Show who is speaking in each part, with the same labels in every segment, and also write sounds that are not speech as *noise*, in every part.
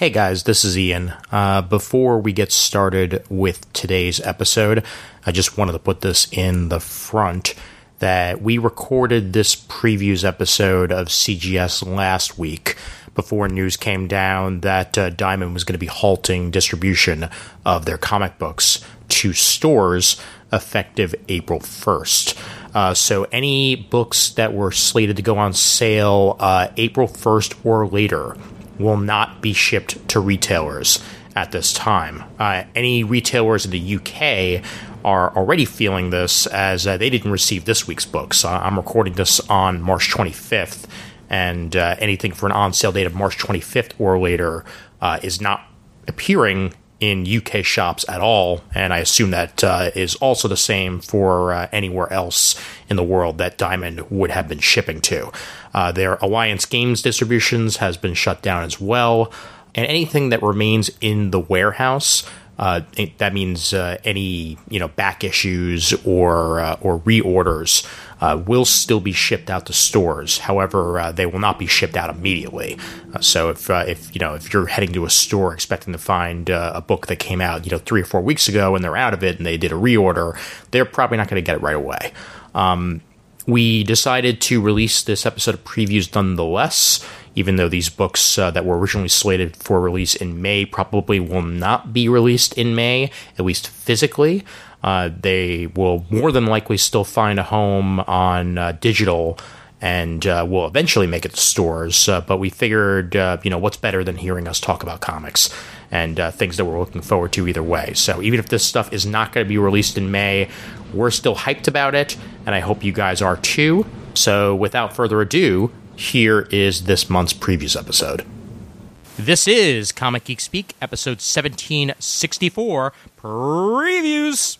Speaker 1: Hey guys, this is Ian. Uh, before we get started with today's episode, I just wanted to put this in the front that we recorded this previews episode of CGS last week before news came down that uh, Diamond was going to be halting distribution of their comic books to stores effective April 1st. Uh, so any books that were slated to go on sale uh, April 1st or later will not be shipped to retailers at this time. Uh, any retailers in the UK are already feeling this as uh, they didn't receive this week's books. Uh, I'm recording this on March 25th, and uh, anything for an on sale date of March 25th or later uh, is not appearing in UK shops at all, and I assume that uh, is also the same for uh, anywhere else in the world that Diamond would have been shipping to. Uh, their Alliance Games distributions has been shut down as well, and anything that remains in the warehouse. Uh, that means uh, any you know back issues or uh, or reorders uh, will still be shipped out to stores. However, uh, they will not be shipped out immediately. Uh, so if if you know if you're heading to a store expecting to find a book that came out you know three or four weeks ago and they're out of it and they did a reorder, they're probably not going to get it right away. Um, we decided to release this episode of previews nonetheless, even though these books uh, that were originally slated for release in May probably will not be released in May, at least physically. Uh, they will more than likely still find a home on uh, digital and uh, will eventually make it to stores. Uh, but we figured, uh, you know, what's better than hearing us talk about comics and things that we're looking forward to either way. So even if this stuff is not going to be released in May, we're still hyped about it, and I hope you guys are too. So without further ado, here is this month's previews episode. This is Comic Geek Speak, episode 1764 Previews.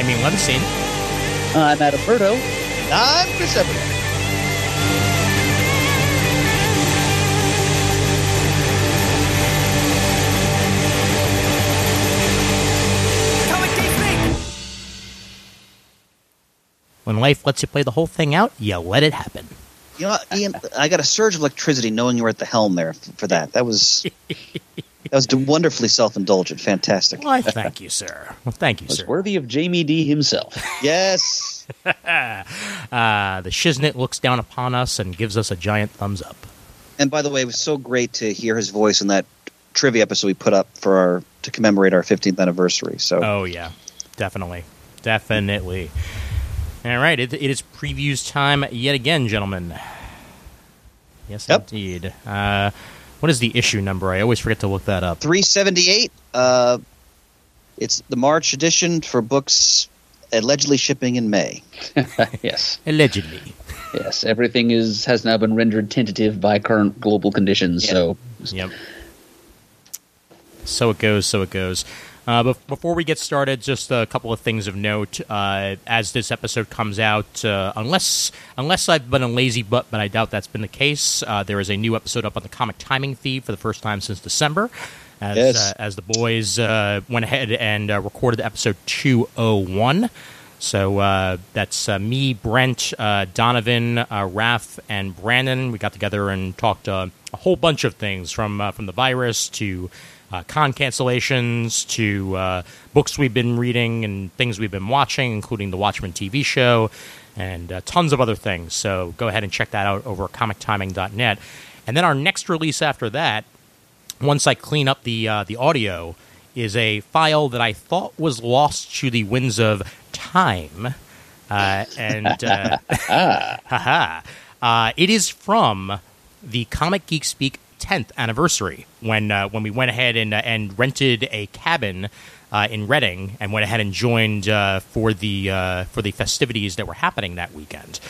Speaker 1: I'm Ian Levinstein.
Speaker 2: I'm Adam Murdough.
Speaker 3: I'm Chris Everett.
Speaker 1: When life lets you play the whole thing out, you let it happen.
Speaker 2: You know, Ian, I got a surge of electricity knowing you were at the helm there for that. That was *laughs* that was wonderfully self-indulgent. Fantastic.
Speaker 1: Well, thank you, sir. Well, thank you, sir.
Speaker 3: Worthy of Jamie D himself. *laughs*
Speaker 2: yes. *laughs*
Speaker 1: uh, the shiznit looks down upon us and gives us a giant thumbs up.
Speaker 2: And by the way, it was so great to hear his voice in that trivia episode we put up for our to commemorate our 15th anniversary. So.
Speaker 1: Oh yeah, definitely, definitely. All right, it, it is previews time yet again, gentlemen. Yes, yep. indeed. Uh, what is the issue number? I always forget to look that up.
Speaker 2: 378. Uh, it's the March edition for books allegedly shipping in May. *laughs*
Speaker 3: yes.
Speaker 1: Allegedly.
Speaker 3: Yes, everything is has now been rendered tentative by current global conditions.
Speaker 1: Yep.
Speaker 3: So,
Speaker 1: yep. So it goes. So it goes. Uh, but before we get started, just a couple of things of note. Uh, as this episode comes out, uh, unless unless I've been a lazy butt, but I doubt that's been the case, uh, there is a new episode up on the comic timing feed for the first time since December. As,
Speaker 2: yes.
Speaker 1: Uh, as the boys uh, went ahead and recorded episode 201. So that's me, Brent, Donovan, Raph, and Brandon. We got together and talked a whole bunch of things from from the virus to uh, con cancellations to uh, books we've been reading and things we've been watching, including the Watchmen TV show and uh, tons of other things. So go ahead and check that out over at comictiming.net. And then our next release after that, once I clean up the uh, the audio, is a file that I thought was lost to the winds of time. Uh, and uh, *laughs* *laughs* *laughs* haha, uh, it is from the Comic Geek Speak 10th anniversary when uh, when we went ahead and uh, and rented a cabin uh, in Reading and went ahead and joined uh, for the uh, for the festivities that were happening that weekend.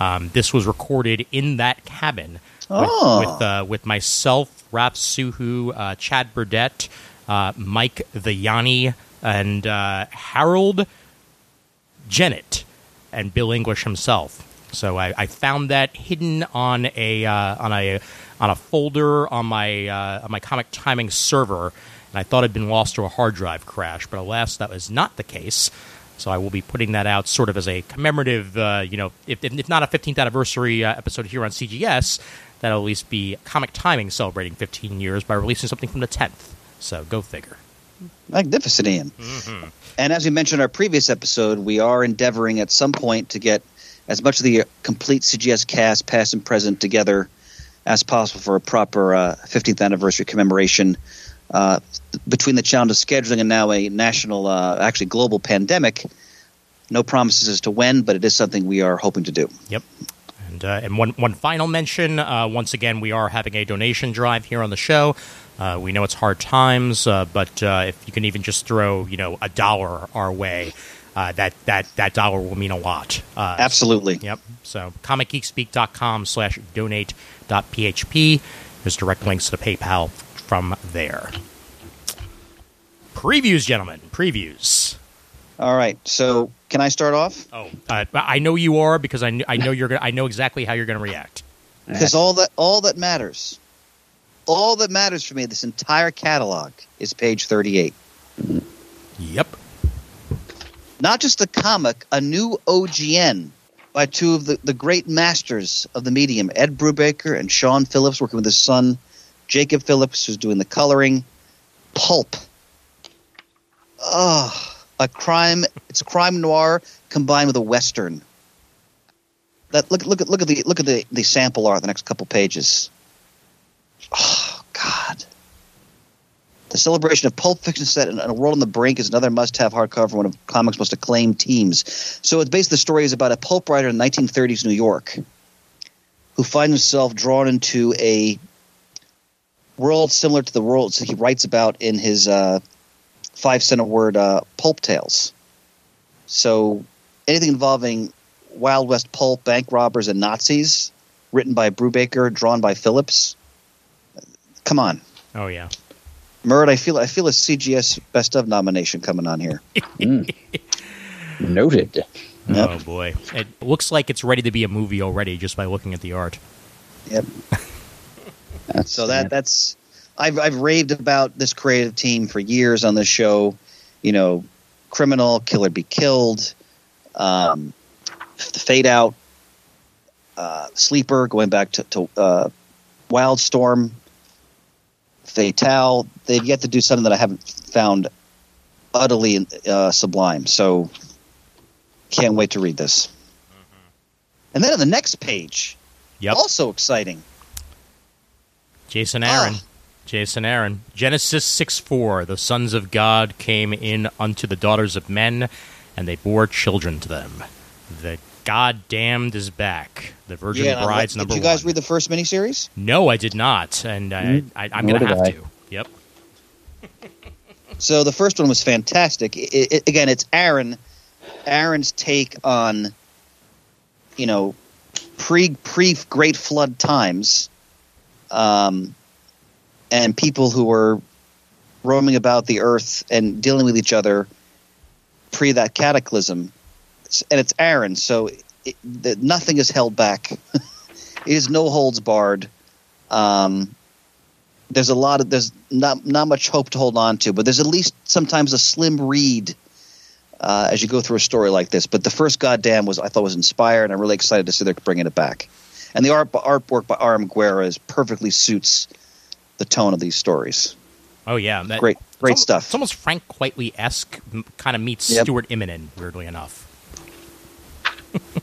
Speaker 1: Um, this was recorded in that cabin
Speaker 2: Oh.
Speaker 1: with with, uh, with myself, Rap Suhu, uh, Chad Burdett, uh, Mike the Yanni, and uh, Harold Jennett, and Bill English himself. So I, I found that hidden on a uh, on a on a folder on my uh, on my comic timing server, and I thought it had been lost to a hard drive crash, but alas, that was not the case. So I will be putting that out sort of as a commemorative, uh, you know, if, if not a 15th anniversary uh, episode here on CGS, that'll at least be comic timing celebrating 15 years by releasing something from the 10th. So go figure.
Speaker 2: Magnificent, Ian. And as we mentioned in our previous episode, we are endeavoring at some point to get as much of the complete CGS cast, past and present, together as possible for a proper uh, 15th anniversary commemoration. Uh, between the challenge of scheduling and now a national, uh, actually global pandemic, no promises as to when, but it is something we are hoping to do.
Speaker 1: Yep. And, uh, and one, one final mention uh, once again, we are having a donation drive here on the show. Uh, we know it's hard times, uh, but uh, if you can even just throw, you know, a dollar our way, uh, that, that, that dollar will mean a lot. Uh,
Speaker 2: Absolutely.
Speaker 1: Yep. So comicgeekspeak.com slash donate.php. There's direct links to the PayPal from there. Previews, gentlemen. Previews.
Speaker 2: All right. So, can I start off?
Speaker 1: Oh, uh, I know you are because I, I know you're gonna, I know exactly how you're going to react.
Speaker 2: Because all that all that matters, all that matters for me, this entire catalog is page thirty-eight.
Speaker 1: Yep.
Speaker 2: Not just a comic, a new OGN by two of the, the great masters of the medium, Ed Brubaker and Sean Phillips, working with his son, Jacob Phillips, who's doing the coloring. Pulp. Oh, a crime. It's a crime noir combined with a western. That look look at look at the look at the, the sample art the next couple pages. Oh God. The celebration of Pulp Fiction set in a world on the brink is another must-have hardcover, from one of comics' most acclaimed teams. So it's based the story is about a pulp writer in 1930s New York who finds himself drawn into a world similar to the worlds he writes about in his uh, five cent a word uh, pulp tales. So anything involving Wild West pulp, bank robbers, and Nazis, written by Brubaker, drawn by Phillips. Come on.
Speaker 1: Oh yeah.
Speaker 2: Murd, I feel I feel a CGS Best of nomination coming on here.
Speaker 3: Noted.
Speaker 2: Yep.
Speaker 1: Oh boy. It looks like it's ready to be a movie already just by looking at the art.
Speaker 2: Yep. *laughs*
Speaker 3: That's,
Speaker 2: So that that's I've I've raved about this creative team for years on this show. You know, Criminal, Killer Be Killed, um, Fade Out, uh, Sleeper, going back to, to uh, Wildstorm, Fatale. They've yet to do something that I haven't found utterly uh, sublime. So can't wait to read this. And then on the next page,
Speaker 1: Yep.
Speaker 2: also exciting.
Speaker 1: Jason Aaron.
Speaker 2: Ah.
Speaker 1: Jason Aaron. Genesis 6 4. The sons of God came in unto the daughters of men, and they bore children to them. The Goddamned is back. The Virgin
Speaker 2: Yeah, and
Speaker 1: Bride's
Speaker 2: like-
Speaker 1: number
Speaker 2: Did you guys
Speaker 1: one.
Speaker 2: read the first miniseries?
Speaker 1: no, I did not, and I, I, I'm going to
Speaker 3: did
Speaker 1: have
Speaker 3: I.
Speaker 1: to. Yep.
Speaker 2: So the first one was fantastic. It, it, again, it's Aaron, Aaron's take on, you know, pre pre Great Flood times, um, and people who were roaming about the earth and dealing with each other pre that cataclysm. And it's Aaron, so it, the, nothing is held back. *laughs* it is no holds barred. Um, there's a lot of there's not not much hope to hold on to, but there's at least sometimes a slim read uh, as you go through a story like this. But the first goddamn was I thought was inspired, and I'm really excited to see they're bringing it back. And the art artwork by R.M. Guéra is perfectly suits the tone of these stories.
Speaker 1: Oh, yeah. That,
Speaker 2: Great, great
Speaker 1: it's al-
Speaker 2: stuff.
Speaker 1: It's almost Frank Quitely esque, kind of meets
Speaker 2: Yep.
Speaker 1: Stuart Immonen, weirdly enough.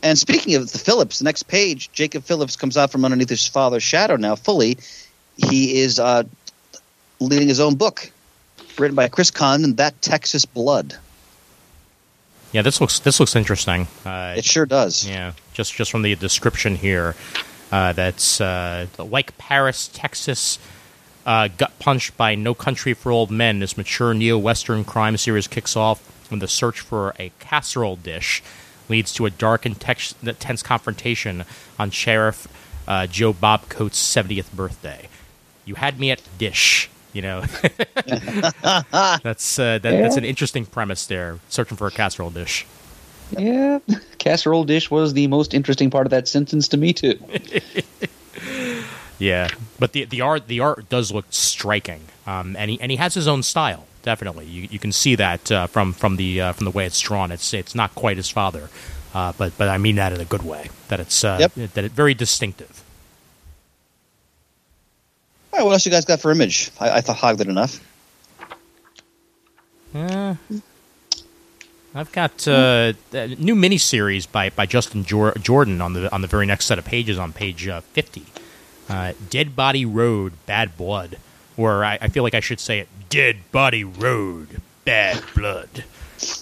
Speaker 2: And speaking of the Phillips, the next page, Jacob Phillips comes out from underneath his father's shadow now fully. He is uh, leading his own book, written by Chris Condon, That Texas Blood.
Speaker 1: Yeah, this looks this looks interesting. Uh,
Speaker 2: It sure does.
Speaker 1: Yeah, just just from the description here, uh, that's uh, like Paris, Texas. Uh, gut punched by No Country for Old Men, this mature neo-western crime series kicks off when the search for a casserole dish leads to a dark and tex- tense confrontation on Sheriff uh, Joe Bob Coates' 70th birthday. You had me at dish. You know, *laughs* that's uh, that, that's an interesting premise there. Searching for a casserole dish.
Speaker 3: Yeah, *laughs* casserole dish was the most interesting part of that sentence to me too. *laughs*
Speaker 1: Yeah, but the the art the art does look striking, um, and he and he has his own style. Definitely, you, you can see that uh, from from the uh, from the way it's drawn. It's it's not quite his father, uh, but but I mean that in a good way. That it's uh,
Speaker 2: Yep.
Speaker 1: that it's very distinctive.
Speaker 2: All right, what else you guys got for image? I, I thought hogged it enough.
Speaker 1: Uh, I've got uh, a new miniseries by by Justin Jor- Jordan on the on the very next set of pages on page uh, fifty. Uh, Dead Body Road, Bad Blood, or I, I feel like I should say it: Dead Body Road, Bad Blood.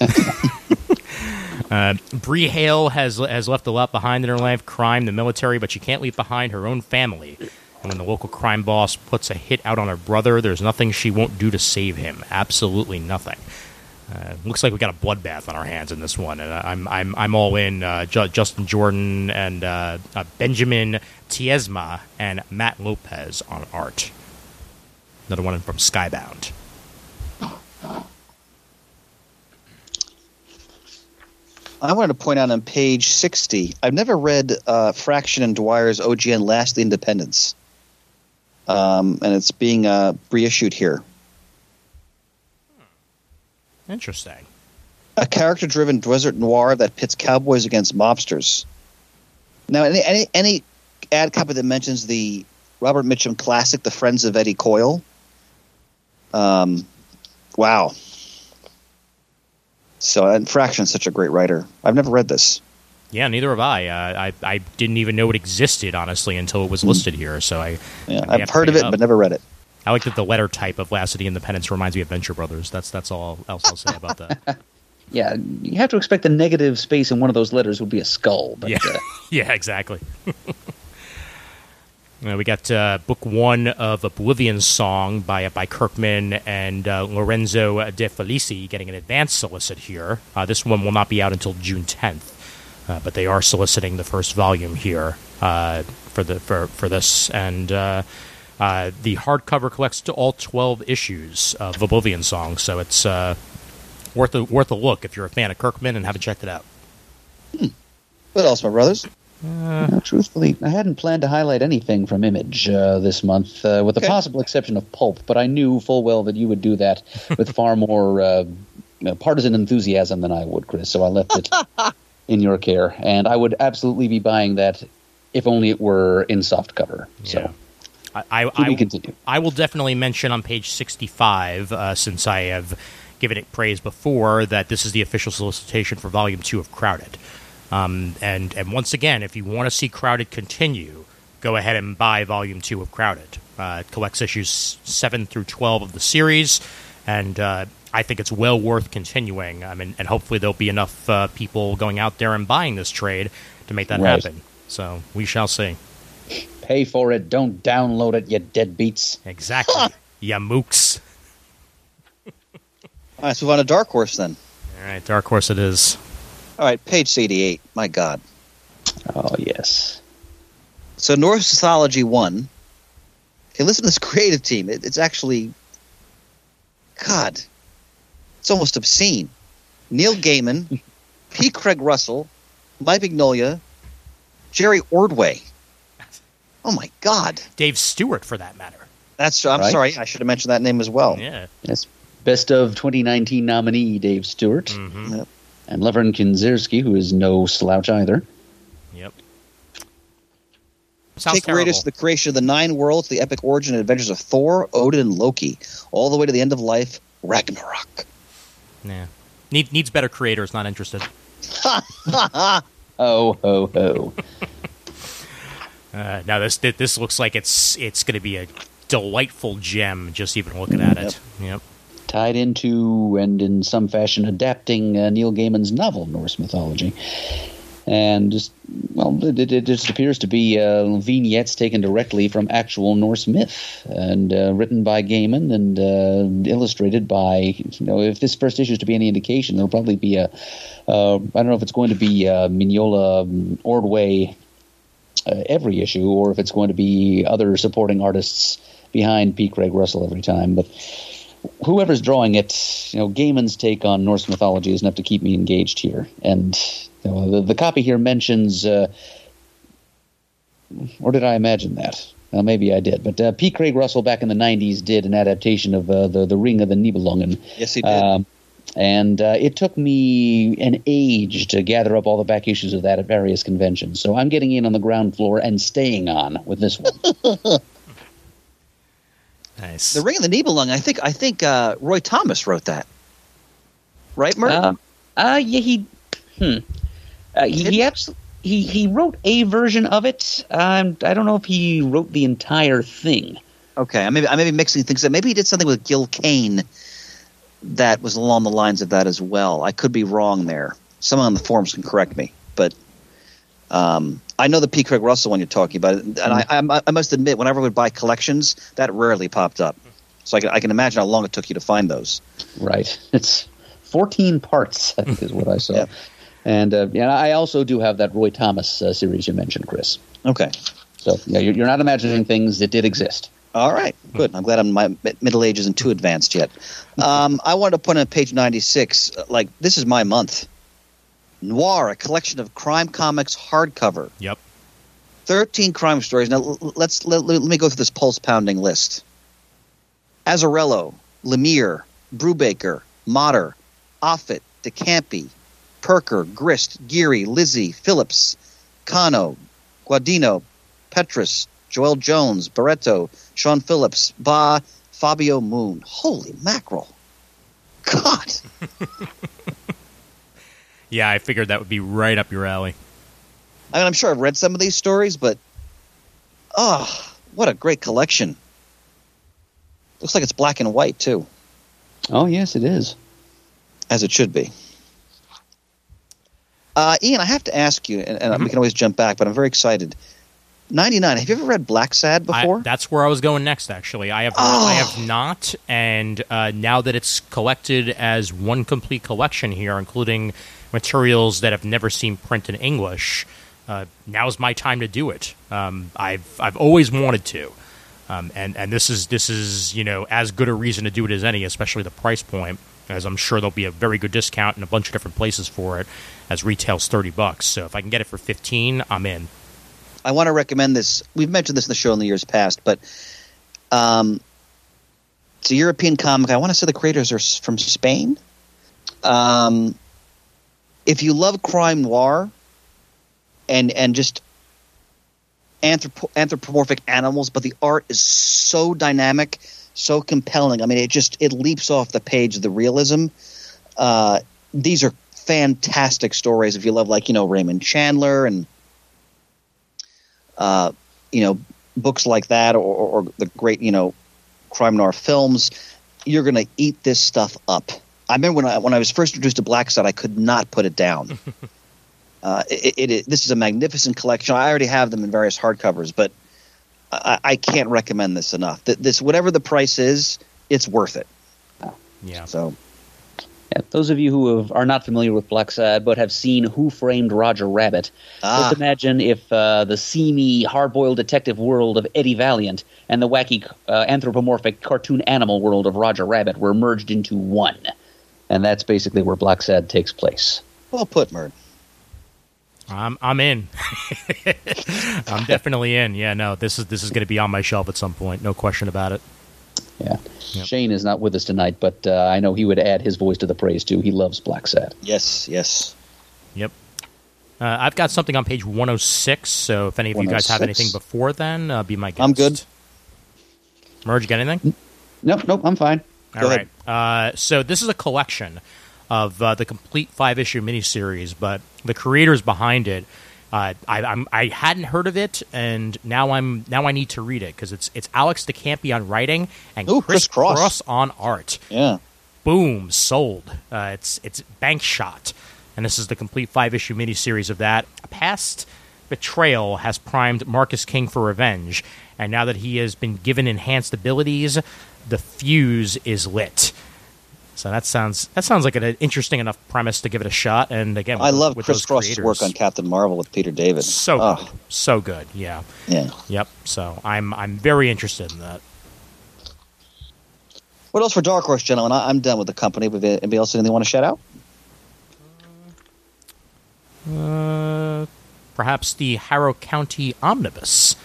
Speaker 1: *laughs* uh, Bree Hale has has left a lot behind in her life: crime, the military, but she can't leave behind her own family. And when the local crime boss puts a hit out on her brother, there's nothing she won't do to save him. Absolutely nothing. Uh, looks like we got a bloodbath on our hands in this one, and I'm I'm I'm all in. Uh, Ju- Justin Jordan and uh, uh, Benjamin Tiesma and Matt Lopez on art. Another one from Skybound.
Speaker 2: I wanted to point out on page 60, I've never read uh, Fraction and Dwyer's OGN Last Independents. Um, and it's being uh, reissued here.
Speaker 1: Interesting.
Speaker 2: A character driven desert noir that pits cowboys against mobsters. Now, any, any, any ad copy that mentions the Robert Mitchum classic, The Friends of Eddie Coyle, um, wow. So, and Fraction's such a great writer. I've never read this.
Speaker 1: Yeah, neither have I. Uh, I I didn't even know it existed honestly until it was listed here. So I
Speaker 2: yeah,
Speaker 1: I have
Speaker 2: heard of it,
Speaker 1: up.
Speaker 2: but never read it.
Speaker 1: I like that the letter type of Last of the Independents reminds me of Venture Brothers. That's that's all else I'll say about that. *laughs*
Speaker 3: Yeah, you have to expect the negative space in one of those letters would be a skull. But
Speaker 1: yeah,
Speaker 3: uh, *laughs*
Speaker 1: yeah, exactly. *laughs* We got uh, book one of Oblivion Song by by Kirkman and uh, Lorenzo De Felici getting an advance solicit here. Uh, this one will not be out until June 10th, uh, but they are soliciting the first volume here uh, for the for for this and. Uh, the hardcover collects to all 12 issues of Oblivion Song, so it's worth a, worth a look if you're a fan of Kirkman and haven't checked it out.
Speaker 2: What else, my brothers?
Speaker 3: No, truthfully, I hadn't planned to highlight anything from Image uh, this month, uh, with
Speaker 2: Okay.
Speaker 3: the possible exception of Pulp. But I knew full well that you would do that *laughs* with far more uh, uh, partisan enthusiasm than I would, Chris. So I left it *laughs* in your care, and I would absolutely be buying that if only it were in soft cover.
Speaker 1: Yeah.
Speaker 3: So
Speaker 1: I, I, I. I will definitely mention on page 65, uh, since I have given it praise before, that this is the official solicitation for Volume 2 of Crowded. Um, and, and once again, if you want to see Crowded continue, go ahead and buy Volume 2 of Crowded. Uh, it collects issues 7 through 12 of the series, and uh, I think it's well worth continuing. I mean, and hopefully there'll be enough uh, people going out there and buying this trade to make that
Speaker 3: Right.
Speaker 1: happen. So we shall see.
Speaker 3: Pay for it. Don't download it, you deadbeats.
Speaker 1: Exactly. ya mooks.
Speaker 2: All right, let's move on to Dark Horse then.
Speaker 1: All right, Dark Horse it is.
Speaker 2: All right, page 88. My God.
Speaker 3: Oh yes.
Speaker 2: So Norse Mythology 1. Hey, listen to this creative team. It, it's actually, God, it's almost obscene. Neil Gaiman, *laughs* P. Craig Russell, Mike Mignola, Jerry Ordway. Oh my God.
Speaker 1: Dave Stewart, for that matter.
Speaker 2: That's I'm
Speaker 3: Right.
Speaker 2: sorry. I should have mentioned that name as well.
Speaker 1: Yeah.
Speaker 3: Yes. Best of 2019 nominee Dave Stewart
Speaker 1: hmm
Speaker 2: Yep.
Speaker 3: And Lovern Kindzierski, who is no slouch either.
Speaker 1: Yep. Sounds
Speaker 2: Take
Speaker 1: terrible.
Speaker 2: readers to the creation of the nine worlds, the epic origin and adventures of Thor, Odin, and Loki, all the way to the end of life, Ragnarok.
Speaker 1: yeah. Need, needs better creators. Not interested.
Speaker 3: Oh *laughs* ho ho! *laughs*
Speaker 1: Uh, now this this looks like it's it's going to be a delightful gem. Just even looking at it. Yep.
Speaker 3: Tied into and in some fashion adapting uh, Neil Gaiman's novel Norse mythology, and just well, it, it just appears to be uh, vignettes taken directly from actual Norse myth and uh, written by Gaiman and uh, illustrated by you know if this first issue is to be any indication, there'll probably be a uh, I don't know if it's going to be uh, Mignola um, Ordway uh, every issue, or if it's going to be other supporting artists behind P. Craig Russell every time. But whoever's drawing it, you know, Gaiman's take on Norse mythology is enough to keep me engaged here. And you know, the, the copy here mentions, uh, or did I imagine that? Well, maybe I did. But uh, P. Craig Russell back in the '90s did an adaptation of uh, the the Ring of the Nibelungen.
Speaker 2: Yes, he did.
Speaker 3: Um, and uh, it took me an age to gather up all the back issues of that at various conventions. So I'm getting in on the ground floor and staying on with this one. *laughs*
Speaker 1: Nice.
Speaker 2: The Ring of the Nibelung. I think I think uh, Roy Thomas wrote that. Right, Murd?
Speaker 3: Uh, uh, yeah, he, hmm. Uh, he, he, abs- he he wrote a version of it. Um, I don't know if he wrote the entire thing.
Speaker 2: okay, I may be, I may be mixing things up. Maybe he did something with Gil Kane that was along the lines of that as well. I could be wrong there. Someone on the forums can correct me, but um, I know the P. Craig Russell one you're talking about, and I, I, I must admit, whenever I would buy collections, that rarely popped up. So I can, I can imagine how long it took you to find those.
Speaker 3: Right. *laughs* It's 14 parts, I *laughs* think is what I saw.
Speaker 2: Yeah.
Speaker 3: And uh, yeah, I also do have that Roy Thomas uh, series you mentioned, Chris.
Speaker 2: Okay.
Speaker 3: So yeah, you're, you're not imagining things that did exist.
Speaker 2: All right, good. I'm glad I'm, my middle age isn't too advanced yet. Um, I wanted to put on page 96, uh, like, this is my month. Noir, a collection of crime comics hardcover.
Speaker 1: Yep.
Speaker 2: 13 crime stories. Now, let's let, let me go through this pulse pounding list Azzarello, Lemire, Brubaker, Motter, Offutt, DeCampi, Perker, Grist, Geary, Lizzie, Phillips, Cano, Gaudiano, Petrus, Joel Jones, Barreto, Sean Phillips, Ba, Fabio Moon. Holy mackerel. God. *laughs*
Speaker 1: Yeah, I figured that would be right up your alley.
Speaker 2: I mean, I'm sure I've read some of these stories, but oh, what a great collection. Looks like it's black and white, too,
Speaker 3: Oh yes, it is.
Speaker 2: as it should be. Uh, Ian, I have to ask you, and, and we can always jump back, but I'm very excited. 99, have you ever read Blacksad
Speaker 1: I-
Speaker 2: before?
Speaker 1: that's where I was going next. Actually, I have
Speaker 2: Oh.
Speaker 1: I have not, and uh, now that it's collected as one complete collection here, including materials that have never seen print in English, uh, now's my time to do it. Um, I've I've always wanted to, um, and and this is this is you know as good a reason to do it as any, especially the price point. As I'm sure there'll be a very good discount in a bunch of different places for it, as retail's thirty bucks. So if I can get it for fifteen, I'm in.
Speaker 2: I want to recommend this. We've mentioned this in the show in the years past, but um, it's a European comic. I want to say the creators are from Spain. Um, if you love crime noir and and just anthropo- anthropomorphic animals, but the art is so dynamic, so compelling. I mean, it just it leaps off the page the realism. Uh, these are fantastic stories. If you love like you know Raymond Chandler and uh, you know, books like that or, or, or the great, you know, crime noir films, you're going to eat this stuff up. I remember when I when I was first introduced to Blacksad, I could not put it down. *laughs* uh, it, it, it, this is a magnificent collection. I already have them in various hardcovers, but I, I can't recommend this enough. Th- This whatever the price is, it's worth it.
Speaker 1: Yeah.
Speaker 2: So
Speaker 3: Yeah, those of you who have, are not familiar with Blacksad but have seen Who Framed Roger Rabbit,
Speaker 2: Ah.
Speaker 3: just imagine if uh, the seamy, hard-boiled detective world of Eddie Valiant and the wacky uh, anthropomorphic cartoon animal world of Roger Rabbit were merged into one. And that's basically where Blacksad takes place.
Speaker 2: well put, Murd.
Speaker 1: I'm I'm in. *laughs* I'm definitely in. Yeah, no, this is this is going to be on my shelf at some point, no question about it.
Speaker 3: Yeah.
Speaker 1: Yep.
Speaker 3: Shane is not with us tonight, but uh, I know he would add his voice to the praise too. He loves Blacksad.
Speaker 2: Yes, yes.
Speaker 1: Yep. Uh, I've got something on page 106, so if any of you guys have anything before then, uh, be my guest.
Speaker 2: I'm good.
Speaker 1: Murd, you got anything?
Speaker 3: Nope, nope, I'm fine.
Speaker 1: All right. Uh, so this is a collection of uh, the complete five issue miniseries, but the creators behind it, uh, I, I'm, I hadn't heard of it, and now I'm now I need to read it because it's it's Alex de Campi on writing and
Speaker 2: Ooh,
Speaker 1: Chris,
Speaker 2: Chris Cross.
Speaker 1: Cross on art.
Speaker 2: Yeah.
Speaker 1: Boom, sold. Uh, it's it's Bank Shot, and this is the complete five issue miniseries of that. A past betrayal has primed Marcus King for revenge, and now that he has been given enhanced abilities, the fuse is lit. So that sounds that sounds like an interesting enough premise to give it a shot. And again,
Speaker 2: I
Speaker 1: with-
Speaker 2: love
Speaker 1: with
Speaker 2: Chris Cross's
Speaker 1: creators.
Speaker 2: work on Captain Marvel with Peter David.
Speaker 1: So
Speaker 2: Oh,
Speaker 1: good, so good. Yeah,
Speaker 2: yeah.
Speaker 1: yep. So I'm I'm very interested in that.
Speaker 2: What else for Dark Horse, gentlemen? I, I'm done with the company. But anybody else anything they want to shout out?
Speaker 1: Uh, perhaps the Harrow County Omnibus,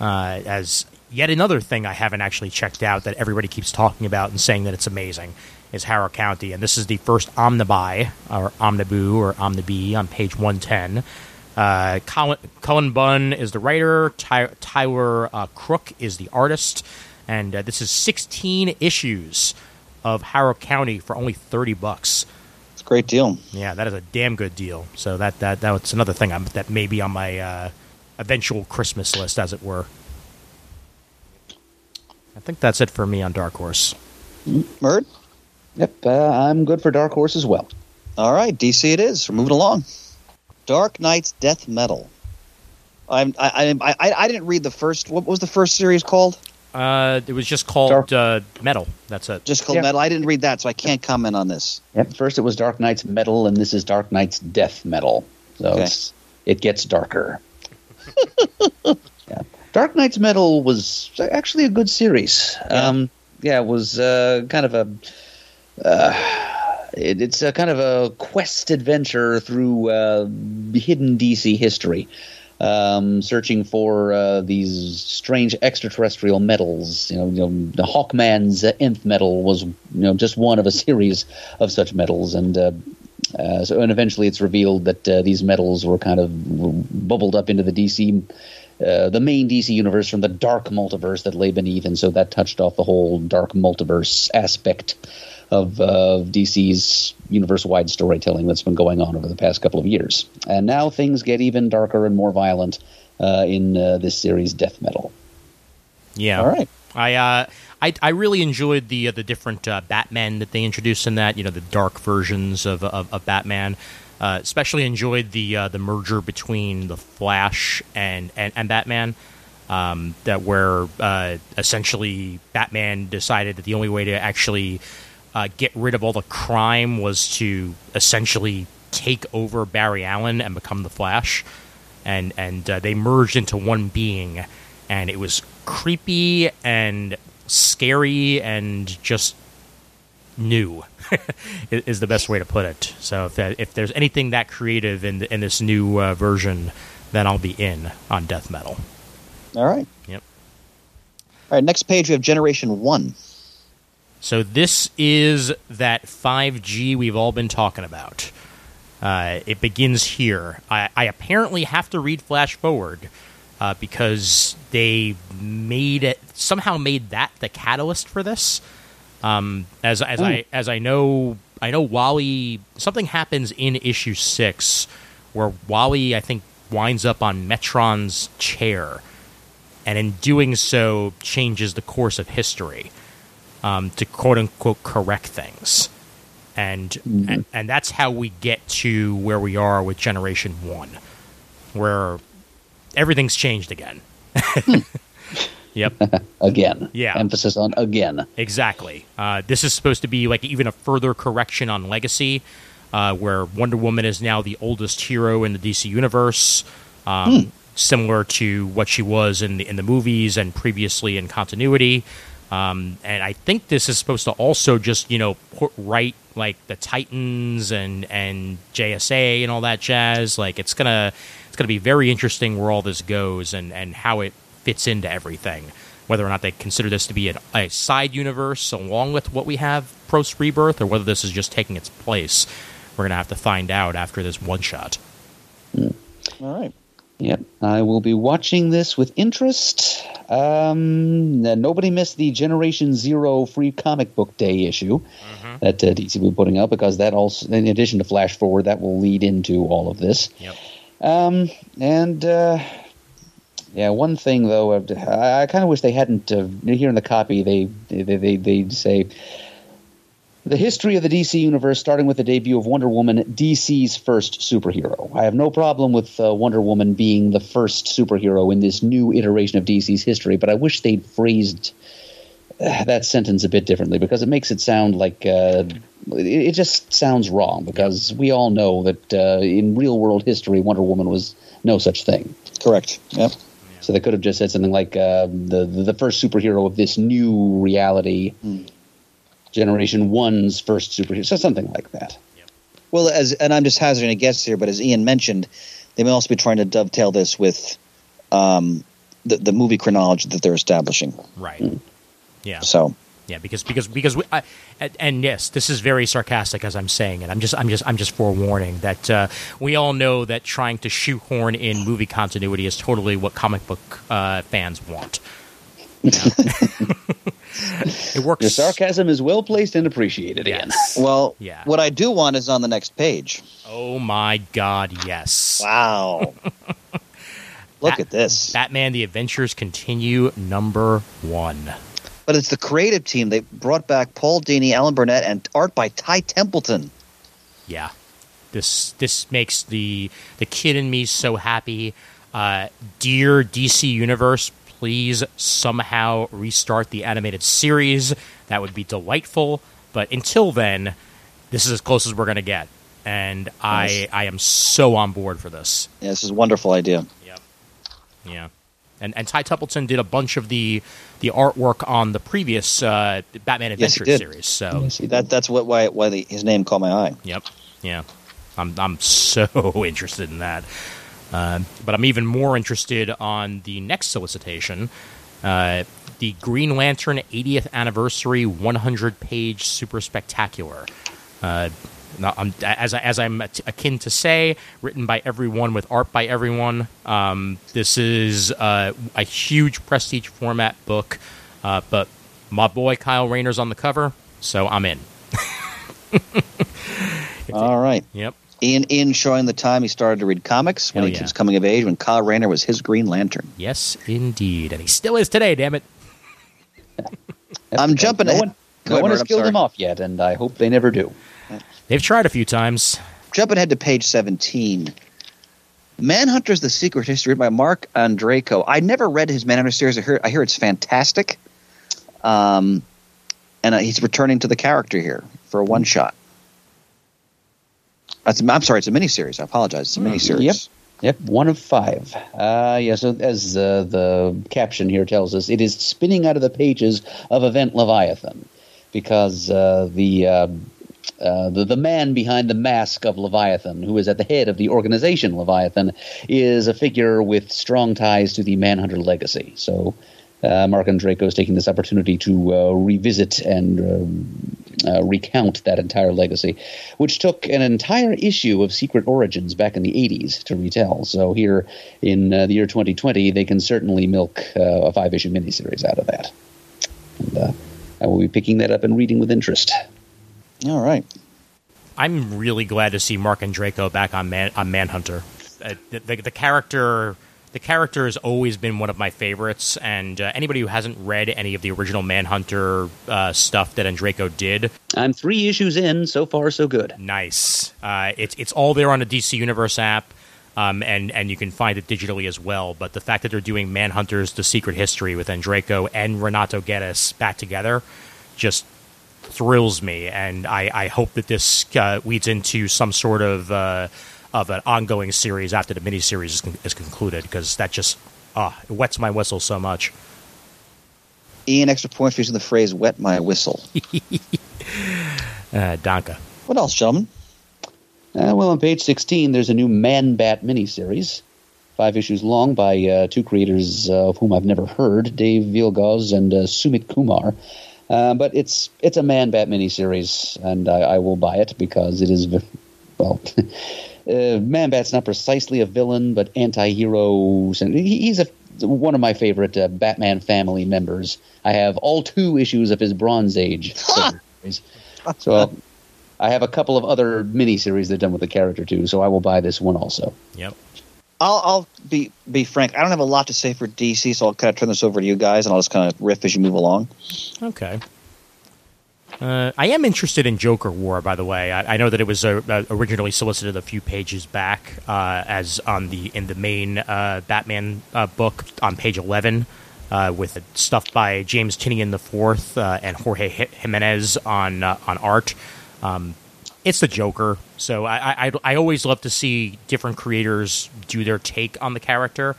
Speaker 1: uh, as yet another thing I haven't actually checked out that everybody keeps talking about and saying that it's amazing is Harrow County, and this is the first omnibuy or omniboo or omnibee on page one ten. Uh, Colin, Cullen Bunn is the writer. Ty, Tyler uh, Crook is the artist, and uh, this is sixteen issues of Harrow County for only thirty bucks.
Speaker 2: It's a great deal.
Speaker 1: Yeah, that is a damn good deal. So that that that's another thing I'm, that may be on my uh, eventual Christmas list, as it were. I think that's it for me on Dark Horse.
Speaker 2: Murd?
Speaker 3: Yep, uh, I'm good for Dark Horse as well.
Speaker 2: All right, DC it is. We're moving along. Dark Nights Death Metal. I'm, I, I, I, I didn't read the first. What was the first series called?
Speaker 1: Uh, it was just called
Speaker 3: Dark-
Speaker 1: uh, Metal. That's it.
Speaker 2: Just called
Speaker 3: Yeah.
Speaker 2: Metal. I didn't read that, so I can't comment on this.
Speaker 3: Yep. First, it was Dark Nights Metal, and this is Dark Nights Death Metal. So
Speaker 2: Okay.
Speaker 3: it's, it gets darker. *laughs* Dark Nights Metal was actually a good series.
Speaker 2: Yeah.
Speaker 3: Um, yeah, it was uh, kind of a. Uh, it, it's a kind of a quest adventure through uh, hidden DC history, um, searching for uh, these strange extraterrestrial metals. You know, you know, the Hawkman's uh, nth metal was you know just one of a *laughs* series of such metals, and uh, uh, so and eventually it's revealed that uh, these metals were kind of bubbled up into the DC. Uh, the main DC universe from the dark multiverse that lay beneath, and so that touched off the whole dark multiverse aspect of uh, DC's universe-wide storytelling that's been going on over the past couple of years. And now things get even darker and more violent uh, in uh, this series, Death Metal.
Speaker 1: Yeah.
Speaker 2: All right.
Speaker 1: I uh, I I really enjoyed the uh, the different uh, Batman that they introduced in that. You know, the dark versions of of, of Batman. Uh, especially enjoyed the uh, the merger between the Flash and and, and Batman. Um, that where uh, essentially Batman decided that the only way to actually uh, get rid of all the crime was to essentially take over Barry Allen and become the Flash, and and uh, they merged into one being, and it was creepy and scary and just new *laughs* is the best way to put it. So if that, if there's anything that creative in in this new uh, version, then I'll be in on death metal.
Speaker 2: All right.
Speaker 1: Yep.
Speaker 2: All right. Next page, we have Generation One.
Speaker 1: So this is that 5G we've all been talking about. Uh, it begins here. I, I apparently have to read flash forward uh, because they made it somehow made that the catalyst for this. Um, as as I as I know, I know Wally. Something happens in issue six where Wally, I think, winds up on Metron's chair, and in doing so, changes the course of history um, to quote unquote correct things, and, and and that's how we get to where we are with Generation One, where everything's changed again. *laughs* yep, *laughs*
Speaker 3: Again.
Speaker 1: Yeah.
Speaker 3: Emphasis on again.
Speaker 1: exactly. Uh, this is supposed to be like even a further correction on Legacy, uh, where Wonder Woman is now the oldest hero in the DC universe. Um, Similar to what she was in the in the movies and previously in continuity, um, and I think this is supposed to also just you know put right like the Titans and and JSA and all that jazz. Like it's gonna it's gonna be very interesting where all this goes and and how it fits into everything. Whether or not they consider this to be an, a side universe along with what we have post Rebirth, or whether this is just taking its place, we're gonna have to find out after this one shot.
Speaker 2: All right.
Speaker 3: Yep, I will be watching this with interest. Um, nobody missed the Generation Zero free comic book day issue that uh, DC will be putting out because that also, in addition to Flash Forward, that will lead into all of this.
Speaker 1: Yep.
Speaker 3: Um, and uh, yeah, one thing though, I, I kind of wish they hadn't. Uh, here in the copy, they they they, they say the history of the DC universe, starting with the debut of Wonder Woman, DC's first superhero. I have no problem with uh, Wonder Woman being the first superhero in this new iteration of DC's history, but I wish they'd phrased uh, that sentence a bit differently because it makes it sound like uh, it, it just sounds wrong because we all know that uh, in real world history, Wonder Woman was no such thing.
Speaker 2: Correct. Yep.
Speaker 3: So they could have just said something like uh, the the first superhero of this new reality, Generation One's first superhero, so something like that.
Speaker 2: Well, as and I'm just hazarding a guess here, but as Ian mentioned, they may also be trying to dovetail this with um, the the movie chronology that they're establishing.
Speaker 1: Right.
Speaker 3: Hmm.
Speaker 1: Yeah.
Speaker 2: So
Speaker 1: Yeah, because because because we, I, and, and yes, this is very sarcastic as I'm saying it. I'm just I'm just I'm just forewarning that uh, we all know that trying to shoehorn in movie continuity is totally what comic book uh, fans want. You *laughs* know? it works.
Speaker 3: Your sarcasm is well placed and appreciated, Ian.
Speaker 1: Yes.
Speaker 2: well,
Speaker 1: Yeah.
Speaker 2: what I do want is on the next page.
Speaker 1: Oh my God! Yes.
Speaker 2: Wow. *laughs* Look
Speaker 1: Bat-
Speaker 2: at this.
Speaker 1: Batman: The Adventures Continue, number one.
Speaker 2: But it's the creative team. They brought back Paul Dini, Alan Burnett, and art by Ty Templeton.
Speaker 1: Yeah, this this makes the the kid in me so happy. Uh, dear DC Universe, please somehow restart the animated series. That would be delightful. But until then, this is as close as we're gonna get, and I I am so on board for this.
Speaker 2: Yeah, this is a wonderful idea.
Speaker 1: Yep. Yeah. And and Ty Templeton did a bunch of the the artwork on the previous uh, Batman Adventure
Speaker 2: did.
Speaker 1: series. So
Speaker 3: Yes,
Speaker 2: That that's what why why the, his name caught my eye.
Speaker 1: Yep. Yeah. I'm I'm so *laughs* interested in that. Uh, but I'm even more interested on the next solicitation, uh, the Green Lantern 80th anniversary 100 page super spectacular. Now, I'm, as, I, as I'm akin to say, written by everyone with art by everyone. Um, this is uh, a huge prestige format book, uh, but my boy Kyle Rayner's on the cover, so I'm in. *laughs*
Speaker 2: All right.
Speaker 1: Yep.
Speaker 2: Ian Ian showing the time he started to read comics when
Speaker 1: Hell
Speaker 2: he
Speaker 1: yeah.
Speaker 2: was coming of age when Kyle Rayner was his Green Lantern.
Speaker 1: Yes, indeed, and he still is today. Damn it!
Speaker 2: I'm jumping
Speaker 3: No one, no one has
Speaker 2: I'm
Speaker 3: killed
Speaker 2: sorry.
Speaker 3: him off yet, and I hope they never do.
Speaker 1: They've tried a few times.
Speaker 2: Jumping ahead to page 17. Manhunter's The Secret History by Marc Andreyko. I never read his Manhunter series. I hear, I hear it's fantastic. Um, and uh, he's returning to the character here for a one shot. That's, I'm sorry, it's a miniseries. I apologize. It's a miniseries.
Speaker 3: Yep. Yep, one of five. Uh, yeah, so as uh, the caption here tells us, it is spinning out of the pages of Event Leviathan because uh, the, uh, the the man behind the mask of Leviathan, who is at the head of the organization Leviathan, is a figure with strong ties to the Manhunter legacy. So uh, Marc Andreyko is taking this opportunity to uh, revisit and um, uh, recount that entire legacy, which took an entire issue of Secret Origins back in the 80s to retell. So here in uh, the year 2020, they can certainly milk uh, a five issue miniseries out of that. And I will be picking that up and reading with interest.
Speaker 2: All right.
Speaker 1: I'm really glad to see Marc Andreyko back on Man on Manhunter. Uh, the, the, the character, the character has always been one of my favorites, and uh, anybody who hasn't read any of the original Manhunter uh, stuff that Andreyko did,
Speaker 3: I'm three issues in, so far so good.
Speaker 1: nice. Uh, it's it's all there on the DC Universe app. Um, and and you can find it digitally as well. But the fact that they're doing Manhunters: The Secret History with Andreyko and Renato Guedes back together, just thrills me, and I, I hope that this uh, leads into some sort of uh, of an ongoing series after the miniseries is, con- is concluded because that just ah it wets my whistle so much.
Speaker 2: Ian, extra points for using the phrase wet my whistle. *laughs*
Speaker 1: Uh, Donka.
Speaker 2: what else, gentlemen?
Speaker 3: Uh, well, on page 16, there's a new Man Bat miniseries, five issues long by uh, two creators uh, of whom I've never heard, Dave Wielgosz and uh, Sumit Kumar. Uh, but it's it's a Man Bat miniseries, and I, I will buy it because it is, well, *laughs* uh, Man Bat's not precisely a villain, but anti-hero. and He's a one of my favorite uh, Batman family members. I have all two issues of his Bronze Age *laughs* series. So uh, I have a couple of other miniseries they've done with the character too, so I will buy this one also.
Speaker 1: Yep.
Speaker 2: I'll, I'll be be frank. I don't have a lot to say for DC, so I'll kind of turn this over to you guys, and I'll just kind of riff as you move along.
Speaker 1: Okay. Uh, I am interested in Joker War, by the way. I, I know that it was uh, uh, originally solicited a few pages back, uh, as on the in the main uh, Batman uh, book on page eleven. with stuff by James Tynion IV uh, and Jorge Jimenez on on art. Um, it's the Joker, so I, I I always love to see different creators do their take on the character,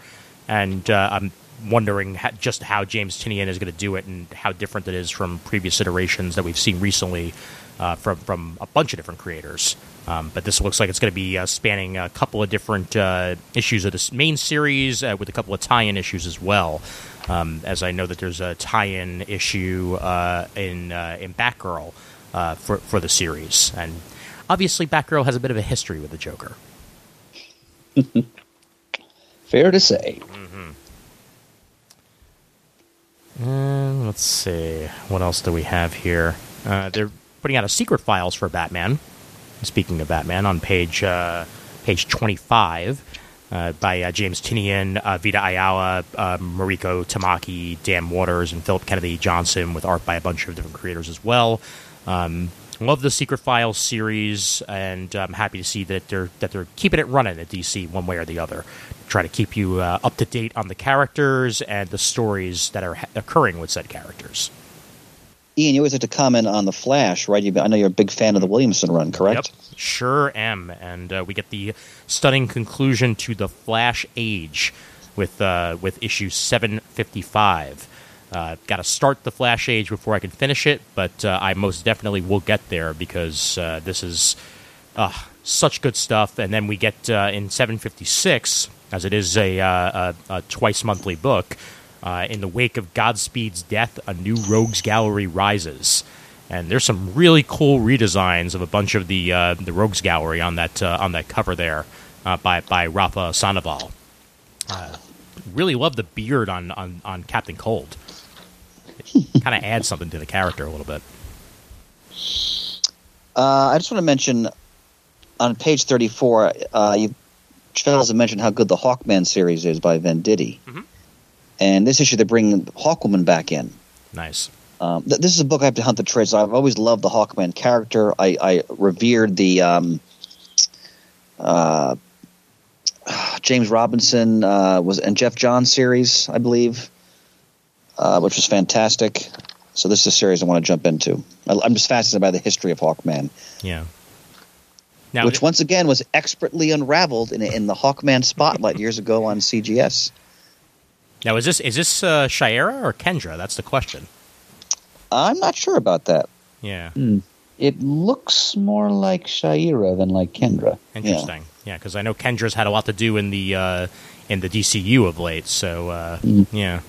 Speaker 1: and uh, I'm wondering how, just how James Tynion is going to do it and how different it is from previous iterations that we've seen recently uh, from from a bunch of different creators. Um, but this looks like it's going to be uh, spanning a couple of different uh, issues of this main series uh, with a couple of tie-in issues as well. Um, as I know that there's a tie-in issue uh, in uh, in Batgirl for for the series, and obviously Batgirl has a bit of a history with the Joker. *laughs*
Speaker 3: Fair to say.
Speaker 1: Mm-hmm. Uh, let's see. What else do we have here? Uh, they're putting out a secret files for Batman. Speaking of Batman, on page uh, page twenty five. Uh, by uh, James Tynion, uh, Vita Ayala, Mariko Tamaki, Dan Watters, and Philip Kennedy Johnson, with art by a bunch of different creators as well. Um, love the Secret Files series, and I'm happy to see that they're that they're keeping it running at DC one way or the other. Try to keep you uh, up to date on the characters and the stories that are ha- occurring with said characters.
Speaker 2: Ian, you always like to comment on the Flash, right? I know you're a big fan of the Williamson run, correct?
Speaker 1: Yep, sure am. And uh, we get the stunning conclusion to the Flash Age with uh, with issue 755. Uh, Got to start the Flash Age before I can finish it, but uh, I most definitely will get there because uh, this is uh, such good stuff. And then we get uh, in 756, as it is a, uh, a, a twice monthly book, in the wake of Godspeed's death, a new Rogues Gallery rises. And there's some really cool redesigns of a bunch of the the Rogues Gallery on that on that cover there by by Rafa Sandoval. really love the beard on, on, on Captain Cold *laughs* kind of adds something to the character a little bit.
Speaker 2: Uh, I just want to mention on page 34, uh, you Charles mentioned how good the Hawkman series is by Venditti. Mm-hmm. And this issue, they bring Hawkwoman back in.
Speaker 1: Nice.
Speaker 2: Um, th- this is a book I have to hunt the trades. I've always loved the Hawkman character. I, I revered the um, uh, *sighs* James Robinson uh, was and Geoff Johns series, I believe uh, which was fantastic. So this is a series I want to jump into. I'm just fascinated by the history of Hawkman.
Speaker 1: Yeah.
Speaker 2: Now, which once again was expertly unraveled in, in the Hawkman spotlight *laughs* years ago on CGS.
Speaker 1: Now, is this is this uh, Shiera or Kendra? That's the question.
Speaker 2: I'm not sure about that.
Speaker 1: Yeah.
Speaker 3: Mm. It looks more like Shiera than like Kendra.
Speaker 1: Interesting. Yeah, because yeah, I know Kendra's had a lot to do in the uh, in the DCU of late. So uh, mm. yeah.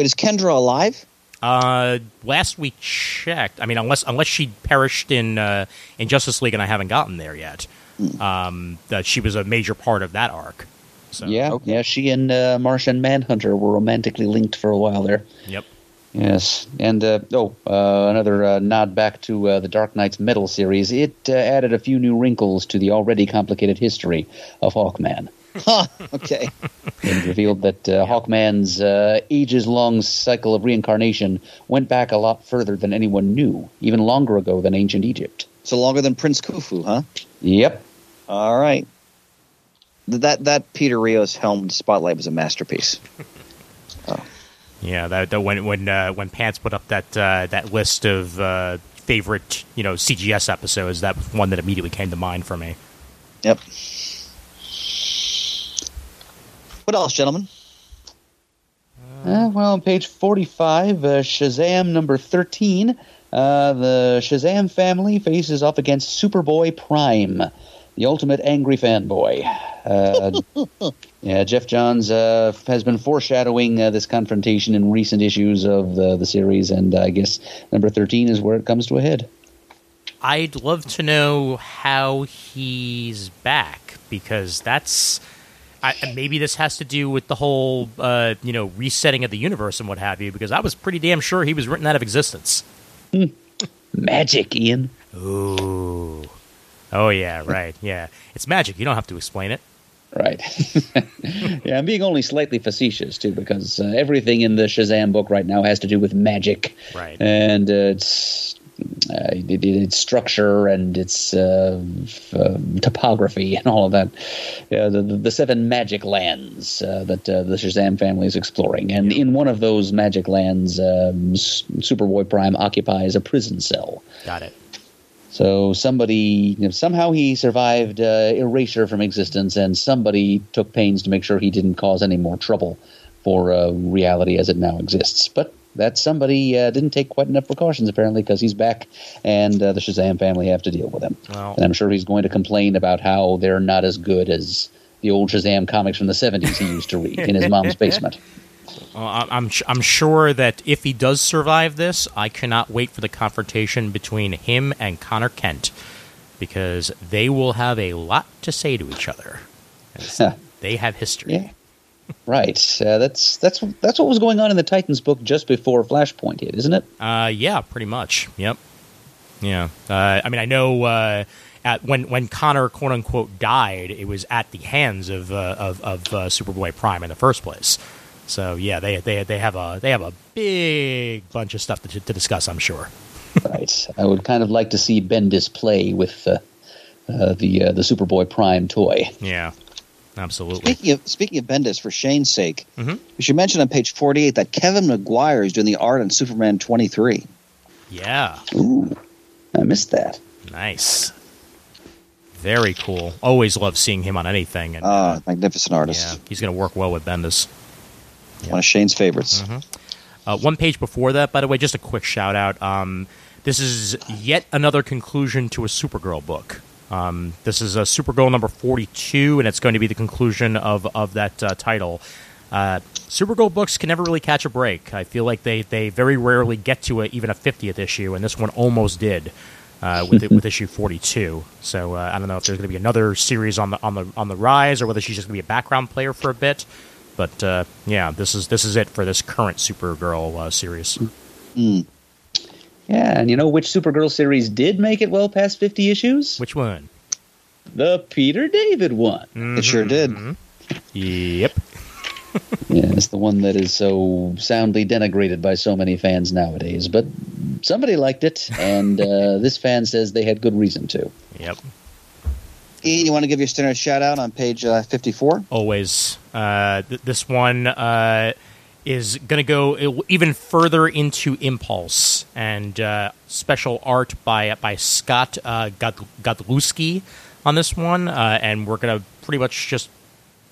Speaker 2: Wait, is Kendra alive?
Speaker 1: Uh, last we checked, I mean, unless unless she perished in uh, in Justice League, and I haven't gotten there yet. Mm. Um, that she was a major part of that arc.
Speaker 3: So. Yeah, okay. yeah. She and uh, Martian Manhunter were romantically linked for a while there.
Speaker 1: Yep.
Speaker 3: Yes, and uh, oh, uh, another uh, nod back to uh, the Dark Nights Metal series. It uh, added a few new wrinkles to the already complicated history of Hawkman.
Speaker 2: Huh, *laughs* okay.
Speaker 3: it revealed that uh, Hawkman's uh, ages long cycle of reincarnation went back a lot further than anyone knew, even longer ago than ancient Egypt.
Speaker 2: So longer than Prince Khufu, huh?
Speaker 3: Yep.
Speaker 2: All right. That that Peter Rios helmed spotlight was a masterpiece. *laughs*
Speaker 1: oh. Yeah, that, that when when uh, when Pants put up that uh, that list of uh, favorite you know CGS episodes, that was one that immediately came to mind for me.
Speaker 2: Yep. What else, gentlemen?
Speaker 3: Uh, well, on page 45, uh, Shazam number 13, uh, the Shazam family faces off against Superboy Prime, the ultimate angry fanboy. Uh, *laughs* yeah, Geoff Johns uh, has been foreshadowing uh, this confrontation in recent issues of the, the series, and I guess number 13 is where it comes to a head.
Speaker 1: I'd love to know how he's back, because that's I, maybe this has to do with the whole, uh, you know, resetting of the universe and what have you. Because I was pretty damn sure he was written out of existence.
Speaker 3: Hmm. Magic, Ian.
Speaker 1: Ooh. Oh yeah, right. *laughs* Yeah, it's magic. You don't have to explain it.
Speaker 3: Right. *laughs* yeah, I'm being only slightly facetious too, because uh, everything in the Shazam book right now has to do with magic.
Speaker 1: Right.
Speaker 3: And uh, it's it, its structure and its uh, uh, topography and all of that. the, the seven magic lands uh, that uh, the Shazam family is exploring, and in one of those magic lands, um, Superboy Prime occupies a prison cell.
Speaker 1: Got it.
Speaker 3: So somebody you know, somehow he survived uh, erasure from existence, and somebody took pains to make sure he didn't cause any more trouble for uh, reality as it now exists. But that somebody uh, didn't take quite enough precautions apparently because he's back, and uh, the Shazam family have to deal with him.
Speaker 1: Well,
Speaker 3: And I'm sure he's going to complain about how they're not as good as the old Shazam comics from the 70s he used to read in his mom's *laughs* basement.
Speaker 1: I'm I'm sure that if he does survive this, I cannot wait for the confrontation between him and Conner Kent because they will have a lot to say to each other. *laughs* They have history.
Speaker 3: Yeah. Right. Uh, that's that's that's what was going on in the Titans book just before Flashpoint hit, isn't it?
Speaker 1: Uh, yeah, pretty much. Yep. Yeah. Uh, I mean, I know uh, at when when Conner quote unquote died, it was at the hands of uh, of, of uh, Superboy Prime in the first place. So yeah, they they they have a they have a big bunch of stuff to, to discuss. I'm sure. *laughs*
Speaker 3: right. I would kind of like to see Bendis play with uh, uh, the uh, the Superboy Prime toy.
Speaker 1: Yeah. Absolutely.
Speaker 2: Speaking of speaking of Bendis, for Shane's sake,
Speaker 1: Mhm.
Speaker 2: we should mention on page forty-eight that Kevin Maguire is doing the art on Superman twenty-three.
Speaker 1: Yeah.
Speaker 3: Ooh, I missed that.
Speaker 1: Nice. Very cool. Always love seeing him on anything, and
Speaker 2: Ah, magnificent artist.
Speaker 1: yeah, he's going to work well with Bendis.
Speaker 2: One of Shane's favorites.
Speaker 1: Uh, one page before that, by the way, just a quick shout out. Um, this is yet another conclusion to a Supergirl book. Um, this is a Supergirl number 42, and it's going to be the conclusion of, of that uh, title. Uh, Supergirl books can never really catch a break. I feel like they, they very rarely get to a, even a 50th issue, and this one almost did uh, with with issue 42. So uh, I don't know if there's going to be another series on the on the on the rise, or whether she's just going to be a background player for a bit. But uh, yeah, this is this is it for this current Supergirl uh, series.
Speaker 3: Yeah, and you know which Supergirl series did make it well past 50 issues?
Speaker 1: Which one?
Speaker 3: The Peter David one.
Speaker 2: It sure did.
Speaker 1: Yep. *laughs*
Speaker 3: Yeah, it's the one that is so soundly denigrated by so many fans nowadays. But somebody liked it, and uh, *laughs* this fan says they had good reason to.
Speaker 1: Yep.
Speaker 2: Ian, you want to give your standard shout out on page uh, fifty-four?
Speaker 1: Always. Uh, th- this one uh, is going to go even further into Impulse and uh, special art by by Scott uh, Godlewski on this one, uh, and we're going to pretty much just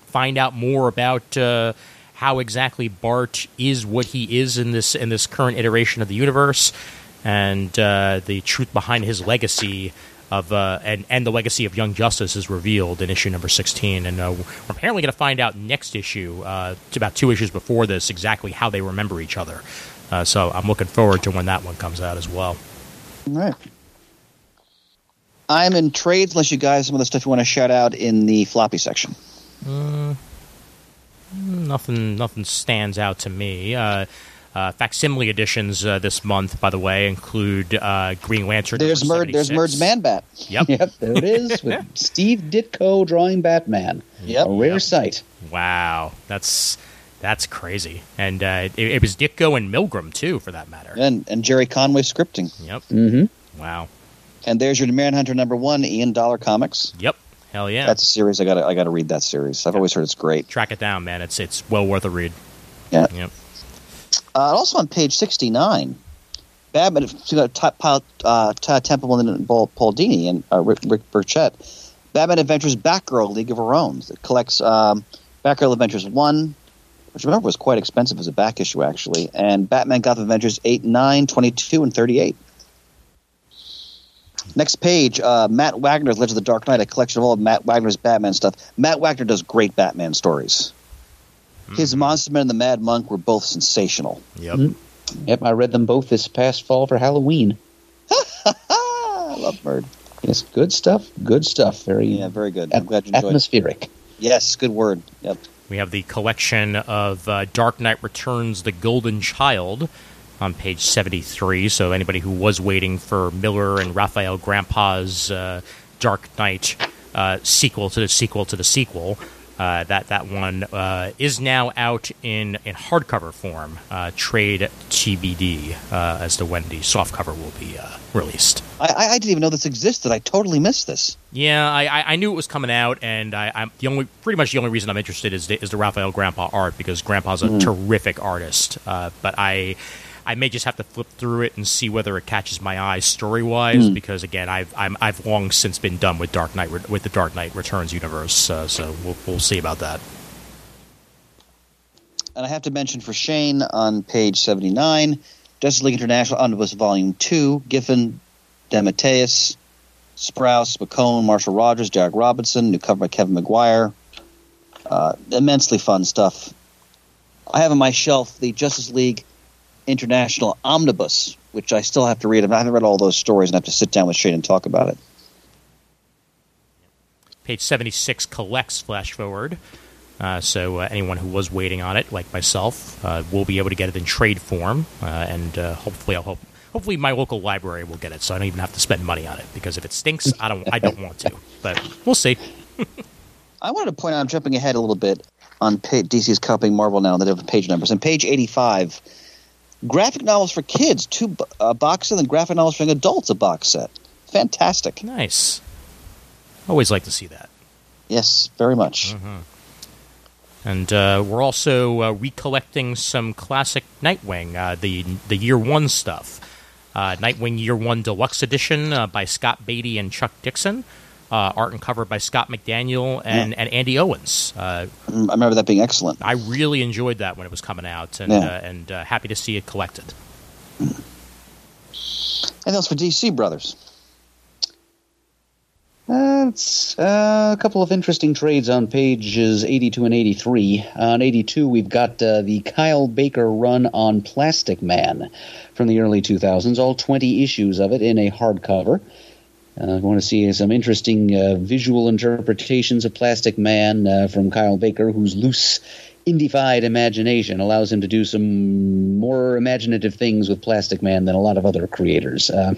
Speaker 1: find out more about uh, how exactly Bart is what he is in this in this current iteration of the universe, and uh, the truth behind his legacy of uh, and and the legacy of Young Justice is revealed in issue number sixteen, and uh, we're apparently going to find out next issue, uh, it's about two issues before this, exactly how they remember each other. Uh, so I'm looking forward to when that one comes out as well.
Speaker 2: All right. I'm in trades unless you guys some of the stuff you want to shout out in the floppy section.
Speaker 1: Nothing, nothing stands out to me. Uh, facsimile editions uh, this month, by the way, include uh, Green Lantern.
Speaker 2: There's Murd. There's
Speaker 1: 76.
Speaker 2: Murd's Man Bat.
Speaker 1: Yep. *laughs*
Speaker 3: Yep, there it is, with *laughs* Steve Ditko drawing Batman.
Speaker 2: Yep.
Speaker 3: A rare
Speaker 1: Yep.
Speaker 3: sight.
Speaker 1: Wow, that's that's crazy. And uh, it, it was Ditko and Milgrom too, for that matter.
Speaker 2: And and Gerry Conway scripting.
Speaker 1: Yep.
Speaker 3: Mm-hmm.
Speaker 1: Wow.
Speaker 2: And there's your Manhunter number one, Ian Dollar Comics.
Speaker 1: Yep. Hell yeah.
Speaker 2: That's a series I got. to I got to read that series. I've always heard it's great.
Speaker 1: Track it down, man. It's it's well worth a read.
Speaker 2: Yeah.
Speaker 1: Yep.
Speaker 2: Uh, also on page 69, Batman, you know, Todd uh, Todd Templeman and Paul, Dini and uh, Rick, Rick Burchett. Batman Adventures Batgirl League of Her Own that collects um, Batgirl Adventures 1, which I remember was quite expensive as a back issue, actually, and Batman Gotham Adventures 8, 9, 22, and 38. Next page, uh, Matt Wagner's Legend of the Dark Knight, a collection of all of Matt Wagner's Batman stuff. Matt Wagner does great Batman stories. His Monster Man and the Mad Monk were both sensational.
Speaker 1: Yep.
Speaker 3: Mm. Yep, I read them both this past fall for Halloween. *laughs*
Speaker 2: I love Bird.
Speaker 3: Yes, good stuff. Good stuff. Very
Speaker 2: Yeah, very good. I'm
Speaker 3: at-
Speaker 2: glad you enjoyed. it.
Speaker 3: atmospheric.
Speaker 2: Yes, good word. Yep.
Speaker 1: We have the collection of uh, Dark Knight Returns: The Golden Child on page 73. So anybody who was waiting for Miller and Raphael Grampá's uh, Dark Knight uh, sequel to the sequel to the sequel, Uh, that that one uh, is now out in in hardcover form. Uh, trade TBD uh, as to when the softcover will be uh, released.
Speaker 2: I, I didn't even know this existed. I totally missed this.
Speaker 1: Yeah, I, I, I knew it was coming out, and I, I'm the only pretty much the only reason I'm interested is the, is the Raphael Grampá art because Grampá's a terrific artist. Uh, but I I may just have to flip through it and see whether it catches my eye story wise because again I've I'm, I've long since been done with Dark Knight with the Dark Knight Returns universe. Uh, so we'll we'll see about that.
Speaker 2: And I have to mention for Shane on page 79, Justice League International Omnibus Volume 2, Giffen, DeMatteis, Sprouse, McKone, Marshall Rogers, Derek Robinson, new cover by Kevin Maguire. Uh, immensely fun stuff. I have on my shelf the Justice League International Omnibus, which I still have to read. I haven't read all those stories and I have to sit down with Shane and talk about it.
Speaker 1: Page 76 collects Flash Forward. Uh, so uh, anyone who was waiting on it, like myself, uh, will be able to get it in trade form, uh, and uh, hopefully, I'll hope. Hopefully, my local library will get it, so I don't even have to spend money on it. Because if it stinks, I don't. I don't want to, but we'll see. *laughs*
Speaker 2: I wanted to point out, I'm jumping ahead a little bit on DC's copying Marvel now, on the different page numbers. On page 85, graphic novels for kids, two a box set, and graphic novels for adults, a box set. Fantastic.
Speaker 1: Nice. Always like to see that.
Speaker 2: Yes, very much.
Speaker 1: And uh, we're also uh, recollecting some classic Nightwing, uh, the the Year One stuff. Uh, Nightwing Year One Deluxe Edition uh, by Scott Beatty and Chuck Dixon. Uh, art and cover by Scott McDaniel and, and Andy Owens. Uh,
Speaker 2: Mm, I remember that being excellent.
Speaker 1: I really enjoyed that when it was coming out, and
Speaker 2: Yeah.
Speaker 1: uh, and uh, happy to see it collected.
Speaker 2: Anything else for DC Brothers?
Speaker 3: Uh, it's uh, a couple of interesting trades on pages 82 and 83. On 82, we've got uh, the Kyle Baker run on Plastic Man from the early 2000s, all 20 issues of it in a hardcover. Uh, I want to see some interesting uh, visual interpretations of Plastic Man uh, from Kyle Baker, whose loose, indified imagination allows him to do some more imaginative things with Plastic Man than a lot of other creators. Uh,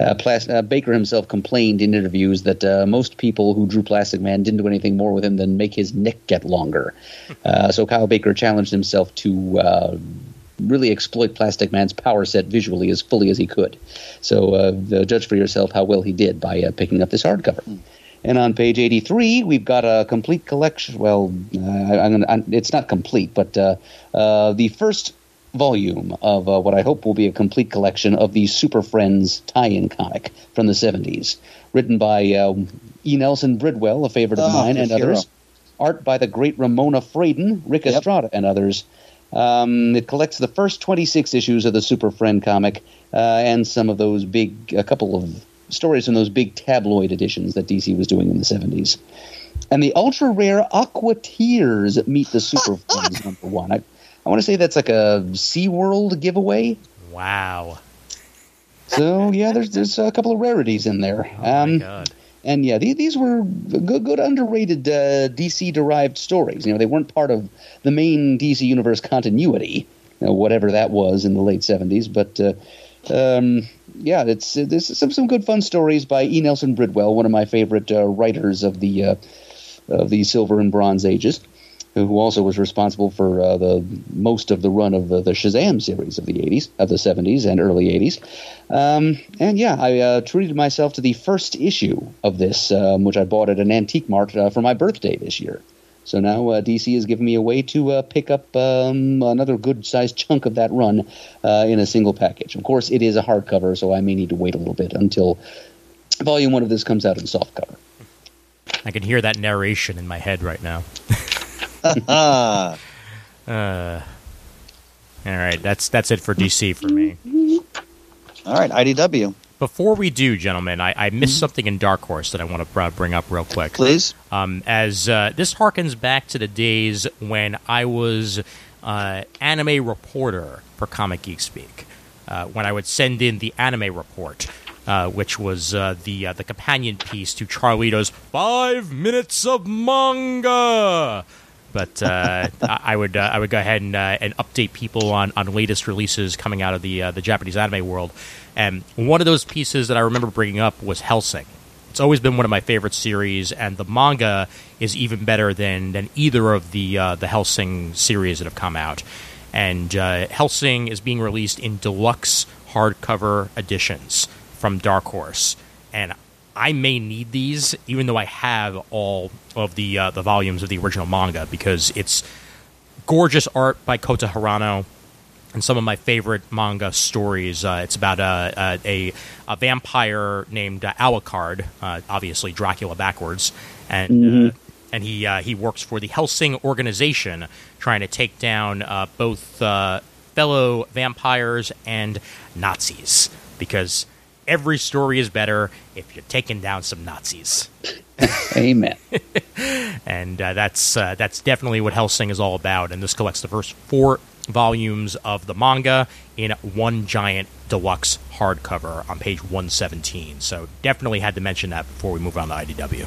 Speaker 3: uh, Plas- uh, Baker himself complained in interviews that uh, most people who drew Plastic Man didn't do anything more with him than make his neck get longer. *laughs* Uh, so Kyle Baker challenged himself to uh, really exploit Plastic Man's power set visually as fully as he could. So uh, judge for yourself how well he did by uh, picking up this hardcover. And on page 83, we've got a complete collection. Well, uh, I'm gonna, I'm, it's not complete, but uh, uh, the first volume of uh, what I hope will be a complete collection of the Super Friends tie-in comic from the 70s, written by uh, E. Nelson Bridwell, a favorite of
Speaker 2: Oh,
Speaker 3: mine, and
Speaker 2: hero.
Speaker 3: others. Art by the great Ramona Fradon, Rick
Speaker 2: Yep.
Speaker 3: Estrada, and others. Um, it collects the first 26 issues of the Super Friend comic uh, and some of those big, a couple of stories from those big tabloid editions that DC was doing in the 70s. And the ultra rare Aquateers meet the Super *laughs* Friends number one. I, I want to say that's like a SeaWorld giveaway.
Speaker 1: Wow!
Speaker 3: So, yeah, there's there's a couple of rarities in there.
Speaker 1: Oh
Speaker 3: Um,
Speaker 1: my god!
Speaker 3: And yeah, these, these were good, good underrated uh, DC derived stories. You know, they weren't part of the main DC universe continuity, you know, whatever that was in the late seventies. But uh, um, yeah, it's this is some some good fun stories by E. Nelson Bridwell, one of my favorite uh, writers of the uh, of the Silver and Bronze Ages. Who also was responsible for uh, the most of the run of the, the Shazam series of the '80s, of the '70s and early '80s, um, and yeah, I uh, treated myself to the first issue of this, um, which I bought at an antique mart uh, for my birthday this year. So now uh, DC has given me a way to uh, pick up um, another good sized chunk of that run uh, in a single package. Of course, it is a hardcover, so I may need to wait a little bit until volume one of this comes out in softcover.
Speaker 1: I can hear that narration in my head right now. *laughs* *laughs* Uh, all right, that's that's it for DC for me.
Speaker 2: all right, IDW,
Speaker 1: Before we do, gentlemen, I, I missed something in Dark Horse that I want to bring up real quick.
Speaker 2: please.
Speaker 1: um, as uh, this harkens back to the days when I was uh, anime reporter for Comic Geek Speak, uh, when I would send in the anime report, uh, which was uh, the uh, the companion piece to Charlito's Five Minutes of Manga. But uh, *laughs* I would uh, I would go ahead and, uh, and update people on, on latest releases coming out of the uh, the Japanese anime world, and one of those pieces that I remember bringing up was Hellsing. It's always been one of my favorite series, and the manga is even better than than either of the the Hellsing series that have come out. And Hellsing is being released in deluxe hardcover editions from Dark Horse, and I may need these, even though I have all of the uh, the volumes of the original manga, because it's gorgeous art by Kota Hirano and some of my favorite manga stories. Uh, it's about a, a, a vampire named uh, Alucard, uh, obviously Dracula backwards, and uh, and he uh, he works for the Hellsing organization, trying to take down uh, both uh, fellow vampires and Nazis because. Every story is better if you're taking down some Nazis
Speaker 3: Amen. *laughs*
Speaker 1: and uh, that's uh, that's definitely what Hellsing is all about. And this collects the first four volumes of the manga in one giant deluxe hardcover on page 117. So definitely had to mention that before we move on to IDW.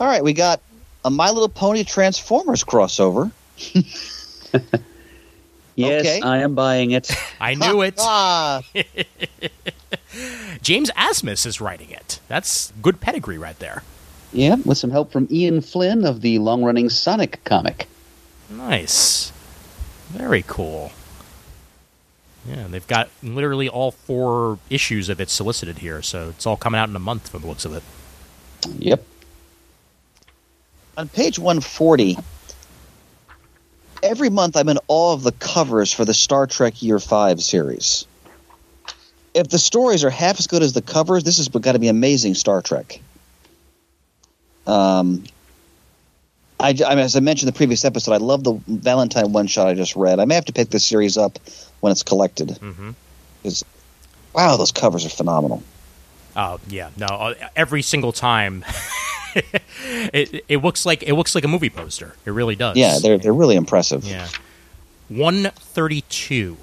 Speaker 2: All right, we got a My Little Pony Transformers crossover. *laughs*
Speaker 3: Yes,
Speaker 2: Okay.
Speaker 3: I am buying it.
Speaker 1: I knew it. *laughs*
Speaker 2: Ah, *laughs*
Speaker 1: James Asmus is writing it. That's good pedigree right there.
Speaker 3: Yeah, with some help from Ian Flynn of the long-running Sonic comic.
Speaker 1: Nice. Very cool. Yeah, they've got literally all four issues of it solicited here, so it's all coming out in a month from the looks of it.
Speaker 3: Yep.
Speaker 2: on page 140, every month I'm in awe of the covers for the Star Trek Year 5 series. If the stories are half as good as the covers, this has got to be amazing Star Trek. Um, I, I mean, as I mentioned in the previous episode, I love the Valentine one shot I just read. I may have to pick this series up when it's collected.
Speaker 1: Mm-hmm.
Speaker 2: Wow, those covers are phenomenal.
Speaker 1: Oh yeah, no. uh, Every single time, *laughs* *laughs* it it looks like it looks like a movie poster. It really does.
Speaker 2: Yeah, they're they're really impressive.
Speaker 1: yeah. One thirty two,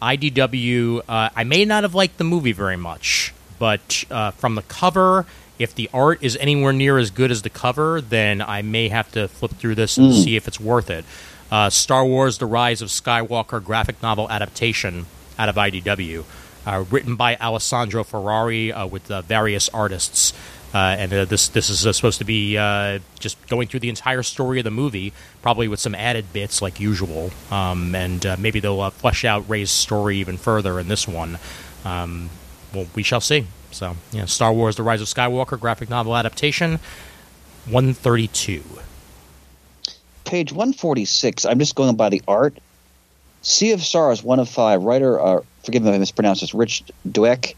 Speaker 1: IDW. Uh, I may not have liked the movie very much, but uh, from the cover, if the art is anywhere near as good as the cover, then I may have to flip through this and see if it's worth it. Uh, Star Wars: The Rise of Skywalker graphic novel adaptation out of IDW, uh, written by Alessandro Ferrari uh, with uh, various artists. Uh, and uh, this this is uh, supposed to be uh, just going through the entire story of the movie, probably with some added bits like usual. Um, and uh, maybe they'll uh, flesh out Rey's story even further in this one. Um, well, we shall see. So, yeah, Star Wars: The Rise of Skywalker graphic novel adaptation, one thirty two.
Speaker 2: page 146 i'm just going by the art sea of stars one of five writer forgive me if i mispronounce this rich douek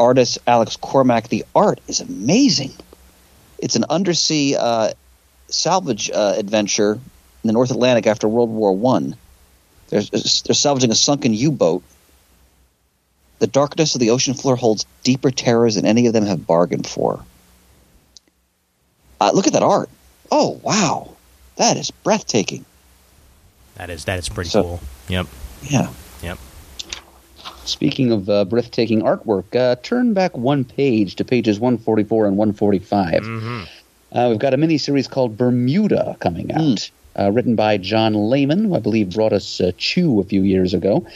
Speaker 2: artist alex cormack the art is amazing. It's an undersea uh, salvage uh, adventure in the north atlantic after world war one. They're, they're salvaging a sunken u-boat. The darkness of the ocean floor holds deeper terrors than any of them have bargained for. Uh, look at that art. Oh wow. That is breathtaking.
Speaker 1: That is that is pretty
Speaker 2: So-
Speaker 1: cool. Yep.
Speaker 2: yeah.
Speaker 1: Yep.
Speaker 3: Speaking of uh, breathtaking artwork, uh, turn back one page to pages 144 and 145.
Speaker 1: hmm
Speaker 3: Uh, we've got a mini series called Bermuda coming out,
Speaker 2: Mm.
Speaker 3: uh, written by John Layman, who I believe brought us uh, Chew a few years ago,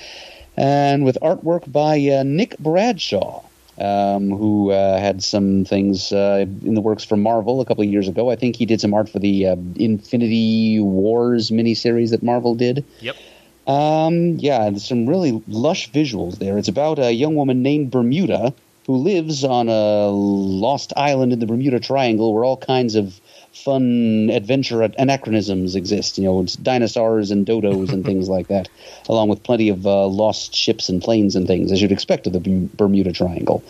Speaker 3: and with artwork by uh, Nick Bradshaw, um, who uh, had some things uh, in the works for Marvel a couple of years ago. I think he did some art for the uh, Infinity Wars miniseries that Marvel did.
Speaker 1: Yep.
Speaker 3: Um, yeah, there's some really lush visuals there. It's about a young woman named Bermuda who lives on a lost island in the Bermuda Triangle where all kinds of fun adventure anachronisms exist. You know, it's dinosaurs and dodos and *laughs* things like that, along with plenty of uh, lost ships and planes and things, as you'd expect of the Bermuda Triangle.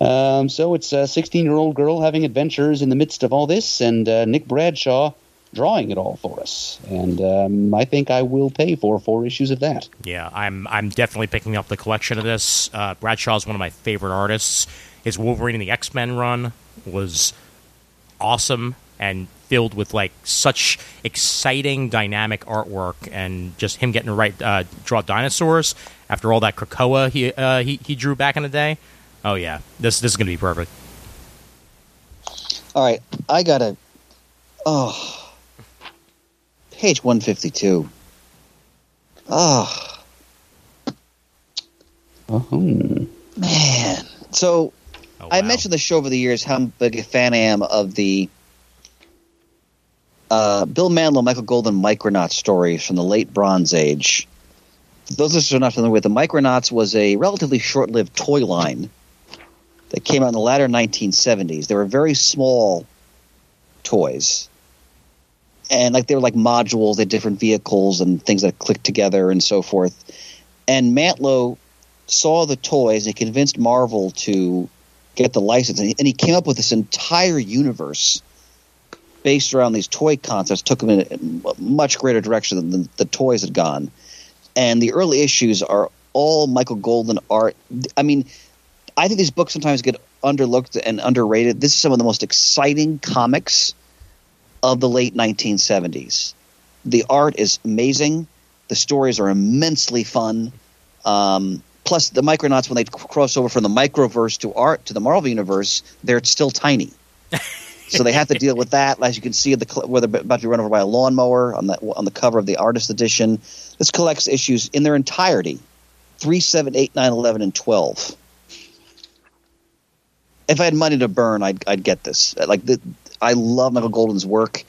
Speaker 3: Um, so it's a 16 year old girl having adventures in the midst of all this, and uh, Nick Bradshaw drawing it all for us. And um, I think I will pay for four issues of that.
Speaker 1: Yeah, I'm I'm definitely picking up the collection of this. Uh, Bradshaw is one of my favorite artists. His Wolverine and the X Men run was awesome and filled with like such exciting, dynamic artwork, and just him getting to write uh, draw dinosaurs after all that Krakoa he, uh, he he drew back in the day. Oh yeah, this this is gonna be perfect.
Speaker 2: All right, I gotta. Oh, page one fifty two. Oh
Speaker 3: Oh,
Speaker 2: man, so
Speaker 1: Oh,
Speaker 2: I mentioned the show over the years how big a fan I am of the uh, Bill Mantlo, Michael Golden Micronaut stories from the late Bronze Age. For those of us who are not familiar with the Micronauts was a relatively short-lived toy line that came out in the latter 1970s. They were very small toys, and like they were like modules, they had different vehicles and things that clicked together and so forth. And Mantlo saw the toys and convinced Marvel to get the license, and he, and he came up with this entire universe based around these toy concepts. Took him in a much greater direction than the, the toys had gone. And the early issues are all Michael Golden art. I mean, I think these books sometimes get underlooked and underrated. This is some of the most exciting comics of the late 1970s. The art is amazing. The stories are immensely fun. Um, plus, the Micronauts, when they cross over from the Microverse to art to the Marvel Universe, they're still tiny. *laughs* so they have to deal with that. As you can see, the where they're about to be run over by a lawnmower on the on the cover of the artist edition. This collects issues in their entirety: three, seven, eight, nine, eleven, and twelve. If I had money to burn, I'd I'd get this. Like the, I love Michael Golden's work,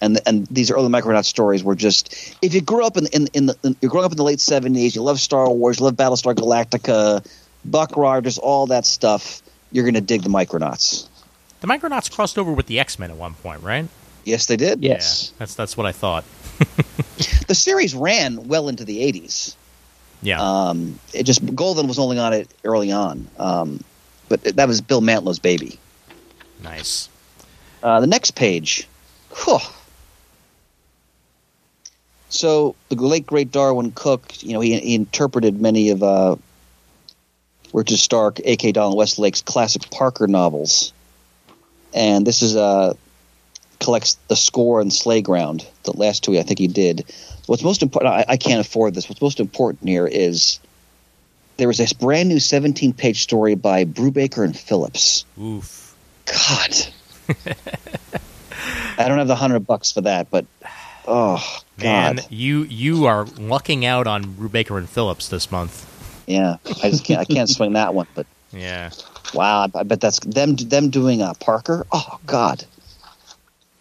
Speaker 2: and and these early Micronaut stories were just. If you grew up in in, in, the, in you're growing up in the late seventies, you love Star Wars, you love Battlestar Galactica, Buck Rogers, all that stuff. You're gonna dig the Micronauts.
Speaker 1: The Micronauts crossed over with the X Men at one point, right?
Speaker 2: Yes, they did.
Speaker 3: Yes.
Speaker 1: Yeah, that's that's what I thought. *laughs*
Speaker 2: The series ran well into the 80s.
Speaker 1: Yeah.
Speaker 2: Um, it just Golden was only on it early on, um, but that was Bill Mantlo's baby.
Speaker 1: nice.
Speaker 2: Uh, the next page, whew. so the late great Darwyn Cooke, you know, he, he interpreted many of uh, Richard Stark, A.K. Donald Westlake's classic Parker novels, and this is uh, collects the score and Slayground. The last two, I think he did. What's most important, I, I can't afford this. What's most important here is there was this brand new 17 page story by Brubaker and Phillips.
Speaker 1: Oof.
Speaker 2: God. I don't have the hundred bucks for that, but oh
Speaker 1: Man, you you are lucking out on Brubaker and Phillips this month.
Speaker 2: yeah, I just can't. I can't *laughs* swing that one. But
Speaker 1: Yeah.
Speaker 2: wow, I, I bet that's them. Them doing uh, Parker. Oh God,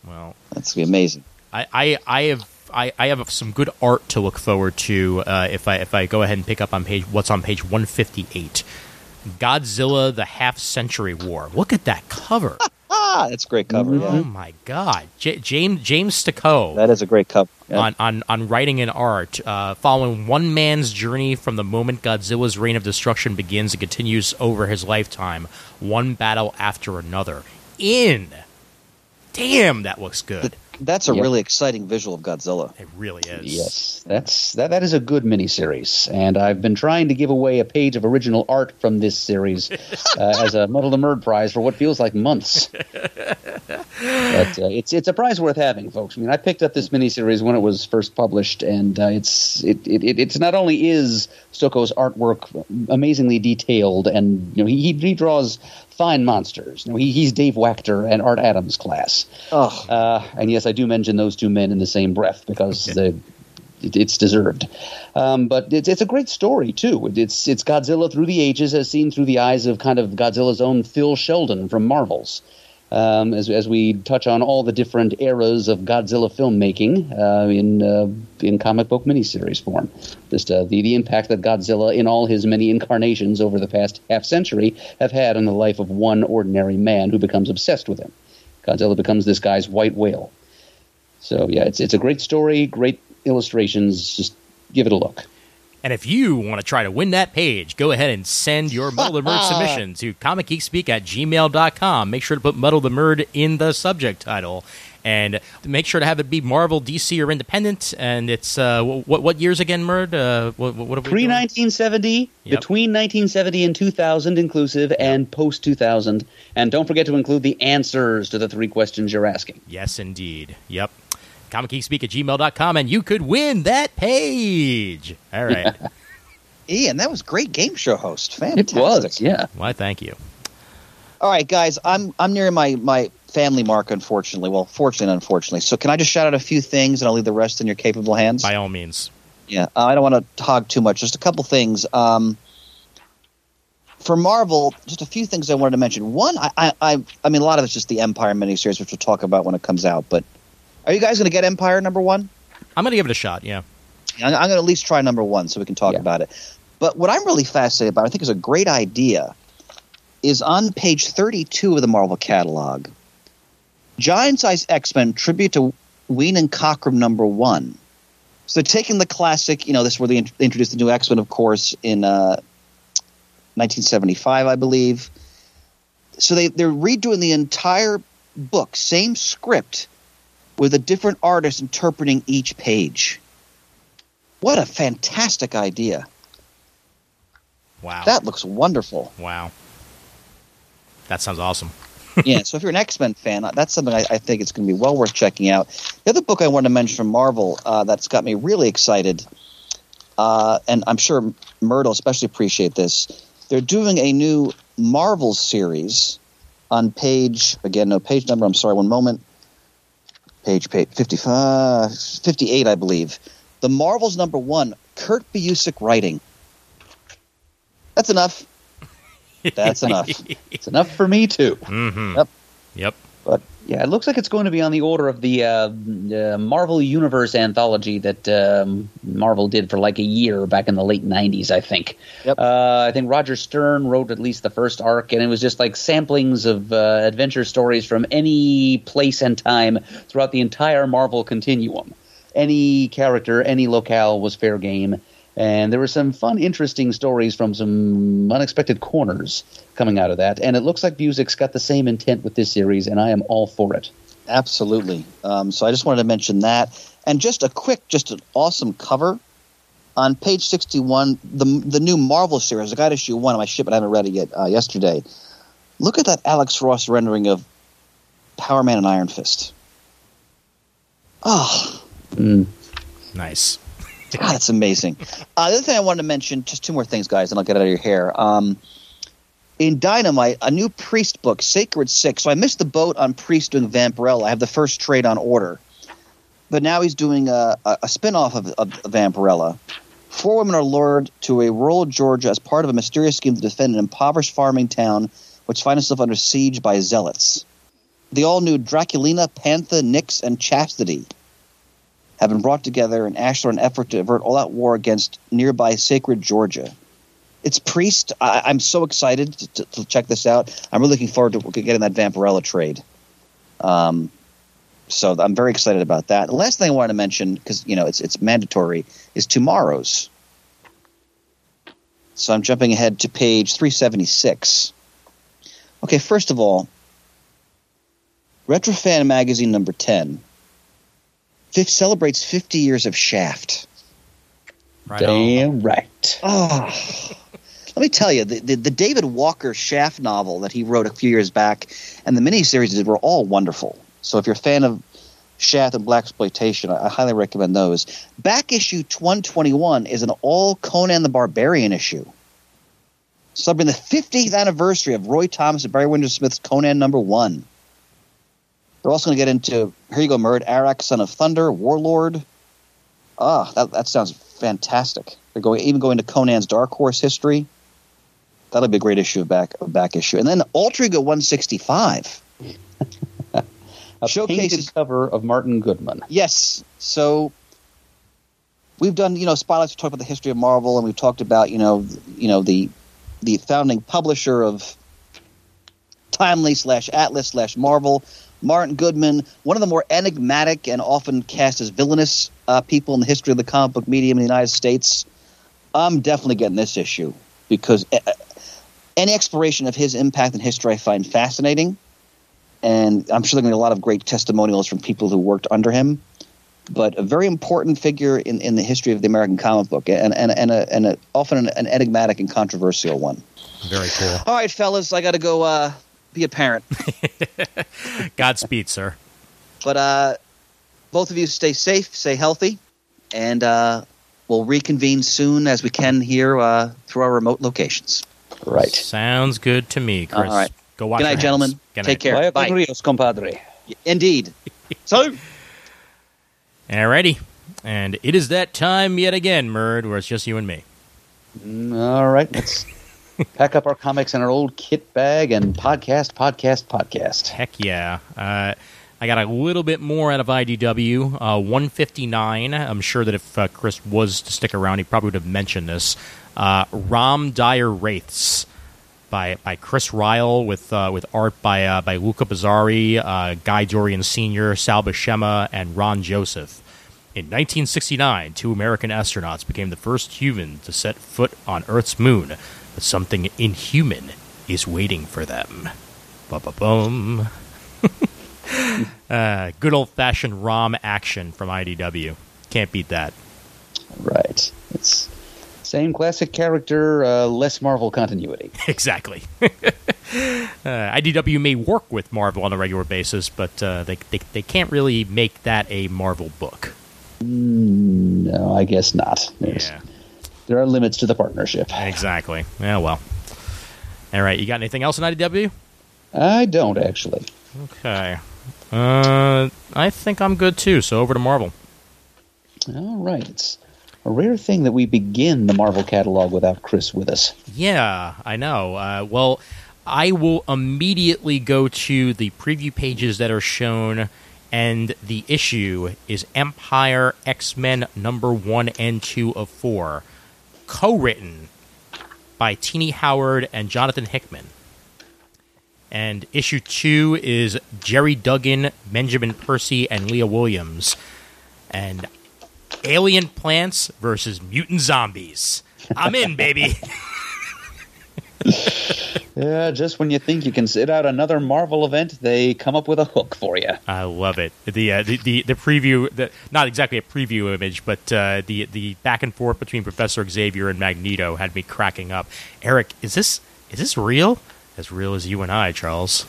Speaker 1: Well,
Speaker 2: that's gonna be amazing.
Speaker 1: I, I, I have I, I have some good art to look forward to uh, if I if I go ahead and pick up on page what's on page one fifty eight. Godzilla: The Half Century War. Look at that cover. *laughs*
Speaker 2: Ah, that's a great cover.
Speaker 1: Oh
Speaker 2: Yeah,
Speaker 1: my God, J- James James Stokoe
Speaker 2: that is a great cover. Yeah.
Speaker 1: on, on on writing and art, uh, following one man's journey from the moment Godzilla's reign of destruction begins and continues over his lifetime, one battle after another. In, damn, that looks good.
Speaker 2: That's a
Speaker 3: Yep.
Speaker 2: really exciting visual of Godzilla.
Speaker 1: It really is.
Speaker 3: Yes, that's that. That is a good miniseries, and I've been trying to give away a page of original art from this series *laughs* uh, as a Muddle the Murd prize for what feels like months. *laughs* but uh, it's it's a prize worth having, folks. I mean, I picked up this miniseries when it was first published, and uh, it's it, it, it it's not only is Stokoe's artwork amazingly detailed, and you know he he, he draws fine monsters. You know, he, he's Dave Wachter and Art Adams class.
Speaker 2: Oh,
Speaker 3: Uh, and yes, I do mention those two men in the same breath because they, it, it's deserved. Um, but it's, it's a great story too. It- It's it's Godzilla through the ages, as seen through the eyes of kind of Godzilla's own Phil Sheldon from Marvels. Um, as, as we touch on all the different eras of Godzilla filmmaking uh, in uh, in comic book miniseries form, just uh, the the impact that Godzilla in all his many incarnations over the past half century have had on the life of one ordinary man who becomes obsessed with him. Godzilla becomes this guy's white whale. So yeah, it's it's a great story, great illustrations. Just give it a look.
Speaker 1: And if you want to try to win that page, go ahead and send your *laughs* Muddle the Murd submission to comicgeekspeak at gmail.com. Make sure to put Muddle the Murd in the subject title. And make sure to have it be Marvel, DC, or Independent. And it's, uh, what what years again, Murd? Uh, what, what
Speaker 3: Pre 1970,
Speaker 1: Yep.
Speaker 3: between 1970 and 2000 inclusive, and post 2000. And don't forget to include the answers to the three questions you're asking.
Speaker 1: Yes, indeed. Yep. Comicgeekspeak at gmail.com, and you could win that page. All right. *laughs*
Speaker 2: Ian, that was great game show host. Fantastic.
Speaker 3: It was, yeah.
Speaker 1: Why, thank you.
Speaker 2: All right, guys, I'm I'm nearing my my family mark, unfortunately. Well, fortunately, unfortunately. So, can I just shout out a few things, and I'll leave the rest in your capable hands?
Speaker 1: By all means.
Speaker 2: Yeah, uh, I don't want to hog too much. Just a couple things. Um, for Marvel, just a few things I wanted to mention. One, I, I, I, I mean, a lot of it's just the Empire miniseries, which we'll talk about when it comes out. But are you guys going to get Empire number one?
Speaker 1: I'm going to give it a shot. Yeah.
Speaker 2: I'm, I'm going to at least try number one so we can talk
Speaker 3: Yeah.
Speaker 2: about it. But what I'm really fascinated about, I think is a great idea, is on page 32 of the Marvel catalog. Giant Size X Men tribute to Wein and Cockrum number one. So they're taking the classic, you know, this is where they introduced the new X Men, of course, in uh, 1975, I believe. So they, they're redoing the entire book, same script, with a different artist interpreting each page. What a fantastic idea.
Speaker 1: Wow.
Speaker 2: That looks wonderful.
Speaker 1: wow. That sounds awesome. *laughs*
Speaker 2: yeah, so if you're an X Men fan, that's something I, I think it's going to be well worth checking out. The other book I wanted to mention from Marvel uh, that's got me really excited, uh, and I'm sure Myrtle especially appreciate this. They're doing a new Marvel series on page, again, no page number, I'm sorry, one moment. Page, page 55, 58, I believe. The Marvels number one, Kurt Busiek writing. That's enough. *laughs* That's enough.
Speaker 3: It's enough for me too.
Speaker 1: Mm-hmm.
Speaker 2: Yep.
Speaker 1: Yep.
Speaker 3: But yeah, it looks like it's going to be on the order of the uh, uh, Marvel Universe anthology that um, Marvel did for like a year back in the late '90s, I think.
Speaker 2: Yep.
Speaker 3: Uh, I think Roger Stern wrote at least the first arc, and it was just like samplings of uh, adventure stories from any place and time throughout the entire Marvel continuum. Any character, any locale was fair game. And there were some fun, interesting stories from some unexpected corners coming out of that. And it looks like Busiek's got the same intent with this series, and I am all for it.
Speaker 2: Absolutely. Um, so I just wanted to mention that, and just a quick, just an awesome cover on page sixty-one. The the new Marvel series. I got issue one on my ship, but I haven't read it yet. Uh, yesterday, look at that Alex Ross rendering of Power Man and Iron Fist. Oh,
Speaker 3: Mm.
Speaker 1: Nice.
Speaker 2: God, it's amazing. Uh, the other thing I wanted to mention, just two more things, guys, and I'll get out of your hair. Um, in Dynamite, a new Priest book, Sacred Six. So I missed the boat on Priest doing Vampirella. I have the first trade on order. But now he's doing a, a, a spin off of, of Vampirella. Four women are lured to a rural Georgia as part of a mysterious scheme to defend an impoverished farming town which finds itself under siege by zealots. The all new Draculina, Pantha, Nyx, and Chastity have been brought together in Ashlar an effort to avert all out war against nearby sacred Georgia. It's Priest. I, I'm so excited to, to, to check this out. I'm really looking forward to getting that Vampirella trade. Um, so I'm very excited about that. The last thing I wanted to mention, because you know it's it's mandatory, is tomorrow's. So I'm jumping ahead to page 376. Okay, first of all, Retrofan magazine number 10 fif- celebrates 50 years of Shaft.
Speaker 1: Right on.
Speaker 3: Damn right.
Speaker 2: Oh, let me tell you, the, the, the David Walker Shaft novel that he wrote a few years back and the miniseries he were all wonderful. So if you're a fan of Shaft and Black Exploitation, I, I highly recommend those. Back issue 121 is an all Conan the Barbarian issue. Celebrating the 50th anniversary of Roy Thomas and Barry Windsor Smith's Conan number one. They're also going to get into here you go, Murd, Arak, Son of Thunder, Warlord. Ah, that, that sounds fantastic. They're going even going to Conan's Dark Horse history. That'll be a great issue of back of back issue. And then Alter Ego 165. *laughs*
Speaker 3: A
Speaker 2: Showcases-
Speaker 3: cover of Martin Goodman.
Speaker 2: Yes. So we've done, you know, spotlights. We talked about the history of Marvel, and we've talked about, you know, you know the the founding publisher of Timely slash Atlas slash Marvel, Martin Goodman, one of the more enigmatic and often cast as villainous uh, people in the history of the comic book medium in the United States. I'm definitely getting this issue because uh, any exploration of his impact in history I find fascinating and I'm sure there are going to be a lot of great testimonials from people who worked under him. But a very important figure in, in the history of the American comic book, and and and, a, and a, often an, an enigmatic and controversial one.
Speaker 1: Very cool.
Speaker 2: All right, fellas, I got to go uh, be a parent. *laughs*
Speaker 1: Godspeed, sir.
Speaker 2: But uh, both of you stay safe, stay healthy, and uh, we'll reconvene soon as we can here uh, through our remote locations.
Speaker 3: Right.
Speaker 1: Sounds good to me, Chris.
Speaker 2: All right.
Speaker 1: Go watch
Speaker 2: Good night, gentlemen.
Speaker 1: Good
Speaker 2: Take
Speaker 1: night.
Speaker 2: care.
Speaker 3: Vaya
Speaker 2: Bye.
Speaker 3: con Rios, compadre.
Speaker 2: Indeed. *laughs* so.
Speaker 1: Alrighty. And it is that time yet again, Murd, where it's just you and me.
Speaker 3: Mm, All right, let's Pack up our comics in our old kit bag and podcast, podcast, podcast.
Speaker 1: Heck yeah. Uh, I got a little bit more out of IDW. Uh, 159. I'm sure that if uh, Chris was to stick around, he probably would have mentioned this. Uh, Rom Dire Wraiths by by Chris Ryall with uh, with art by uh, by Luca Bizzarri, uh, Guy Dorian Sr., Sal Buscema, and Ron Joseph. In 1969, two American astronauts became the first human to set foot on Earth's moon, but something inhuman is waiting for them. Ba-ba-bum. *laughs* uh, good old fashioned ROM action from IDW. Can't beat that.
Speaker 3: Right. It's same classic character, uh, less Marvel continuity. *laughs*
Speaker 1: exactly. *laughs* uh, IDW may work with Marvel on a regular basis, but uh, they, they, they can't really make that a Marvel book.
Speaker 3: Mm, no, I guess not. There's,
Speaker 1: Yeah,
Speaker 3: There are limits to the partnership.
Speaker 1: exactly. Yeah, well. All right, you got anything else in IDW?
Speaker 3: I don't actually.
Speaker 1: Okay. Uh, I think I'm good too. So over to Marvel.
Speaker 3: All right. It's a rare thing that we begin the Marvel catalog without Chris with us.
Speaker 1: Yeah, I know. Uh, well, I will immediately go to the preview pages that are shown, and the issue is Empire X Men number one and two of four, co written by Tini Howard and Jonathan Hickman. And issue two is Gerry Duggan, Benjamin Percy, and Leah Williams. And alien plants versus mutant zombies. I'm in, baby. *laughs* *laughs*
Speaker 3: Yeah, just when you think you can sit out another Marvel event, they come up with a hook for you.
Speaker 1: I love it. The uh, the, the the preview, the, not exactly a preview image, but uh, the the back and forth between Professor Xavier and Magneto had me cracking up. Eric, is this is this real? As real as you and I, Charles.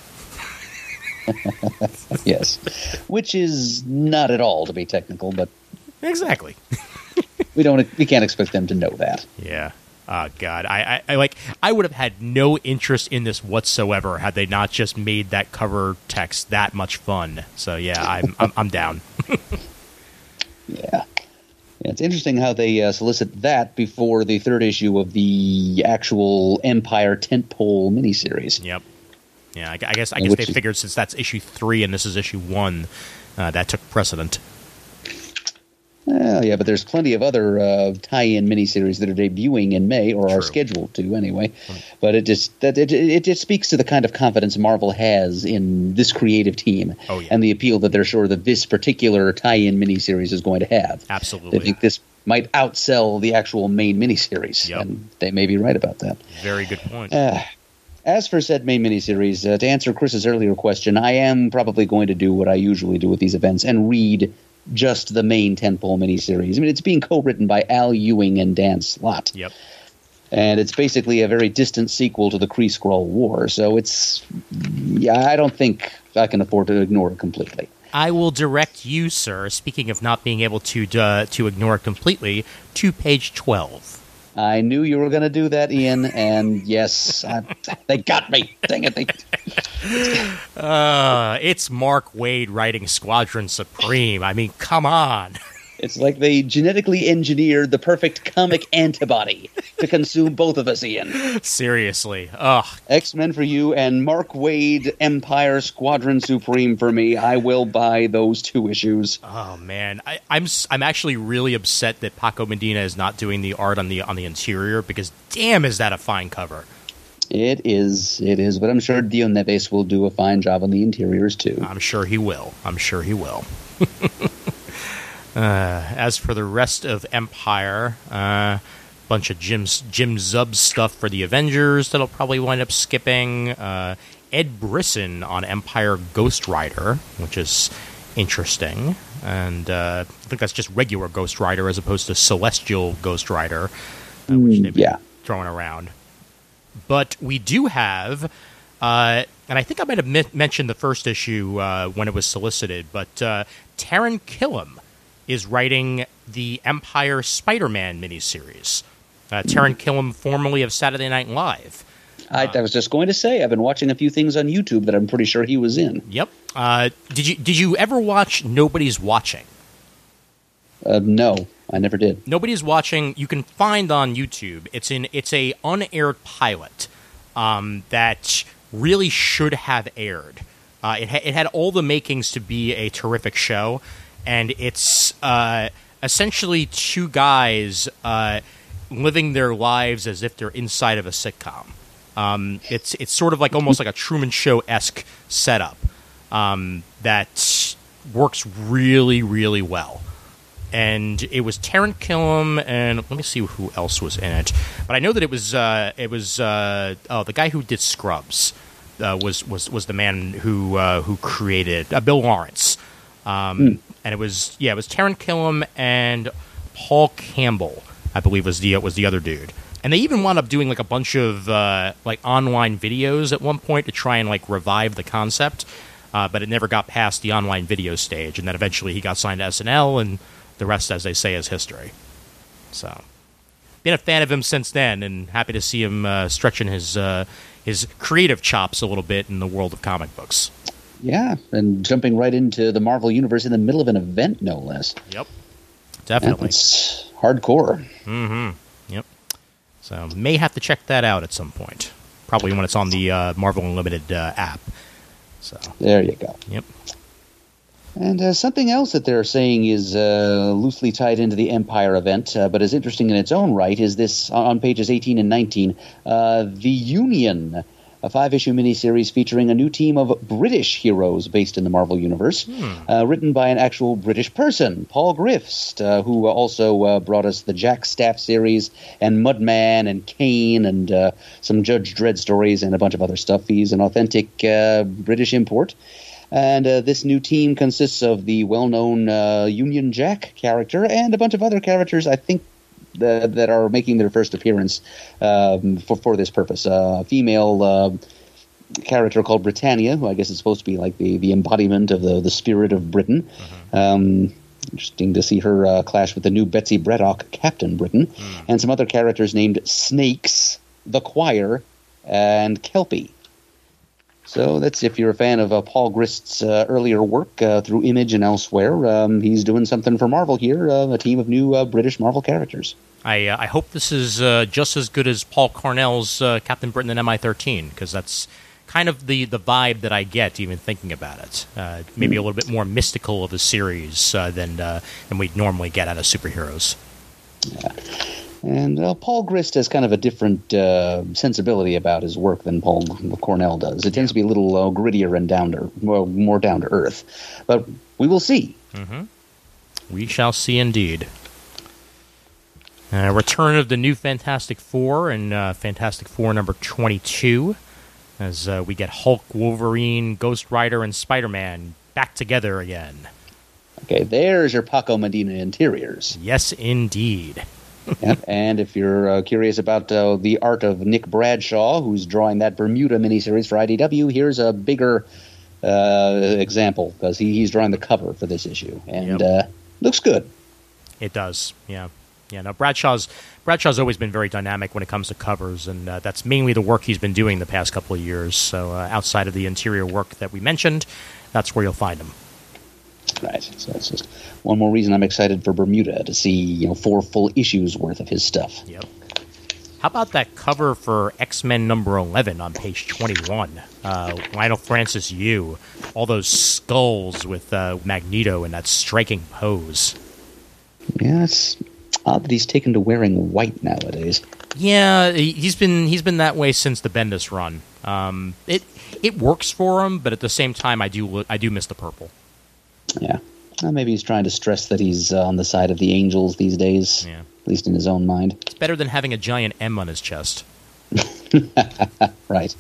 Speaker 1: *laughs*
Speaker 3: yes, which is not at all to be technical, but
Speaker 1: Exactly. *laughs*
Speaker 3: we don't we can't expect them to know that.
Speaker 1: Yeah. Oh God, I, I, I like. I would have had no interest in this whatsoever had they not just made that cover text that much fun. So yeah, I'm I'm, I'm down. *laughs*
Speaker 3: Yeah. Yeah, it's interesting how they uh, solicit that before the third issue of the actual Empire tentpole miniseries.
Speaker 1: Yep. Yeah, I, I guess I guess they figured since that's issue three and this is issue one, uh, that took precedent.
Speaker 3: Well, yeah, but there's plenty of other uh, tie-in miniseries that are debuting in May or are scheduled to anyway. But it just that it, it just speaks to the kind of confidence Marvel has in this creative team
Speaker 1: Oh, yeah.
Speaker 3: and the appeal that they're sure that this particular tie-in miniseries is going to have.
Speaker 1: Absolutely.
Speaker 3: They think this might outsell the actual main miniseries,
Speaker 1: Yep.
Speaker 3: and they may be right about that.
Speaker 1: Very good point.
Speaker 3: Uh, as for said main miniseries, uh, to answer Chris's earlier question, I am probably going to do what I usually do with these events and read just the main tentpole miniseries. I mean, it's being co-written by Al Ewing and Dan Slott,
Speaker 1: Yep.
Speaker 3: and it's basically a very distant sequel to the Kree Skrull War. So it's, yeah, I don't think I can afford to ignore it completely.
Speaker 1: I will direct you, sir. Speaking of not being able to uh, to ignore it completely, to page twelve.
Speaker 3: I knew you were going to do that, Ian, and yes, I, they got me. Dang it! They,
Speaker 1: Uh, it's Mark Waid writing Squadron Supreme. I mean, come on. *laughs*
Speaker 3: It's like they genetically engineered the perfect comic antibody to consume both of us, Ian.
Speaker 1: Seriously. Ugh.
Speaker 3: X Men for you and Mark Waid Empire Squadron Supreme for me. I will buy those two issues.
Speaker 1: Oh man, I, I'm I'm actually really upset that Paco Medina is not doing the art on the on the interior because damn, is that a fine cover.
Speaker 3: It is, it is, but I'm sure Dio Neves will do a fine job on the interiors too.
Speaker 1: I'm sure he will. I'm sure he will. *laughs* uh, as for the rest of Empire, a uh, bunch of Jim Jim Zub stuff for the Avengers that'll probably wind up skipping. Uh, Ed Brisson on Empire Ghost Rider, which is interesting, and uh, I think that's just regular Ghost Rider as opposed to Celestial Ghost Rider, uh, which they've been
Speaker 3: yeah.
Speaker 1: throwing around. But we do have, uh, and I think I might have men- mentioned the first issue uh, when it was solicited, but uh, Taran Killam is writing the Empire Spider Man miniseries. Uh, Taran Killam, formerly of Saturday Night Live.
Speaker 3: I, I was just going to say I've been watching a few things on YouTube that I'm pretty sure he was in.
Speaker 1: Yep. Uh, did you did you ever watch Nobody's Watching?
Speaker 3: Uh, no, I never did.
Speaker 1: Nobody's watching. You can find on YouTube. It's in. It's a unaired pilot um, that really should have aired. Uh, it, ha- it had all the makings to be a terrific show, and it's uh, essentially two guys uh, living their lives as if they're inside of a sitcom. Um, it's it's sort of like almost like a Truman Show esque setup um, that works really really well. And it was Taran Killam, and let me see who else was in it. But I know that it was uh, it was uh, oh the guy who did Scrubs uh, was was was the man who uh, who created Bill Lawrence, um, and it was yeah it was Taran Killam and Paul Campbell I believe was the was the other dude. And they even wound up doing like a bunch of uh, like online videos at one point to try and like revive the concept, uh, but it never got past the online video stage. And then eventually he got signed to SNL, and the rest, as they say, is history. So, been a fan of him since then, and happy to see him uh, stretching his uh, his creative chops a little bit in the world of comic books.
Speaker 3: Yeah, and jumping right into the Marvel universe in the middle of an event, no less.
Speaker 1: Yep, definitely.
Speaker 3: it's hardcore. Mm-hmm.
Speaker 1: Yep. So may have to check that out at some point. Probably when it's on the uh, Marvel Unlimited uh, app. So
Speaker 3: There you go.
Speaker 1: yep.
Speaker 3: And uh, something else that they're saying is uh, loosely tied into the Empire event, uh, but is interesting in its own right, is this on pages 18 and 19 uh, The Union, a five issue miniseries featuring a new team of British heroes based in the Marvel Universe, uh, written by an actual British person, Paul Grist, uh, who also uh, brought us the Jack Staff series and Mudman and Kane and uh, some Judge Dredd stories and a bunch of other stuff. He's an authentic uh, British import. And uh, this new team consists of the well-known uh, Union Jack character and a bunch of other characters. I think the, that are making their first appearance um, for for this purpose. A female uh, character called Britannia, who I guess is supposed to be like the, the embodiment of the the spirit of Britain. Um, interesting to see her uh, clash with the new Betsy Braddock, Captain Britain, and some other characters named Snakes, the Choir, and Kelpie. So that's if you're a fan of uh, Paul Grist's uh, earlier work uh, through Image and elsewhere. Um, he's doing something for Marvel here, uh, a team of new uh, British Marvel characters.
Speaker 1: I uh, I hope this is uh, just as good as Paul Cornell's uh, Captain Britain and MI13 because that's kind of the, the vibe that I get even thinking about it. Uh, maybe a little bit more mystical of a series uh, than uh, than we normally get out of superheroes.
Speaker 3: And uh, Paul Grist has kind of a different uh, sensibility about his work than Paul Cornell does. It tends to be a little uh, grittier and down to well, more down to earth. But we will see.
Speaker 1: We shall see indeed. Uh, return of the new Fantastic Four and uh, Fantastic Four number 22 as uh, we get Hulk, Wolverine, Ghost Rider, and Spider Man back together again.
Speaker 3: Okay, there's your Paco Medina interiors.
Speaker 1: Yes, indeed. *laughs*
Speaker 3: yep. And if you're uh, curious about uh, the art of Nick Bradshaw, who's drawing that Bermuda miniseries for IDW, here's a bigger uh, example because he, he's drawing the cover for this issue, and
Speaker 1: Yep.
Speaker 3: uh, looks good.
Speaker 1: It does, yeah, yeah. Now Bradshaw's Bradshaw's always been very dynamic when it comes to covers, and uh, that's mainly the work he's been doing the past couple of years. So uh, outside of the interior work that we mentioned, that's where you'll find him.
Speaker 3: Right. So it's just one more reason I'm excited for Bermuda to see you know four full issues worth of his stuff.
Speaker 1: Yep. How about that cover for X Men number 11 on page 21? Uh, Leinil Francis Yu. All those skulls with uh, Magneto in that striking pose.
Speaker 3: Yeah, it's odd that he's taken to wearing white nowadays.
Speaker 1: Yeah, he- he's been he's been that way since the Bendis run. Um, it it works for him, but at the same time, I do I do miss the purple.
Speaker 3: Yeah. Maybe he's trying to stress that he's uh, on the side of the angels these days,
Speaker 1: Yeah.
Speaker 3: at least in his own mind.
Speaker 1: It's better than having a giant M on his chest. *laughs*
Speaker 3: Right.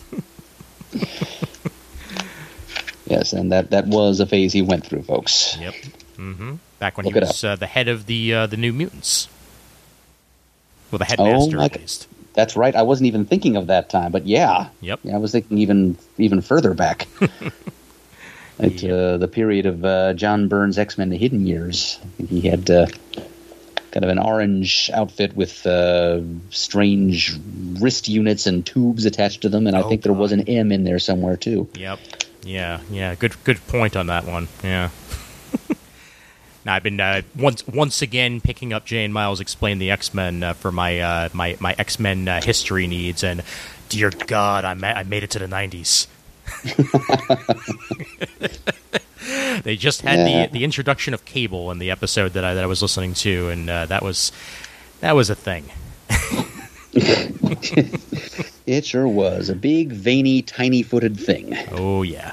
Speaker 3: yes, and that, that was a phase he went through, folks.
Speaker 1: Yep. hmm Back when
Speaker 3: Look
Speaker 1: he was uh, the head of the uh, the New Mutants. Well, the
Speaker 3: Oh,
Speaker 1: headmaster,
Speaker 3: my
Speaker 1: at least.
Speaker 3: That's right. I wasn't even thinking of that time, but yeah.
Speaker 1: Yep.
Speaker 3: Yeah, I was thinking even even further back. *laughs* At
Speaker 1: Yep.
Speaker 3: uh, the period of uh, John Byrne's X Men: The Hidden Years, he had uh, kind of an orange outfit with uh, strange wrist units and tubes attached to them, and I
Speaker 1: Oh,
Speaker 3: think there was an M in there somewhere too.
Speaker 1: Yep. Yeah. Yeah. Good. Good point on that one. Yeah. *laughs* Now, I've been uh, once once again picking up Jay and Miles explain the X Men uh, for my uh, my my X Men uh, history needs, and dear God, I, ma- I made it to the nineties. *laughs* they just had
Speaker 3: Yeah.
Speaker 1: the the introduction of Cable in the episode that I that I was listening to, and uh, that was that was a thing. *laughs*
Speaker 3: It sure was a big, veiny, tiny-footed thing.
Speaker 1: Oh yeah.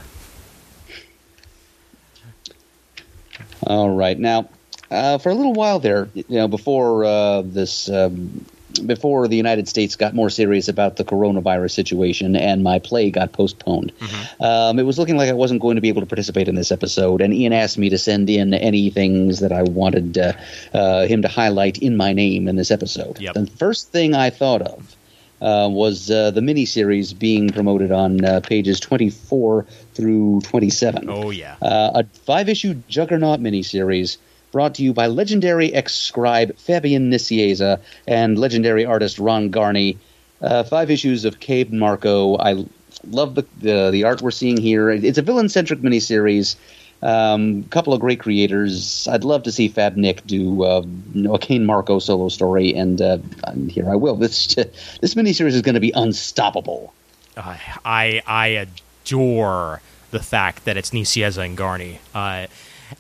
Speaker 3: All right, now uh, for a little while there, you know, before uh, this, um, before the United States got more serious about the coronavirus situation, and my play got postponed, um, it was looking like I wasn't going to be able to participate in this episode. And Ian asked me to send in any things that I wanted uh, uh, him to highlight in my name in this episode.
Speaker 1: Yep.
Speaker 3: The first thing I thought of. Uh, was uh, the miniseries being promoted on uh, pages 24 through 27
Speaker 1: Oh yeah.
Speaker 3: uh, a five issue Juggernaut miniseries brought to you by legendary ex scribe Fabian Nicieza and legendary artist Ron Garney. Uh, five issues of Cain Marko. I love the, the the art we're seeing here. It's a villain centric miniseries. A um, couple of great creators. I'd love to see Fab Nick do uh, you know, a Cain Marko solo story, and, uh, and here I will. *laughs* This this miniseries is going to be unstoppable.
Speaker 1: I I, I adore the fact that it's Nicieza and Garney. Uh,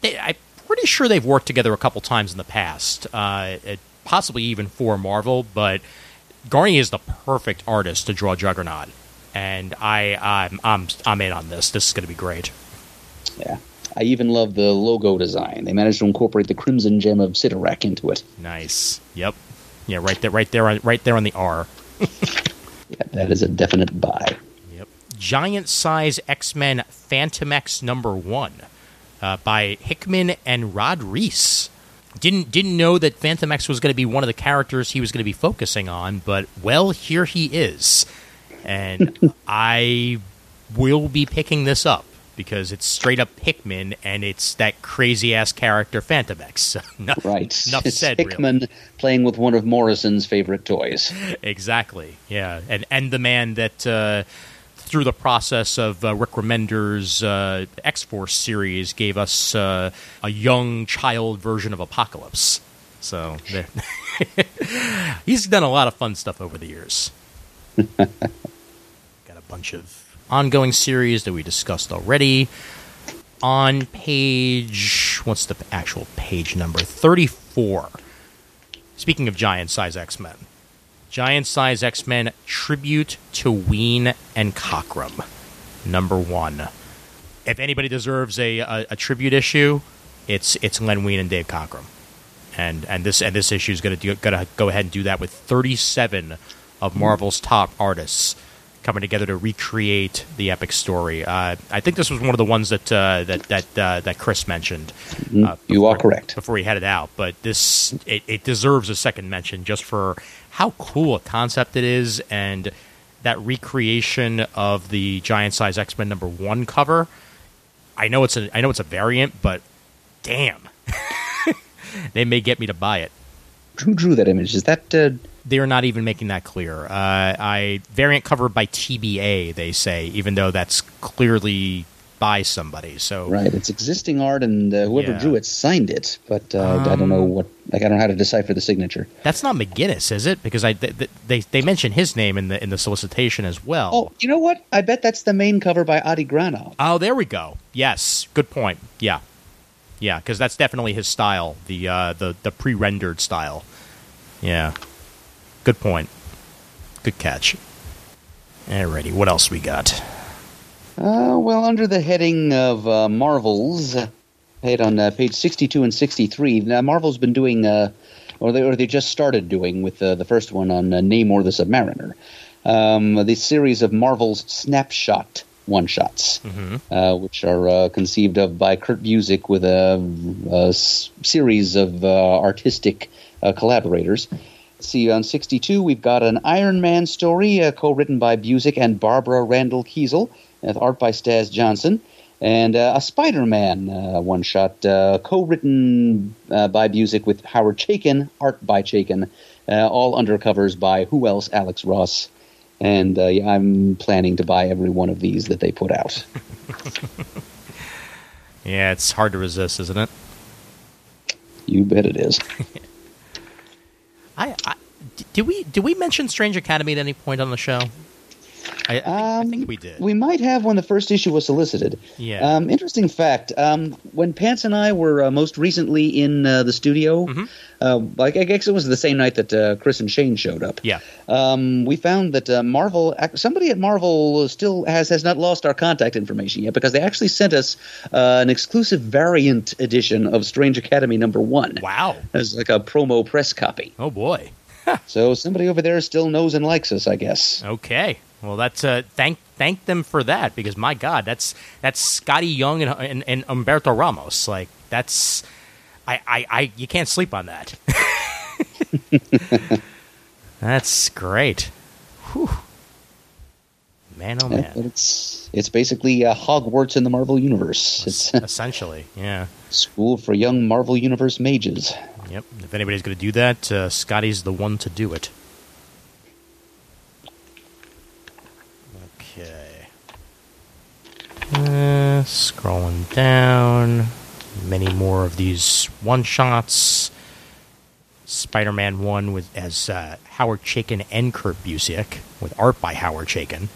Speaker 1: they, I'm pretty sure they've worked together a couple times in the past, uh, it- possibly even for Marvel. But Garney is the perfect artist to draw Juggernaut, and I I'm I'm I'm in on this. This is going to be great.
Speaker 3: Yeah. I even love the logo design. They managed to incorporate the crimson gem of Cyttorak into it.
Speaker 1: Nice. Yep. Yeah. Right there. Right there. On, right there on the R. *laughs*
Speaker 3: Yeah, that is a definite buy.
Speaker 1: Yep. Giant size X Men Phantom X number one uh, by Hickman and Rod Reis. Didn't didn't know that Phantom X was going to be one of the characters he was going to be focusing on, but well, here he is, and *laughs* I will be picking this up because it's straight up Hickman and it's that crazy ass character Phantom X. *laughs* So, enough,
Speaker 3: Right. *laughs*
Speaker 1: Enough
Speaker 3: it's
Speaker 1: said. Really.
Speaker 3: Hickman playing with one of Morrison's favorite toys.
Speaker 1: Exactly. Yeah, and and the man that uh, through the process of uh, Rick Remender's uh, X Force series gave us uh, a young child version of Apocalypse. So *laughs* he's done a lot of fun stuff over the years. *laughs* Got a bunch of ongoing series that we discussed already. On page, what's the actual page number? 34. Speaking of giant size X Men, Giant Size X Men Tribute to Wein and Cockrum, number one. If anybody deserves a, a, a tribute issue, it's it's Len Wein and Dave Cockrum, and and this and this issue is going to going to go ahead and do that with 37 of Marvel's top artists coming together to recreate the epic story. Uh, I think this was one of the ones that uh, that that uh, that Chris mentioned. Uh,
Speaker 3: you are correct.
Speaker 1: before he headed out. But this it, it deserves a second mention just for how cool a concept it is and that recreation of the giant size X Men number one cover. I know it's a I know it's a variant, but damn, *laughs* they may get me to buy it.
Speaker 3: Who drew that image? Is that uh,
Speaker 1: They're not even making that clear. Uh, I variant cover by TBA, they say, even though that's clearly by somebody. So
Speaker 3: right? It's existing art, and uh, whoever
Speaker 1: Yeah.
Speaker 3: drew it signed it, but uh, I don't know
Speaker 1: Um,
Speaker 3: what. Like I don't know how to decipher the signature.
Speaker 1: That's not McGinnis, is it? Because I they they, they mention his name in the in the solicitation as well.
Speaker 3: Oh, you know what? I bet that's the main cover by Adi Granov.
Speaker 1: Oh, there we go. Yes, good point. Yeah, yeah, because that's definitely his style. The uh, the the pre-rendered style. Yeah, good point. Good catch. Alrighty, what else we got?
Speaker 3: Uh, well, under the heading of uh, Marvels, head on uh, page 62 and 63, now Marvel's been doing, uh, or, they, or they just started doing with uh, the first one on uh, Namor the Submariner, um, the series of Marvel's snapshot one shots, uh, which are uh, conceived of by Kurt Busiek with a, a s- series of uh, artistic uh, collaborators. See, on 62, we've got an Iron Man story uh, co written by Busiek and Barbara Randall Kesel, with art by Staz Johnson, and uh, a Spider Man uh, one shot uh, co written uh, by Busiek with Howard Chaykin, art by Chaykin, uh, all undercovers by who else? Alex Ross. And uh, yeah, I'm planning to buy every one of these that they put out. *laughs*
Speaker 1: Yeah, it's hard to resist, isn't it?
Speaker 3: You bet it is. *laughs*
Speaker 1: I, I did we did we mention Strange Academy at any point on the show? I, I, think, I think we did.
Speaker 3: Um, We might have when the first issue was solicited.
Speaker 1: Yeah.
Speaker 3: Um, interesting fact. Um, when Pants and I were uh, most recently in uh, the studio,
Speaker 1: Mm-hmm.
Speaker 3: uh, like I guess it was the same night that uh, Chris and Shane showed up.
Speaker 1: yeah.
Speaker 3: Um, we found that uh, Marvel, somebody at Marvel still has has not lost our contact information yet because they actually sent us uh, an exclusive variant edition of Strange Academy number one.
Speaker 1: Wow.
Speaker 3: As like a promo press copy.
Speaker 1: Oh boy. *laughs*
Speaker 3: So somebody over there still knows and likes us, I guess.
Speaker 1: Okay. Well, that's uh, thank thank them for that because my God, that's that's Scotty Young and, and, and Humberto Ramos. Like that's I, I, I you can't sleep on that. *laughs* that's great. Whew. Man, oh man.
Speaker 3: but it's it's basically uh, Hogwarts in the Marvel universe. It's *laughs*
Speaker 1: Essentially, yeah.
Speaker 3: school for young Marvel universe mages.
Speaker 1: Yep. If anybody's going to do that, uh, Scotty's the one to do it. Okay. Uh, scrolling down. Many more of these one shots. Spider Man 1 with as uh, Howard Chaykin and Kurt Busiek, with art by Howard Chaykin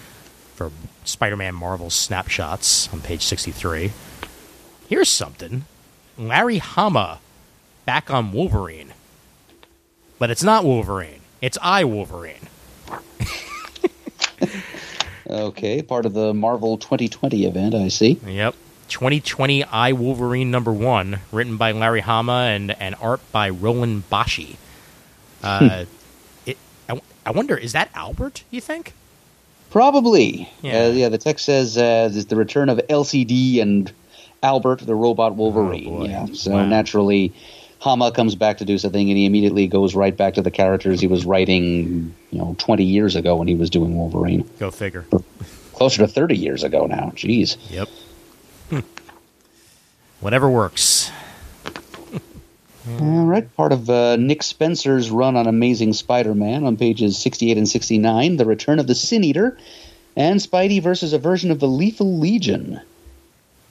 Speaker 1: for Spider Man Marvel Snapshots on page 63. Here's something Larry Hama back on Wolverine. But it's not Wolverine. It's I Wolverine. *laughs*
Speaker 3: Okay, part of the Marvel 2020 event, I see.
Speaker 1: Yep. 2020 I Wolverine number one, written by Larry Hama and, and art by Roland Boschi. Uh, *laughs* it, I, I wonder, is that Albert, you think?
Speaker 3: Probably.
Speaker 1: Yeah.
Speaker 3: Yeah, uh, yeah the text says uh, is the return of Elsie Dee and Albert, the robot Wolverine.
Speaker 1: Oh,
Speaker 3: yeah, so
Speaker 1: Wow.
Speaker 3: naturally, Hama comes back to do something, and he immediately goes right back to the characters he was writing, you know, 20 years ago when he was doing Wolverine.
Speaker 1: Go figure.
Speaker 3: Closer to 30 years ago now. Jeez.
Speaker 1: Yep. Hmm. Whatever works. *laughs*
Speaker 3: All right, part of uh, Nick Spencer's run on Amazing Spider-Man on pages 68 and 69, The Return of the Sin Eater, and Spidey versus a version of the Lethal Legion,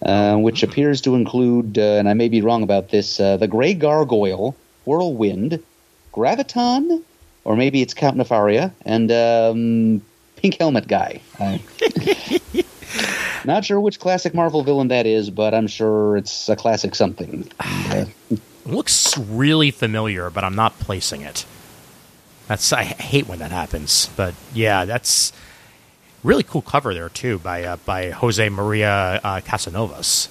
Speaker 3: uh, which appears to include, uh, and I may be wrong about this, uh, the Grey Gargoyle, Whirlwind, Graviton, or maybe it's Count Nefaria, and um, Pink Helmet Guy. *laughs* Not sure which classic Marvel villain that is, but I'm sure it's a classic something. *sighs*
Speaker 1: Looks really familiar, but I'm not placing it. That's I hate when that happens, but yeah, that's really cool cover there too by uh, by Jose Maria uh, Casanovas.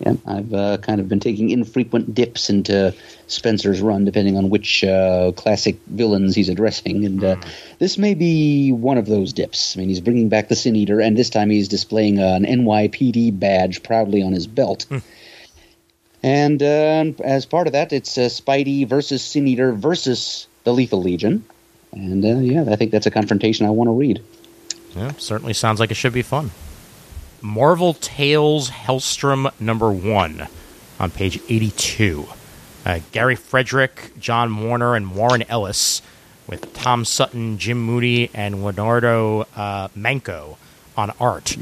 Speaker 3: Yeah, I've uh, kind of been taking infrequent dips into Spencer's run, depending on which uh, classic villains he's addressing. And uh, this may be one of those dips. I mean, he's bringing back the Sin Eater, and this time he's displaying uh, an NYPD badge proudly on his belt. And uh, as part of that, it's uh, Spidey versus Sin Eater versus the Lethal Legion. And uh, yeah, I think that's a confrontation I want to read.
Speaker 1: Yeah, certainly sounds like it should be fun. Marvel Tales Hellstrom number one on page 82. Uh, Gary Friedrich, John Warner, and Warren Ellis with Tom Sutton, Jim Mooney, and Leonardo uh, Manco on art.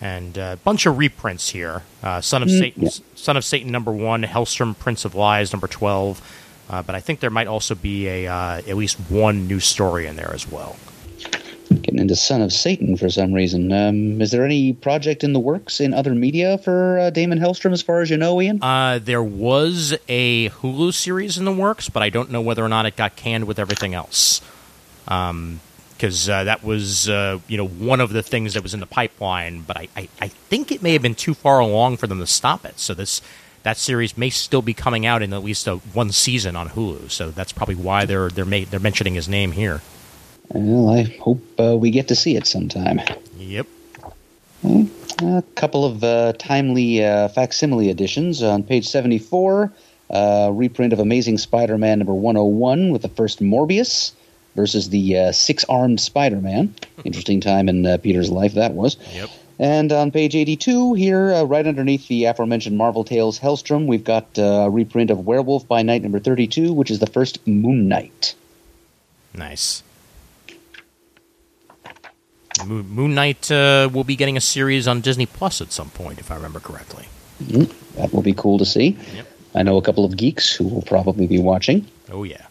Speaker 1: And a bunch of reprints here. Uh, Son of Satan, Son of Satan number one, Hellstrom Prince of Lies number 12. Uh, but I think there might also be a uh, at least one new story in there as well.
Speaker 3: Getting into Son of Satan for some reason. Um, is there any project in the works in other media for uh, Damon Hellstrom, as far as you know, Ian?
Speaker 1: Uh, there was a Hulu series in the works, but I don't know whether or not it got canned with everything else. Because uh, that was, uh, you know, one of the things that was in the pipeline, but I, I, I think it may have been too far along for them to stop it. So this that series may still be coming out in at least a, one season on Hulu. So that's probably why they're they're ma- they're mentioning his name here.
Speaker 3: Well, I hope uh, we get to see it sometime.
Speaker 1: Yep.
Speaker 3: A couple of uh, timely uh, facsimile editions on page 74. Uh, reprint of Amazing Spider-Man number 101 with the first Morbius versus the uh, six-armed Spider-Man. *laughs* Interesting time in uh, Peter's life that was.
Speaker 1: Yep.
Speaker 3: And on page 82, here, uh, right underneath the aforementioned Marvel Tales Hellstrom, we've got uh, a reprint of Werewolf by Night number 32, which is the first Moon Knight.
Speaker 1: Nice. Moon, Knight uh, will be getting a series on Disney Plus at some point, if I remember correctly.
Speaker 3: That will be cool to see.
Speaker 1: Yep.
Speaker 3: I know a couple of geeks who will probably be watching.
Speaker 1: Oh yeah.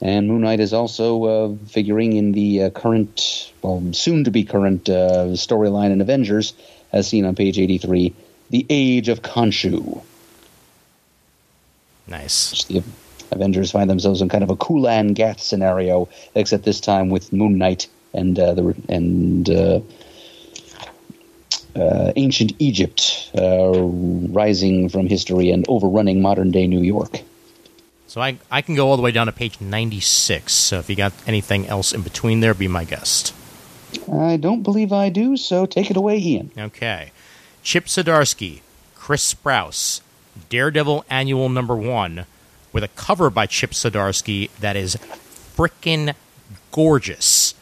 Speaker 3: And Moon Knight is also uh, figuring in the uh, current, well, soon to be current uh, storyline in Avengers, as seen on page 83 The Age of Khonshu.
Speaker 1: Nice.
Speaker 3: The Avengers find themselves in kind of a Kulan Gath scenario, except this time with Moon Knight and uh, the and uh, uh, ancient Egypt uh, rising from history and overrunning modern day New York.
Speaker 1: So I I can go all the way down to page ninety six. So if you got anything else in between there, be my guest.
Speaker 3: I don't believe I do, so take it away, Ian.
Speaker 1: Okay. Chip Zdarsky, Chris Sprouse, Daredevil Annual Number One, with a cover by Chip Zdarsky that is frickin' gorgeous.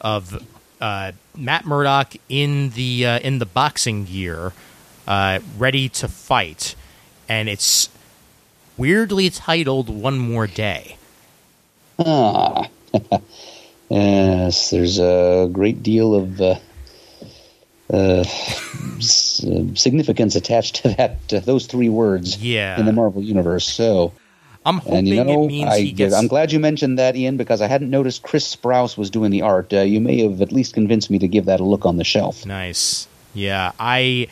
Speaker 1: Of uh, Matt Murdock in the uh, in the boxing gear, uh, ready to fight, and it's weirdly titled "One More Day."
Speaker 3: Ah, *laughs* yes, there's a great deal of uh, uh, s- uh, significance attached to that to those three words
Speaker 1: Yeah.
Speaker 3: in the Marvel universe. So,
Speaker 1: I'm hoping
Speaker 3: and you know,
Speaker 1: it means
Speaker 3: I,
Speaker 1: he gets.
Speaker 3: I'm glad you mentioned that, Ian, because I hadn't noticed Chris Sprouse was doing the art. Uh, you may have at least convinced me to give that a look on the shelf.
Speaker 1: Nice. Yeah, I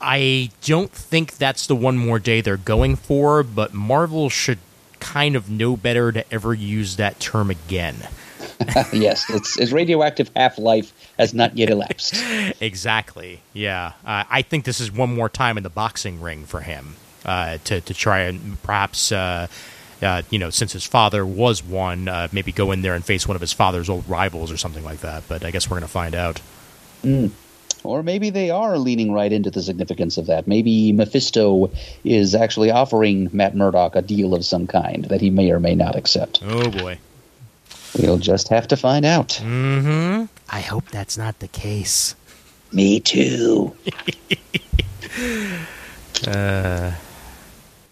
Speaker 1: I don't think that's the one more day they're going for, but Marvel should kind of know better to ever use that term again. *laughs*
Speaker 3: yes, its, its radioactive half life has not yet elapsed. *laughs*
Speaker 1: Exactly. Yeah, uh, I think this is one more time in the boxing ring for him uh, to to try and perhaps. Uh, uh, you know, since his father was one, uh, maybe go in there and face one of his father's old rivals or something like that. But I guess we're going to find out.
Speaker 3: Or maybe they are leaning right into the significance of that. Maybe Mephisto is actually offering Matt Murdock a deal of some kind that he may or may not accept.
Speaker 1: Oh boy.
Speaker 3: We'll just have to find out.
Speaker 1: Mm-hmm. I hope that's not the case.
Speaker 3: Me too. *laughs*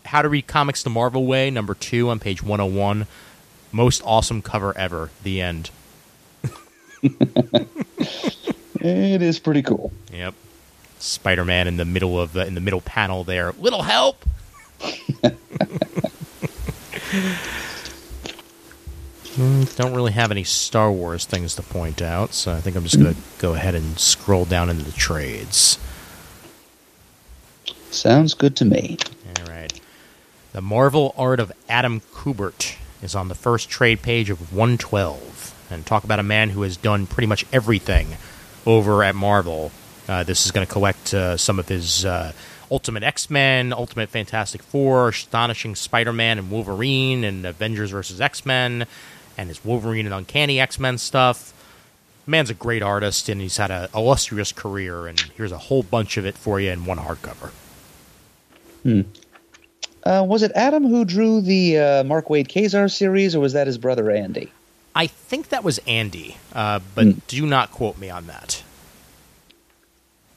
Speaker 1: How to Read Comics the Marvel Way, number two on page 101. Most awesome cover ever. The end.
Speaker 3: It is pretty cool.
Speaker 1: Yep. Spider Man in the middle of the in the middle panel there. Little help. *laughs* Don't really have any Star Wars things to point out, so I think I'm just going to go ahead and scroll down into the trades.
Speaker 3: Sounds good to me.
Speaker 1: The Marvel art of Adam Kubert is on the first trade page of 112. And talk about a man who has done pretty much everything over at Marvel. Uh, this is going to collect uh, some of his uh, Ultimate X Men, Ultimate Fantastic Four, Astonishing Spider Man and Wolverine, and Avengers vs. X Men, and his Wolverine and Uncanny X Men stuff. Man's a great artist, and he's had an illustrious career, and here's a whole bunch of it for you in one hardcover.
Speaker 3: Uh, was it Adam who drew the uh, Mark Waid Kazar series, or was that his brother Andy?
Speaker 1: I think that was Andy, uh, but do not quote me on that.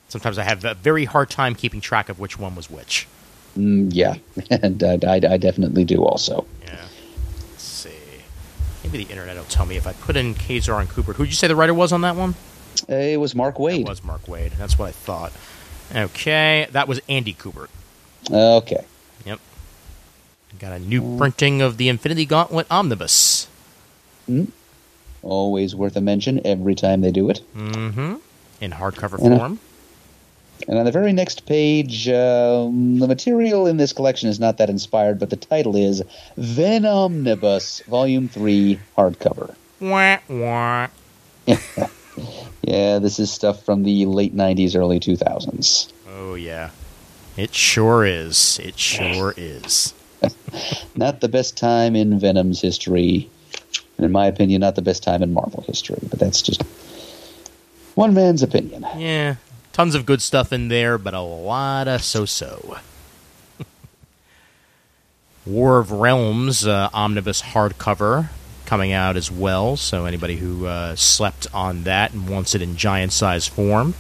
Speaker 1: Sometimes I have a very hard time keeping track of which one was which.
Speaker 3: Mm, yeah, *laughs* and I, I, I definitely do also.
Speaker 1: Yeah. Let's see. Maybe the internet will tell me if I put in Kazar and Cooper. Who'd you say the writer was on that one?
Speaker 3: Uh, it was Mark Waid.
Speaker 1: It was Mark Waid. That's what I thought. Okay, that was Andy Kubert.
Speaker 3: Okay.
Speaker 1: Got a new printing of the Infinity Gauntlet Omnibus.
Speaker 3: Always worth a mention every time they do it.
Speaker 1: Mm-hmm. In hardcover
Speaker 3: Yeah.
Speaker 1: form.
Speaker 3: And on the very next page, um, the material in this collection is not that inspired, but the title is Venomnibus, Volume 3, hardcover.
Speaker 1: Wah, wah. *laughs*
Speaker 3: Yeah, this is stuff from the late 90s, early 2000s.
Speaker 1: Oh, yeah. It sure is. It sure *sighs* is. *laughs*
Speaker 3: Not the best time in Venom's history, and in my opinion, not the best time in Marvel history, but that's just one man's opinion.
Speaker 1: Yeah, tons of good stuff in there, but a lot of so-so. *laughs* War of Realms uh, omnibus hardcover coming out as well. So anybody who uh, slept on that and wants it in giant size form,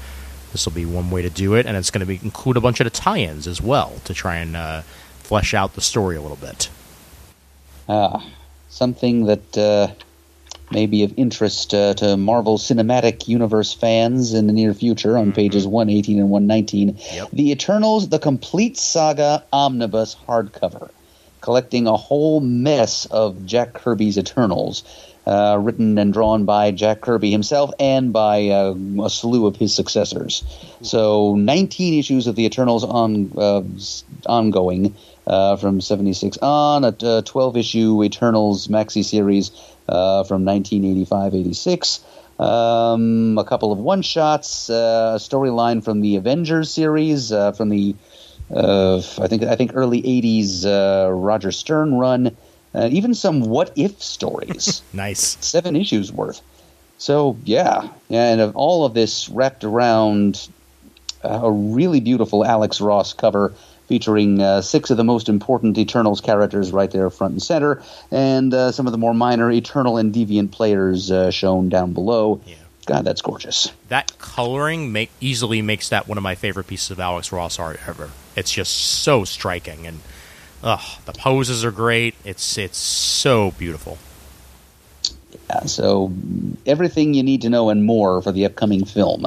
Speaker 1: this will be one way to do it, and it's going to include a bunch of the tie-ins as well to try and uh, flesh out the story a little bit.
Speaker 3: Ah, something that uh, may be of interest uh, to Marvel Cinematic Universe fans in the near future on pages 118 and 119.
Speaker 1: Yep.
Speaker 3: The Eternals, the complete saga omnibus hardcover, collecting a whole mess of Jack Kirby's Eternals. Uh, written and drawn by Jack Kirby himself and by uh, a slew of his successors. So, 19 issues of the Eternals on uh, ongoing uh, from 76 on, a 12 issue Eternals maxi series uh, from 1985 86. Um, a couple of one shots, uh, a storyline from the Avengers series, uh, from the uh, I think I think early '80s uh, Roger Stern run, uh, even some what if stories *laughs*
Speaker 1: Nice.
Speaker 3: seven issues worth. So yeah, and of all of this wrapped around uh, a really beautiful Alex Ross cover featuring uh, six of the most important Eternals characters right there front and center, and uh, some of the more minor Eternal and Deviant players uh, shown down below.
Speaker 1: Yeah.
Speaker 3: God, that's gorgeous.
Speaker 1: That coloring make, easily makes that one of my favorite pieces of Alex Ross art ever. It's just so striking, and ugh, the poses are great. It's it's so beautiful.
Speaker 3: Yeah, so everything you need to know and more for the upcoming film.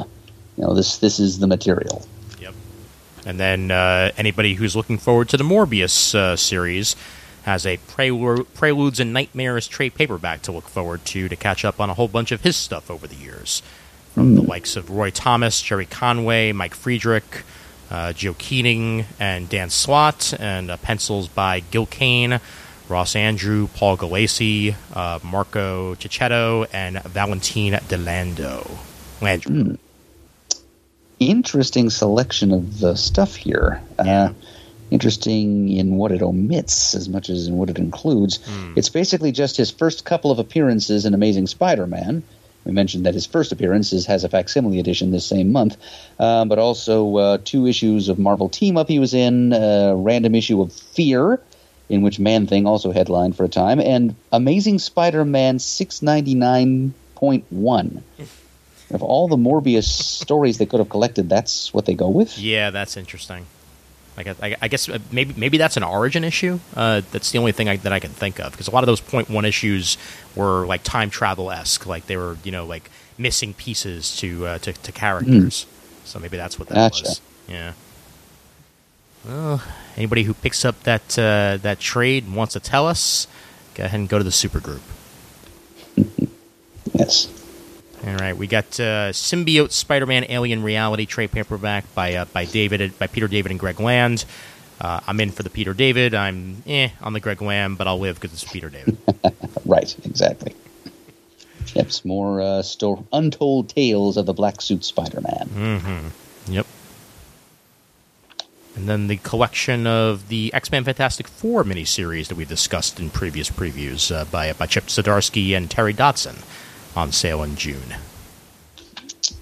Speaker 3: You know, this this is the material.
Speaker 1: And then uh, anybody who's looking forward to the Morbius uh, series has a Prelu- Preludes and Nightmares trade paperback to look forward to to catch up on a whole bunch of his stuff over the years. From the likes of Roy Thomas, Gerry Conway, Mike Friedrich, uh, Joe Keatinge, and Dan Slott, and uh, pencils by Gil Kane, Ross Andru, Paul Gulacy, uh, Marco Checchetto, and Valentine Delando. Landry.
Speaker 3: Interesting selection of uh, stuff here. Uh, interesting in what it omits as much as in what it includes. It's basically just his first couple of appearances in Amazing Spider-Man. We mentioned that his first appearance is, has a facsimile edition this same month, um, but also uh, two issues of Marvel Team Up he was in, a random issue of Fear, in which Man Thing also headlined for a time, and Amazing Spider-Man 699.1. *laughs* Of all the Morbius stories they could have collected, that's what they go with.
Speaker 1: Yeah, that's interesting. I guess, I, I guess uh, maybe maybe that's an origin issue. Uh, that's the only thing I, that I can think of because a lot of those point one issues were like time travel esque, like they were you know like missing pieces to uh, to, to characters. So maybe that's what that
Speaker 3: Gotcha.
Speaker 1: was. Yeah. Well, anybody who picks up that uh, that trade and wants to tell us, go ahead and go to the super group. *laughs*
Speaker 3: Yes.
Speaker 1: All right, we got uh, Symbiote Spider-Man Alien Reality trade paperback by uh, by David by Peter David and Greg Land. Uh, I'm in for the Peter David. I'm eh on the Greg Land, but I'll live because it's Peter David. *laughs*
Speaker 3: Right, exactly. Yep, it's more uh, sto- untold tales of the black suit Spider-Man.
Speaker 1: yep. And then the collection of the X-Men Fantastic Four miniseries that we discussed in previous previews uh, by by Chip Zdarsky and Terry Dodson on sale in June.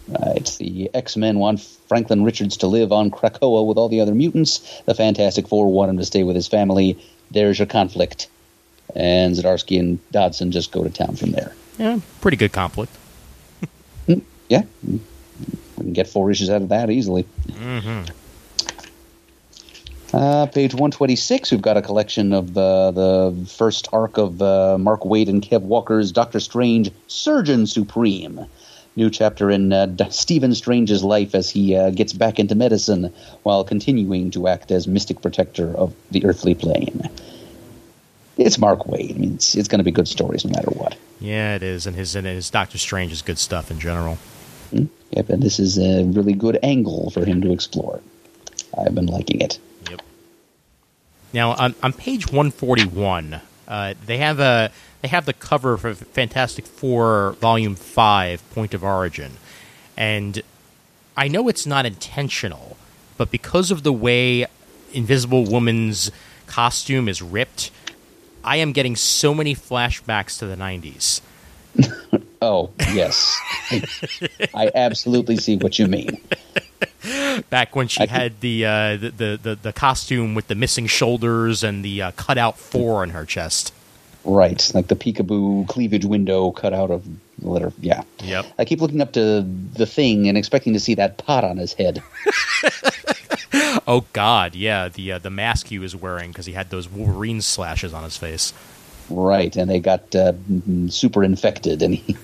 Speaker 3: Right, the X-Men want Franklin Richards to live on Krakoa with all the other mutants. The Fantastic Four want him to stay with his family. There's your conflict, and Zdarsky and Dodson just go to town from there.
Speaker 1: Yeah, pretty good conflict.
Speaker 3: Hmm, yeah, we can get four issues out of that easily. Mm-hmm. Uh, page 126, we've got a collection of uh, the first arc of uh, Mark Waid and Kev Walker's Doctor Strange Surgeon Supreme. New chapter in uh, Stephen Strange's life as he uh, gets back into medicine while continuing to act as mystic protector of the earthly plane. It's Mark Waid. I mean, it's, it's going to be good stories no matter what.
Speaker 1: Yeah, it is, and his and his Doctor Strange is good stuff in general.
Speaker 3: Yep, and this is a really good angle for him to explore. I've been liking it.
Speaker 1: Now on, on page 141, uh, they have a they have the cover for Fantastic Four Volume Five, Point of Origin, and I know it's not intentional, but because of the way Invisible Woman's costume is ripped, I am getting so many flashbacks to the 90s. *laughs*
Speaker 3: Oh, yes. I absolutely see what you mean. *laughs* *laughs*
Speaker 1: Back when she
Speaker 3: I
Speaker 1: had the, uh, the, the, the the costume with the missing shoulders and the uh, cutout four on her chest.
Speaker 3: Right, like the peekaboo cleavage window cut out of the letter. Yeah.
Speaker 1: Yep.
Speaker 3: I keep looking up to the thing and expecting to see that pot on his head. *laughs*
Speaker 1: Oh God, yeah, the uh, the mask he was wearing because he had those Wolverine slashes on his face.
Speaker 3: Right, and they got uh, super infected, and he.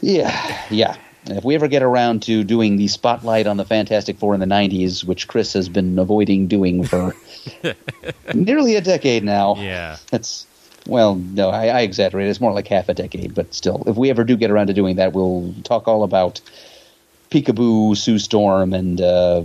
Speaker 3: *laughs* yeah, yeah. If we ever get around to doing the spotlight on the Fantastic Four in the '90s, which Chris has been avoiding doing for *laughs* nearly a decade now,
Speaker 1: Yeah.
Speaker 3: that's well, no, I, I exaggerate. It's more like half a decade, but still, if we ever do get around to doing that, we'll talk all about Peekaboo, Sue Storm, and uh,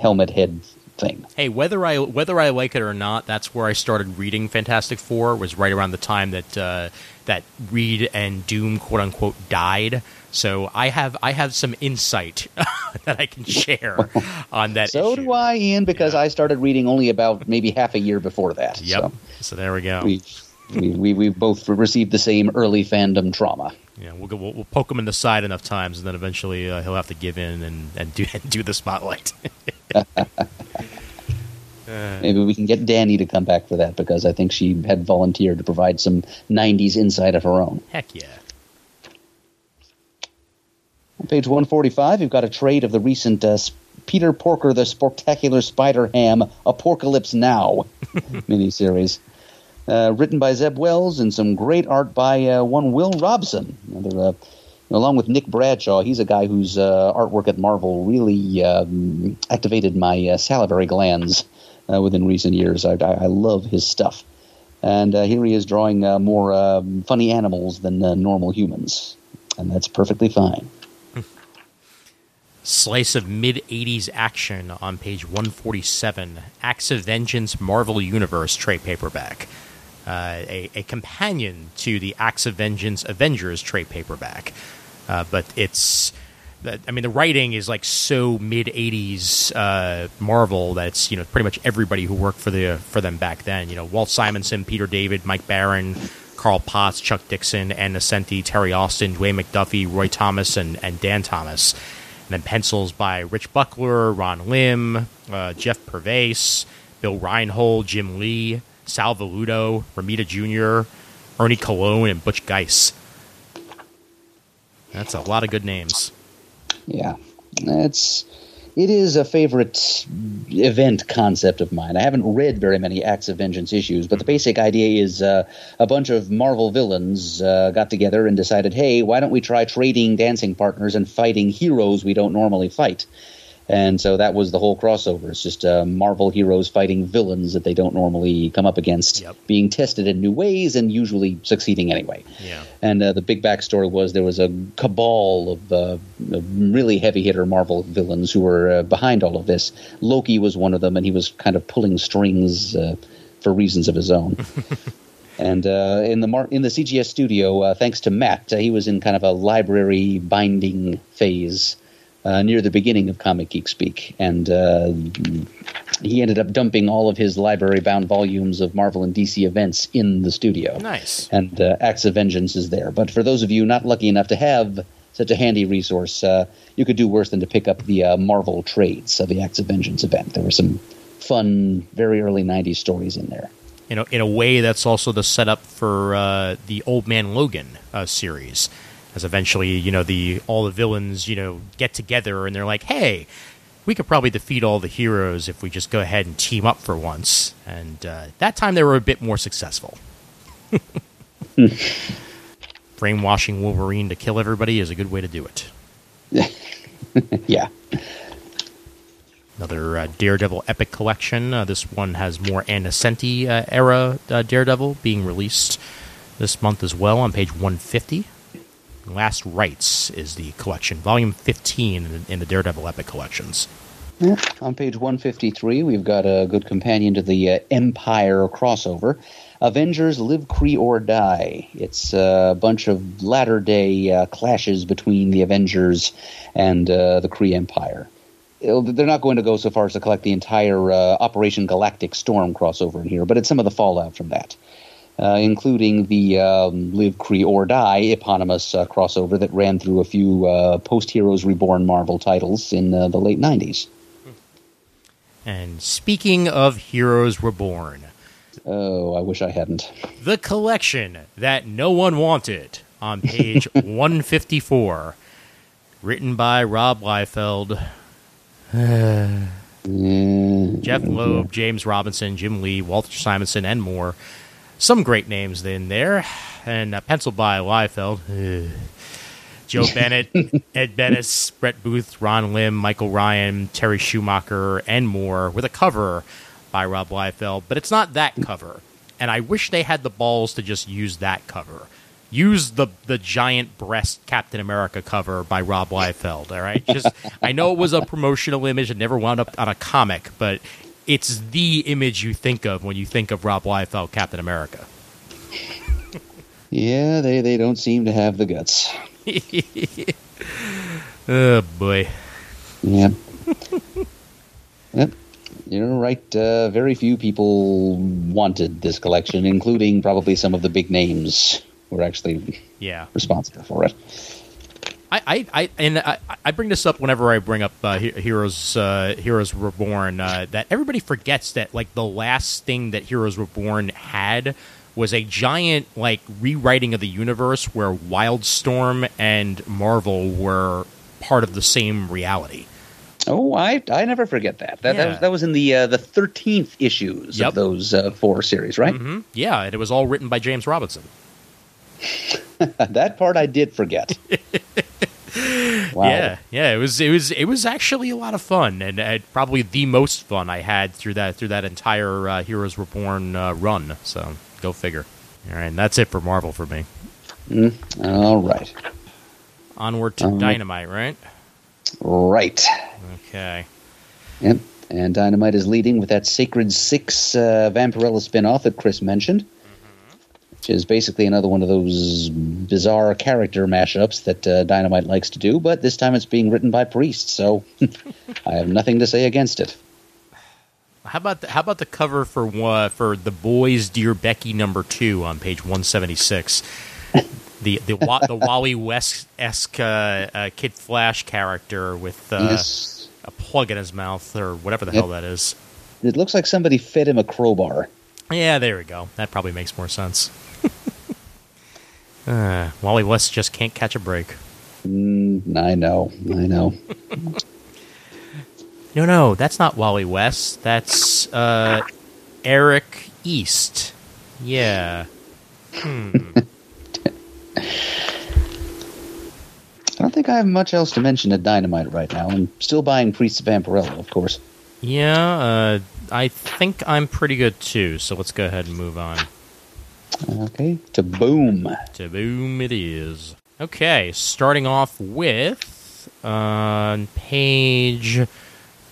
Speaker 3: Helmet Head thing.
Speaker 1: Hey, whether I whether I like it or not, that's where I started reading Fantastic Four. Was right around the time that uh, that Reed and Doom quote unquote died. So I have I have some insight *laughs* that I can share on that.
Speaker 3: So
Speaker 1: issue.
Speaker 3: do I, Ian, because
Speaker 1: Yeah.
Speaker 3: I started reading only about maybe half a year before that.
Speaker 1: Yep.
Speaker 3: So
Speaker 1: So, there we go.
Speaker 3: we, we, we, we both received the same early fandom trauma.
Speaker 1: yeah, we'll, go, we'll we'll poke him in the side enough times, and then eventually uh, he'll have to give in and, and do and *laughs* do the spotlight. *laughs*
Speaker 3: Maybe we can get Danny to come back for that because I think she had volunteered to provide some 90s insight of her own.
Speaker 1: Heck yeah.
Speaker 3: On page 145, you've got a trade of the recent uh, Peter Porker, the Spectacular Spider Ham Apocalypse Now *laughs* miniseries. Uh, written by Zeb Wells and some great art by uh, one Will Robson. Another, uh, along with Nick Bradshaw, he's a guy whose uh, artwork at Marvel really um, activated my uh, salivary glands uh, within recent years. I, I, I love his stuff. And uh, here he is drawing uh, more um, funny animals than uh, normal humans. And that's perfectly fine.
Speaker 1: Slice of mid 80s action on page 147. Acts of Vengeance Marvel Universe trade paperback. Uh, a, a companion to the Acts of Vengeance Avengers trade paperback. Uh, but it's. I mean, the writing is like so mid '80s uh, Marvel that it's you know pretty much everybody who worked for the for them back then. You know, Walt Simonson, Peter David, Mike Baron, Carl Potts, Chuck Dixon, Ann Nocenti, Terry Austin, Dwayne McDuffie, Roy Thomas, and, and Dann Thomas. And then pencils by Rich Buckler, Ron Lim, uh, Jeff Purves, Bill Reinhold, Jim Lee, Sal Velluto, Romita Jr., Ernie Colon, and Butch Guice. That's a lot of good names.
Speaker 3: Yeah, it's it is a favorite event concept of mine. I haven't read very many Acts of Vengeance issues, but the basic idea is uh, a bunch of Marvel villains uh, got together and decided, hey, why don't we try trading dancing partners and fighting heroes we don't normally fight? And so that was the whole crossover. It's just uh, Marvel heroes fighting villains that they don't normally come up against,
Speaker 1: Yep.
Speaker 3: being tested in new ways and usually succeeding anyway.
Speaker 1: Yeah.
Speaker 3: And uh, the big backstory was there was a cabal of, uh, of really heavy hitter Marvel villains who were uh, behind all of this. Loki was one of them, and he was kind of pulling strings uh, for reasons of his own. *laughs* and uh, in the Mar- in the CGS studio, uh, thanks to Matt, uh, he was in kind of a library binding phase. Uh, near the beginning of Comic Geek Speak, and uh, he ended up dumping all of his library-bound volumes of Marvel and DC events in the studio
Speaker 1: Nice.
Speaker 3: and uh, Acts of Vengeance is there. But for those of you not lucky enough to have such a handy resource, uh, you could do worse than to pick up the uh, Marvel trades of the Acts of Vengeance event. There were some fun, very early '90s stories in there.
Speaker 1: You know, in a way, that's also the setup for uh, the Old Man Logan uh, series. As eventually, you know, the all the villains, you know, get together and they're like, "Hey, we could probably defeat all the heroes if we just go ahead and team up for once." And uh, that time, they were a bit more successful. *laughs* Brainwashing Wolverine to kill everybody is a good way to do it. *laughs*
Speaker 3: yeah,
Speaker 1: Another uh, Daredevil Epic Collection. Uh, this one has more Nocenti uh, era uh, Daredevil being released this month as well on page 150. Last Rites is the collection, volume 15 in, in the Daredevil Epic collections.
Speaker 3: on page 153, we've got a good companion to the uh, Empire crossover. Avengers Live, Kree, or Die. It's a bunch of latter day uh, clashes between the Avengers and uh, the Kree Empire. They're not going to go so far as to collect the entire uh, Operation Galactic Storm crossover in here, but it's some of the fallout from that, uh, including the um, Live, Kree, or Die eponymous uh, crossover that ran through a few uh, post Heroes Reborn Marvel titles in uh, the late 90s.
Speaker 1: And speaking of Heroes Reborn,
Speaker 3: Oh, I wish I hadn't.
Speaker 1: the collection that no one wanted on page *laughs* 154, written by Rob Liefeld, *sighs* *sighs* Jeph Loeb, James Robinson, Jim Lee, Walter Simonson, and more. Some great names in there, and uh, penciled by Liefeld. Joe *laughs* Bennett, Ed Benes, Brett Booth, Ron Lim, Michael Ryan, Terry Shoemaker, and more, with a cover by Rob Liefeld. But it's not that cover, and I wish they had the balls to just use that cover. Use the the giant breast Captain America cover by Rob Liefeld. All right, just I know it was a promotional image and never wound up on a comic, but it's the image you think of when you think of Rob Liefeld, Captain America. *laughs*
Speaker 3: Yeah, they, they don't seem to have the guts. *laughs*
Speaker 1: oh boy.
Speaker 3: Yep. *laughs* yep. You're right. Uh, very few people wanted this collection, including probably some of the big names who were actually
Speaker 1: Yeah.
Speaker 3: responsible for it.
Speaker 1: I, I, I and I, I bring this up whenever I bring up uh, Heroes uh, Heroes Reborn uh, that everybody forgets that like the last thing that Heroes Reborn had was a giant like rewriting of the universe where Wildstorm and Marvel were part of the same reality.
Speaker 3: Oh, I I never forget that. That that, was, that was in the uh, the thirteenth issues
Speaker 1: Yep.
Speaker 3: of those uh, four series, right?
Speaker 1: hmm Yeah, and it was all written by James Robinson. *laughs*
Speaker 3: that part I did forget. *laughs* *laughs* wow.
Speaker 1: Yeah, yeah, it was it was it was actually a lot of fun, and uh, probably the most fun I had through that through that entire uh, Heroes Reborn uh, run. So go figure. All right, and that's it for Marvel for me.
Speaker 3: All right.
Speaker 1: Onward to
Speaker 3: Um,
Speaker 1: Dynamite, right?
Speaker 3: Right.
Speaker 1: Okay.
Speaker 3: Yep. And Dynamite is leading with that Sacred Six uh, Vampirella spinoff that Chris mentioned, which is basically another one of those bizarre character mashups that uh, Dynamite likes to do, but this time it's being written by priests, so *laughs* I have nothing to say against it.
Speaker 1: How about the, how about the cover for uh, for the boys, dear Becky number two on page one seventy six. The the Wa- the Wally West esque uh, uh, Kid Flash character with uh,
Speaker 3: yes.
Speaker 1: a plug in his mouth or whatever the
Speaker 3: Yep.
Speaker 1: hell that is.
Speaker 3: It looks like somebody fed him a crowbar.
Speaker 1: Yeah, there we go. That probably makes more sense. *laughs* uh, Wally West just can't catch a break.
Speaker 3: Mm, I know. I know.
Speaker 1: No, no, that's not Wally West. That's uh, Eric East. Yeah. *laughs*
Speaker 3: I don't think I have much else to mention at Dynamite right now. I'm still buying Priest's of Vampirella, of course.
Speaker 1: Yeah, uh, I think I'm pretty good too, so let's go ahead and move on.
Speaker 3: Okay. To Boom.
Speaker 1: To boom it is. Okay, starting off with on page.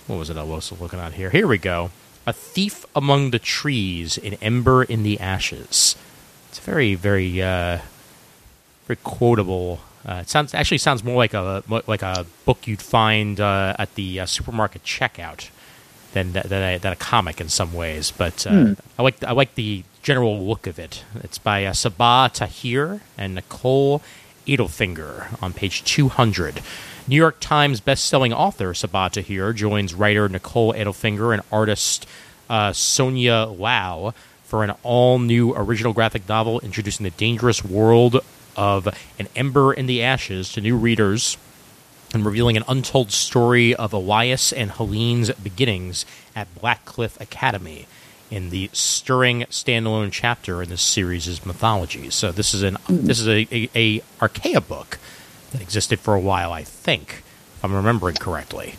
Speaker 1: What was it I was looking at here? Here we go. A thief among the trees, an ember in the ashes. It's very, very, uh, very quotable. Uh, it sounds actually sounds more like a like a book you'd find uh, at the uh, supermarket checkout than than a, than a comic in some ways. But uh, I like I like the general look of it. It's by uh, Sabaa Tahir and Nicole Andelfinger on page 200. New York Times best-selling author Sabaa Tahir joins writer Nicole Andelfinger and artist uh, Sonia Liao for an all-new original graphic novel introducing the dangerous world of an ember in the ashes to new readers and revealing an untold story of Elias and Helene's beginnings at Blackcliff Academy in the stirring standalone chapter in this series' mythology. So this is an this is a, a, a Archaia book that existed for a while, I think, if I'm remembering correctly.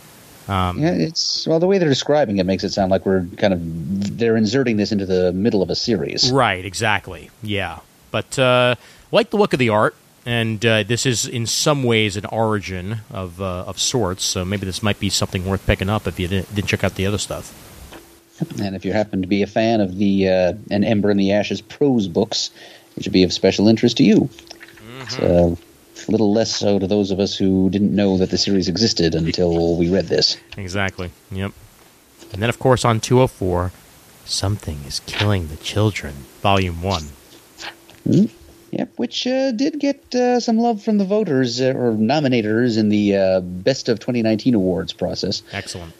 Speaker 1: Um,
Speaker 3: Yeah, it's well the way they're describing it makes it sound like we're kind of they're inserting this into the middle of a series.
Speaker 1: Right, exactly. Yeah. But uh, like the look of the art, and uh, this is in some ways an origin of, uh, of sorts, so maybe this might be something worth picking up if you didn't, didn't check out the other stuff.
Speaker 3: And if you happen to be a fan of the uh, An Ember in the Ashes prose books, it should be of special interest to you. It's uh, a little less so to those of us who didn't know that the series existed until we read this.
Speaker 1: Exactly. Yep. And then, of course, on 204, Something is Killing the Children, Volume 1.
Speaker 3: Yep, which uh, did get uh, some love from the voters uh, or nominators in the uh, Best of 2019 awards process.
Speaker 1: Excellent.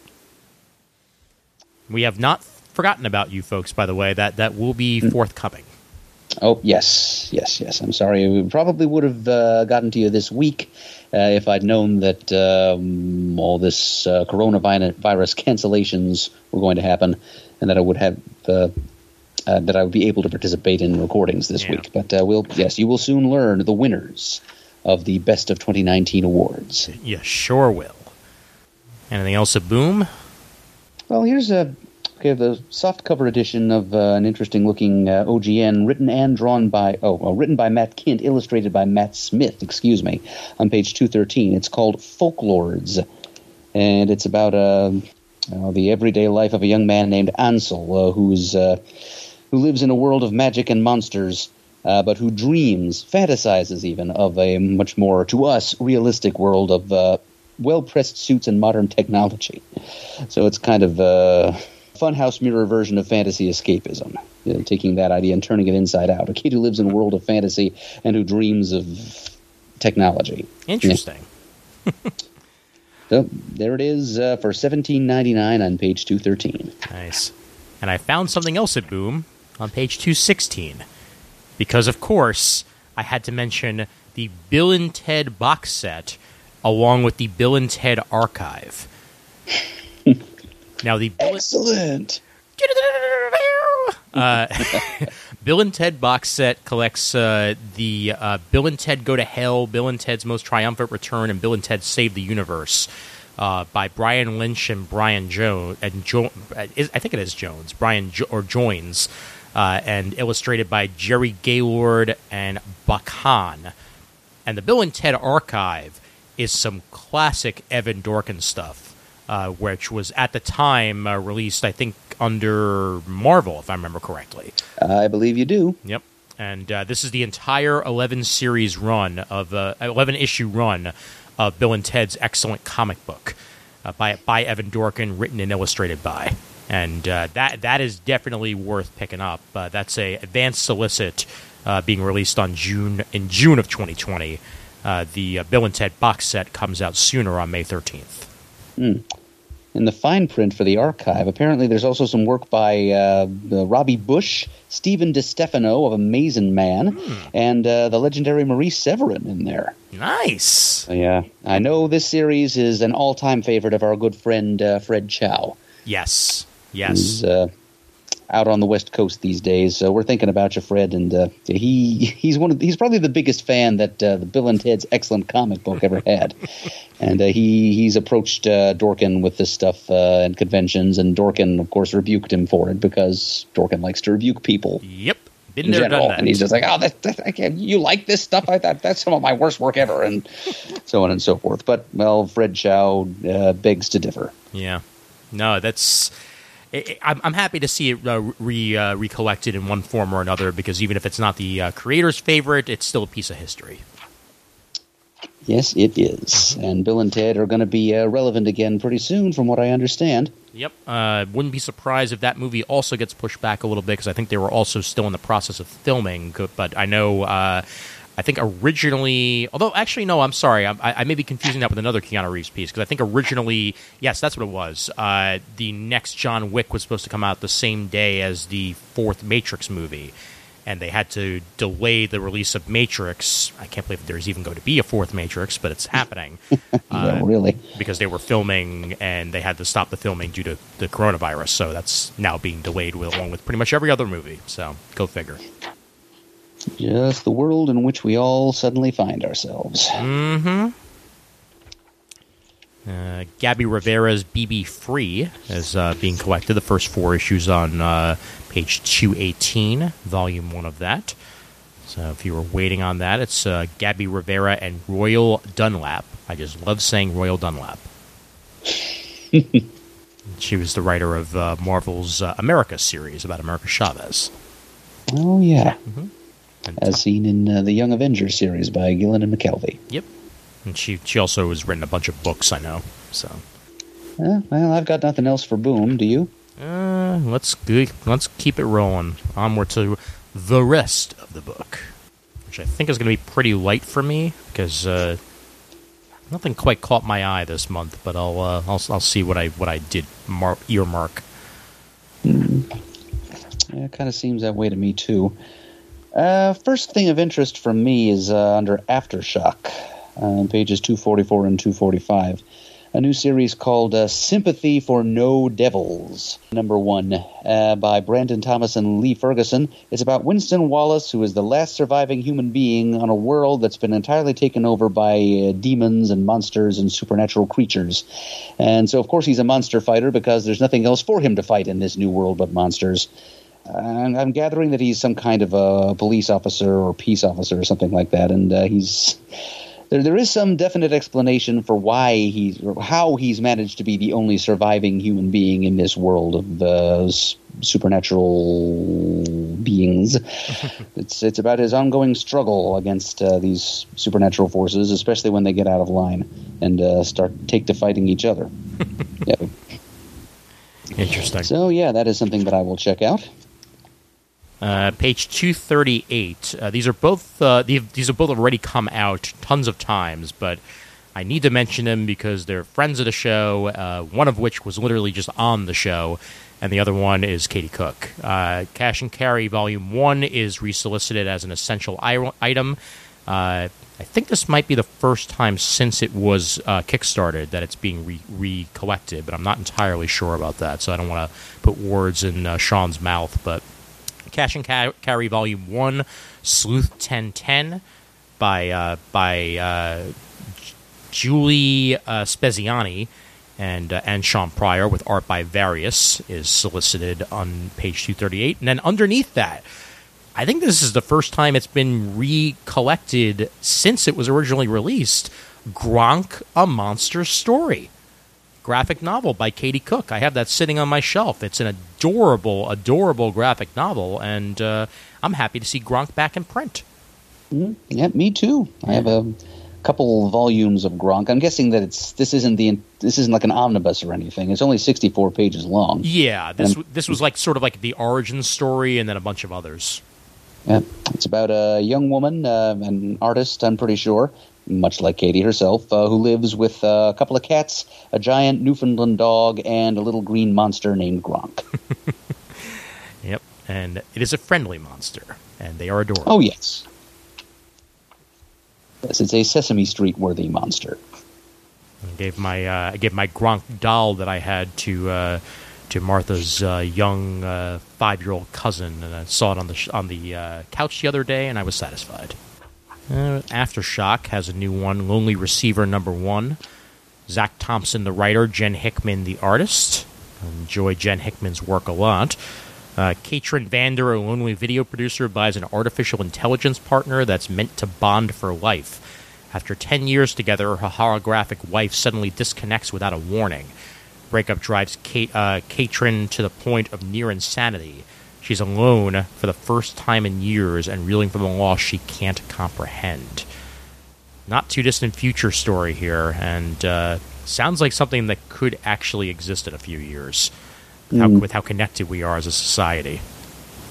Speaker 1: We have not forgotten about you folks, by the way. That, that will be forthcoming.
Speaker 3: Oh, yes, yes, yes. I'm sorry. We probably would have uh, gotten to you this week uh, if I'd known that um, all this uh, coronavirus *laughs* cancellations were going to happen and that I would have uh, uh, that I would be able to participate in recordings this
Speaker 1: Yeah.
Speaker 3: week. But uh, we'll yes, you will soon learn the winners of the Best of 2019 awards.
Speaker 1: You sure will. Anything else at Boom?
Speaker 3: Well, here's a okay the soft cover edition of uh, an interesting looking uh, OGN, written and drawn by oh, well, written by Matt Kindt, illustrated by Matt Smith. Excuse me, on page two thirteen. It's called Folklords, and it's about uh, the everyday life of a young man named Ansel, uh, who's uh, who lives in a world of magic and monsters. Uh, but who dreams, fantasizes even, of a much more, to us, realistic world of uh, well pressed suits and modern technology. So it's kind of a funhouse mirror version of fantasy escapism, you know, taking that idea and turning it inside out. A kid who lives in a world of fantasy and who dreams of technology.
Speaker 1: Interesting. *laughs*
Speaker 3: So there it is uh, for seventeen ninety nine on page two thirteen.
Speaker 1: Nice. And I found something else at Boom on page 216. Because, of course, I had to mention the Bill and Ted box set along with the Bill and Ted archive. now, the Bill,
Speaker 3: Excellent. *laughs*
Speaker 1: uh, Bill and Ted box set collects uh, the uh, Bill and Ted Go to Hell, Bill and Ted's Most Triumphant Return, and Bill and Ted Save the Universe uh, by Brian Lynch and Brian Jones. And jo- I think it is Jones, Brian jo- or Joins, uh, and illustrated by Jerry Gaylord and Bachan. And the Bill and Ted archive is some classic Evan Dorkin stuff, uh, which was at the time uh, released, I think, under Marvel, if I remember correctly.
Speaker 3: I believe you do.
Speaker 1: Yep. And uh, this is the entire 11 series run of uh, 11 issue run of Bill and Ted's excellent comic book uh, by by Evan Dorkin, written and illustrated by. And uh, that that is definitely worth picking up. Uh, that's a advanced solicit uh, being released on June in June of 2020. Uh, the uh, Bill and Ted box set comes out sooner on May 13th.
Speaker 3: In the fine print for the archive, apparently there's also some work by uh, Robbie Bush, Stephen DeStefano of Amazing Man, and uh, the legendary Marie Severin in there.
Speaker 1: Nice.
Speaker 3: Yeah, I know this series is an all-time favorite of our good friend uh, Fred Chow.
Speaker 1: Yes. Yes.
Speaker 3: He's uh, out on the West Coast these days, so we're thinking about you, Fred. And uh, he he's one of he's probably the biggest fan that uh, the Bill and Ted's excellent comic book ever had. *laughs* and uh, he he's approached uh, Dorkin with this stuff uh, and conventions, and Dorkin, of course, rebuked him for it because Dorkin likes to rebuke people
Speaker 1: Yep. Been there,
Speaker 3: general.
Speaker 1: done that.
Speaker 3: And he's just like, oh, that, that, I can't, you like this stuff? I thought that's some of my worst work ever, and *laughs* so on and so forth. But well, Fred Chow uh, begs to differ.
Speaker 1: Yeah, no, that's. I'm, I'm happy to see it uh, re uh, recollected in one form or another because even if it's not the uh, creator's favorite, it's still a piece of history.
Speaker 3: Yes, it is. And Bill and Ted are going to be uh, relevant again pretty soon, from what I understand.
Speaker 1: Yep. Uh, wouldn't be surprised if that movie also gets pushed back a little bit because I think they were also still in the process of filming. But I know, uh, I think originally, although actually, no, I'm sorry. I, I may be confusing that with another Keanu Reeves piece because I think originally, yes, that's what it was. Uh, the next John Wick was supposed to come out the same day as the fourth Matrix movie. And they had to delay the release of Matrix. I can't believe there's even going to be a fourth Matrix, but it's happening *laughs*
Speaker 3: yeah, really.
Speaker 1: because they were filming and they had to stop the filming due to the coronavirus. So that's now being delayed with, along with pretty much every other movie. So go figure.
Speaker 3: Just the world in which we all suddenly find ourselves.
Speaker 1: Mm-hmm. Uh, Gabby Rivera's BB Free is uh, being collected. The first four issues on uh, page 218, volume one of that. So if you were waiting on that, it's uh, Gabby Rivera and Royal Dunlap. I just love saying Royal Dunlap. *laughs* she was the writer of uh, Marvel's uh, America series about America Chavez.
Speaker 3: Oh, yeah.
Speaker 1: And
Speaker 3: As seen in uh, the Young Avengers series by Gillen and McKelvey.
Speaker 1: Yep. And she she also has written a bunch of books, I know. So
Speaker 3: Uh, well, I've got nothing else for Boom. Do you?
Speaker 1: uh, let's let's keep it rolling. Onward to the rest of the book, which I think is going to be pretty light for me because uh, nothing quite caught my eye this month. But I'll uh, I'll I'll see what I what I did mar- earmark.
Speaker 3: Yeah, it kind of seems that way to me, too. Uh, first thing of interest for me is uh, under Aftershock, uh, pages 244 and 245. a new series called uh, Sympathy for No Devils, number one, uh, by Brandon Thomas and Lee Ferguson. It's about Winston Wallace, who is the last surviving human being on a world that's been entirely taken over by uh, demons and monsters and supernatural creatures. And so, of course, he's a monster fighter because there's nothing else for him to fight in this new world but monsters. And I'm gathering that he's some kind of a police officer or peace officer or something like that, and uh, he's there, there is some definite explanation for why he's how he's managed to be the only surviving human being in this world of uh, supernatural beings. *laughs* it's it's about his ongoing struggle against uh, these supernatural forces, especially when they get out of line and uh, start take to fighting each other. *laughs* yeah.
Speaker 1: Interesting.
Speaker 3: So yeah, that is something that I will check out.
Speaker 1: Uh, page 238. Uh, these are both uh, these have both already come out tons of times, but I need to mention them because they're friends of the show. Uh, one of which was literally just on the show, and the other one is Katie Cook. Uh, Cash and Carry Volume One is resolicited as an essential item. I think this might be the first time since it was kickstarted that it's being re- recollected, but I'm not entirely sure about that, so I don't want to put words in Sean's mouth, but. Cash and Carry Volume One, Sleuth 1010 by uh, by uh, Julie uh, Speziani and uh, and Sean Pryor with art by Various is solicited on page 238, and then underneath that. I think this is the first time it's been recollected since it was originally released. Gronk, a monster story graphic novel by Katie Cook. I have that sitting on my shelf. It's an adorable, adorable graphic novel, and uh, I'm happy to see Gronk back in print.
Speaker 3: Mm-hmm. Yeah, me too. I have a couple volumes of Gronk. I'm guessing that it's this isn't the this isn't like an omnibus or anything. It's only 64 pages long.
Speaker 1: Yeah, this this was like sort of like the origin story, and then a bunch of others.
Speaker 3: Yeah, it's about a young woman, uh, an artist, I'm pretty sure, much like Katie herself, uh, who lives with uh, a couple of cats, a giant Newfoundland dog, and a little green monster named Gronk. *laughs*
Speaker 1: yep, and it is a friendly monster, and they are adorable.
Speaker 3: Oh, yes. Yes, it's a Sesame Street worthy monster.
Speaker 1: I gave my uh, I gave my Gronk doll that I had to uh, to Martha's uh, young uh, five year old cousin, and I saw it on the sh- on the uh, couch the other day, and I was satisfied. Uh, Aftershock has a new one, Lonely Receiver number one. Zach Thompson, the writer, Jen Hickman, the artist. I enjoy Jen Hickman's work a lot. Uh, Katrin Vander, a lonely video producer, buys an artificial intelligence partner that's meant to bond for life. After 10 years together, her holographic wife suddenly disconnects without a warning. Breakup drives uh, Katrin to the point of near insanity. She's alone for the first time in years and reeling from a loss she can't comprehend. Not too distant future story here, and uh, sounds like something that could actually exist in a few years with, mm. how, with how connected we are as a society.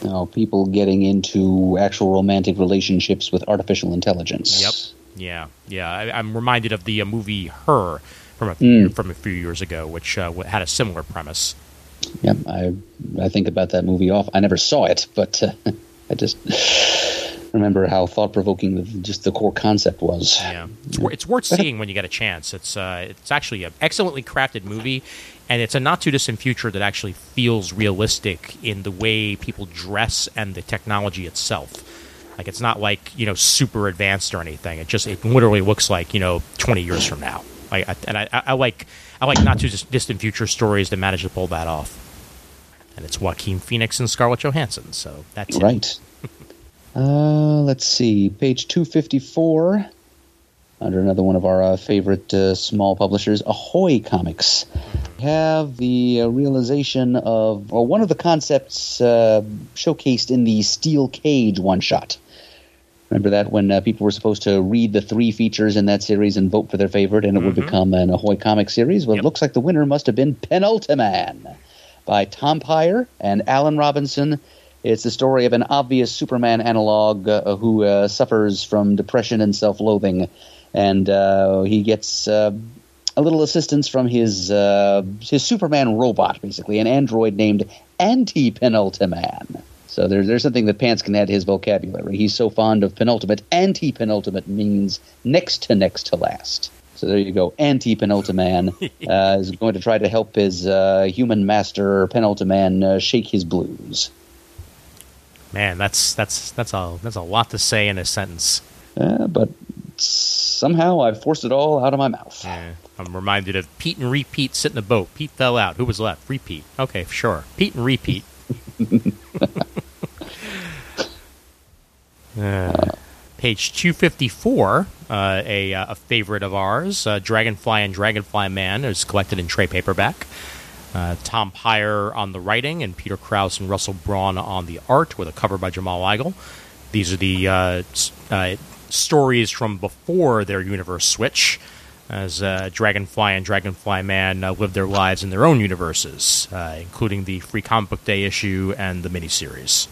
Speaker 3: Know, people getting into actual romantic relationships with artificial intelligence.
Speaker 1: Yep. Yeah, yeah. I, am reminded of the uh, movie Her from a few, mm. from a few years ago, which uh, had a similar premise.
Speaker 3: Yeah, I I think about that movie off. I never saw it, but uh, *laughs* I just remember how thought provoking just the core concept was.
Speaker 1: Yeah, it's, it's worth seeing when you get a chance. It's uh, it's actually an excellently crafted movie, and it's a not too distant future that actually feels realistic in the way people dress and the technology itself. Like it's not like you know super advanced or anything. It just it literally looks like you know twenty years from now. I, and I, I, like I like not too distant future stories that manage to pull that off. And it's Joaquin Phoenix and Scarlett Johansson, so that's
Speaker 3: right. *laughs* uh, let's see, page two fifty four. Under another one of our uh, favorite uh, small publishers, Ahoy Comics, have the uh, realization of well, one of the concepts uh, showcased in the Steel Cage one shot. Remember that when uh, people were supposed to read the three features in that series and vote for their favorite, and it mm-hmm. would become an Ahoy comic series? Well, yep. it looks like the winner must have been Penultiman by Tom Peyer and Alan Robinson. It's the story of an obvious Superman analog uh, who uh, suffers from depression and self-loathing, and uh, he gets uh, a little assistance from his uh, his Superman robot, basically an android named Anti Penultiman. So there's there's something that Pants can add to his vocabulary. He's so fond of penultimate. Anti penultimate means next to next to last. So there you go. Anti Penultiman *laughs* uh, is going to try to help his uh, human master Penultiman uh, shake his blues.
Speaker 1: Man, that's that's that's a that's a lot to say in a sentence.
Speaker 3: Uh, but somehow I've forced it all out of my mouth.
Speaker 1: Yeah, I'm reminded of Pete and Repeat sit in the boat. Pete fell out. Who was left? Repeat. Okay, sure. Pete and Repeat. *laughs* uh, page 254, uh, a, uh, a favorite of ours, uh, Dragonfly and Dragonfly Man, is collected in trade paperback. Uh, Tom Peyer on the writing, and Peter Krause and Russell Braun on the art, with a cover by Jamal Igle. These are the uh, stories from before their universe switch, as Dragonfly and Dragonfly Man live their lives in their own universes, including the Free Comic Book Day issue and the miniseries.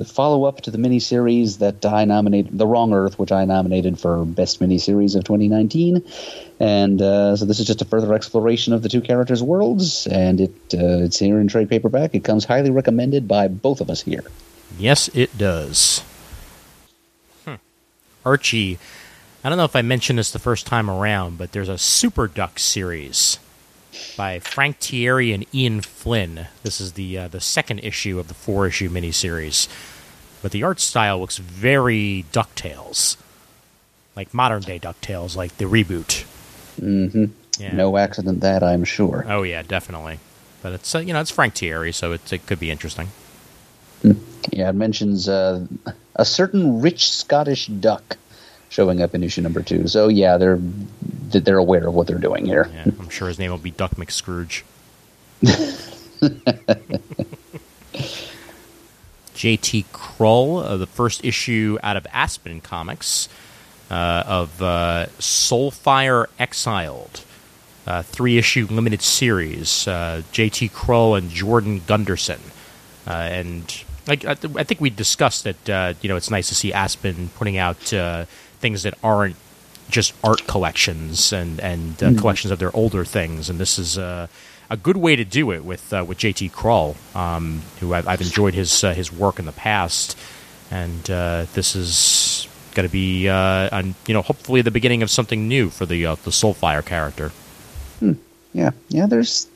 Speaker 3: The follow up to the miniseries that I nominated, The Wrong Earth, which I nominated for Best Miniseries of 2019. And uh, so this is just a further exploration of the two characters' worlds, and it uh, it's here in trade paperback. It comes highly recommended by both of us here.
Speaker 1: Yes, it does. Hmm. Archie, I don't know if I mentioned this the first time around, but there's a Super Duck series by Frank Tieri and Ian Flynn. This is the uh, the second issue of the four issue miniseries, but the art style looks very Ducktales, like modern day Ducktales, like the reboot.
Speaker 3: Mm-hmm. Yeah. No accident that I'm sure.
Speaker 1: Oh yeah, definitely. But it's uh, you know it's Frank Tieri, so it, it could be interesting.
Speaker 3: Hmm. Yeah, it mentions uh, a certain rich Scottish duck showing up in issue number two. So yeah, they're they're aware of what they're doing here.
Speaker 1: Yeah, I'm sure his name will be Duck McScrooge. *laughs* J.T. Krull, uh, the first issue out of Aspen Comics uh, of uh, Soulfire Exiled, uh, three issue limited series. Uh, J.T. Krull and Jordan Gunderson, uh, and I, I, I, think we discussed that. you know, it's nice to see Aspen putting out things that aren't just art collections and and uh, mm-hmm. collections of their older things, and this is uh, a good way to do it with uh, with JT Krull, um, who I've, I've, enjoyed his uh, his work in the past, and uh, this is going to be uh, you know hopefully the beginning of something new for the the Soulfire character.
Speaker 3: Hmm. Yeah, yeah. There's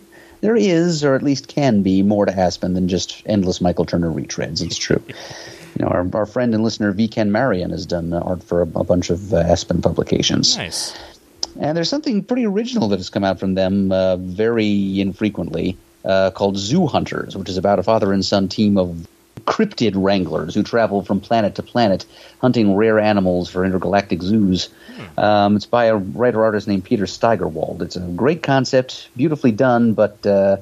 Speaker 3: there is, or at least can be, more to Aspen than just endless Michael Turner retreads. It's true. you know, our, our friend and listener V. Ken Marion has done uh, art for a, a bunch of uh, Aspen publications.
Speaker 1: Nice.
Speaker 3: And there's something pretty original that has come out from them uh, very infrequently uh, called Zoo Hunters, which is about a father and son team of cryptid wranglers who travel from planet to planet hunting rare animals for intergalactic zoos. Hmm. Um, it's by a writer artist named Peter Steigerwald. It's a great concept, beautifully done, but uh,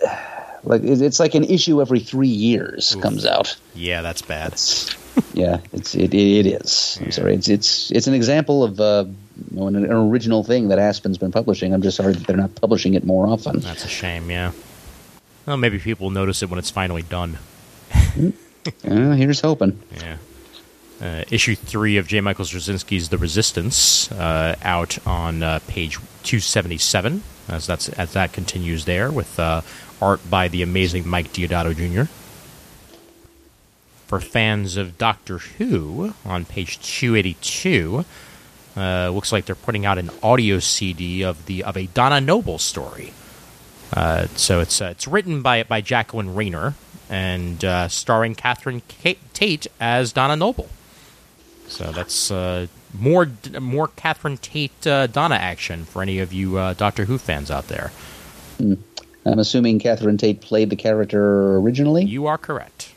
Speaker 3: *sighs* like it's like an issue every three years Oof. comes out.
Speaker 1: Yeah, that's bad.
Speaker 3: It's, yeah, it's it it is. Yeah. I'm sorry. It's it's it's an example of uh, an, an, original thing that Aspen's been publishing. I'm just sorry that they're not publishing it more often.
Speaker 1: That's a shame. Yeah. Well, maybe people will notice it when it's finally done. *laughs*
Speaker 3: uh, here's hoping.
Speaker 1: Yeah. Uh, issue three of J. Michael Straczynski's The Resistance uh, out on uh, page 277 as that's as that continues there with uh, art by the amazing Mike Deodato Jr. For fans of Doctor Who, on page 282, uh, looks like they're putting out an audio CD of the of a Donna Noble story. Uh, so it's uh, it's written by by Jacqueline Rayner and uh, starring Catherine Tate as Donna Noble. So that's uh, more more Catherine Tate uh, Donna action for any of you Doctor Who fans out there.
Speaker 3: Mm. I'm assuming Catherine Tate played the character originally.
Speaker 1: You are correct.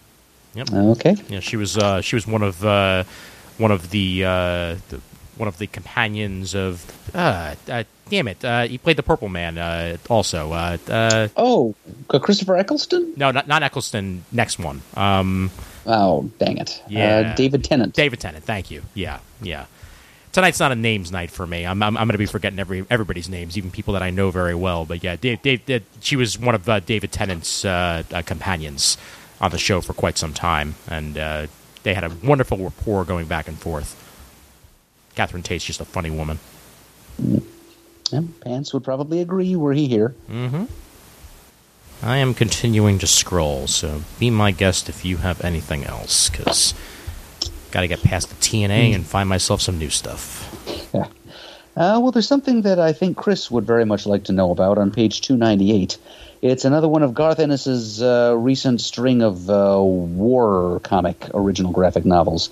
Speaker 3: Yep. Okay.
Speaker 1: Yeah, she was uh, she was one of uh, one of the, uh, the, one of the companions of. Uh, uh, damn it! Uh, he played the Purple Man also.
Speaker 3: oh, Christopher Eccleston?
Speaker 1: No, not not Eccleston. Next one. Um,
Speaker 3: oh, dang it!
Speaker 1: Yeah,
Speaker 3: David Tennant.
Speaker 1: David Tennant. Thank you. Yeah, yeah tonight's not a names night for me. I'm I'm, I'm going to be forgetting every everybody's names, even people that I know very well. But yeah, Dave, Dave, Dave she was one of uh, David Tennant's uh, uh, companions on the show for quite some time, and uh, they had a wonderful rapport going back and forth. Catherine Tate's just a funny woman.
Speaker 3: Yeah, Pants would probably agree were he here.
Speaker 1: Mm-hmm. I am continuing to scroll, so be my guest if you have anything else, because Got to get past the TNA and find myself some new stuff.
Speaker 3: Yeah. *laughs* Uh, well, there's something that I think Chris would very much like to know about on page 298. It's another one of Garth Ennis's uh, recent string of uh, war comic original graphic novels.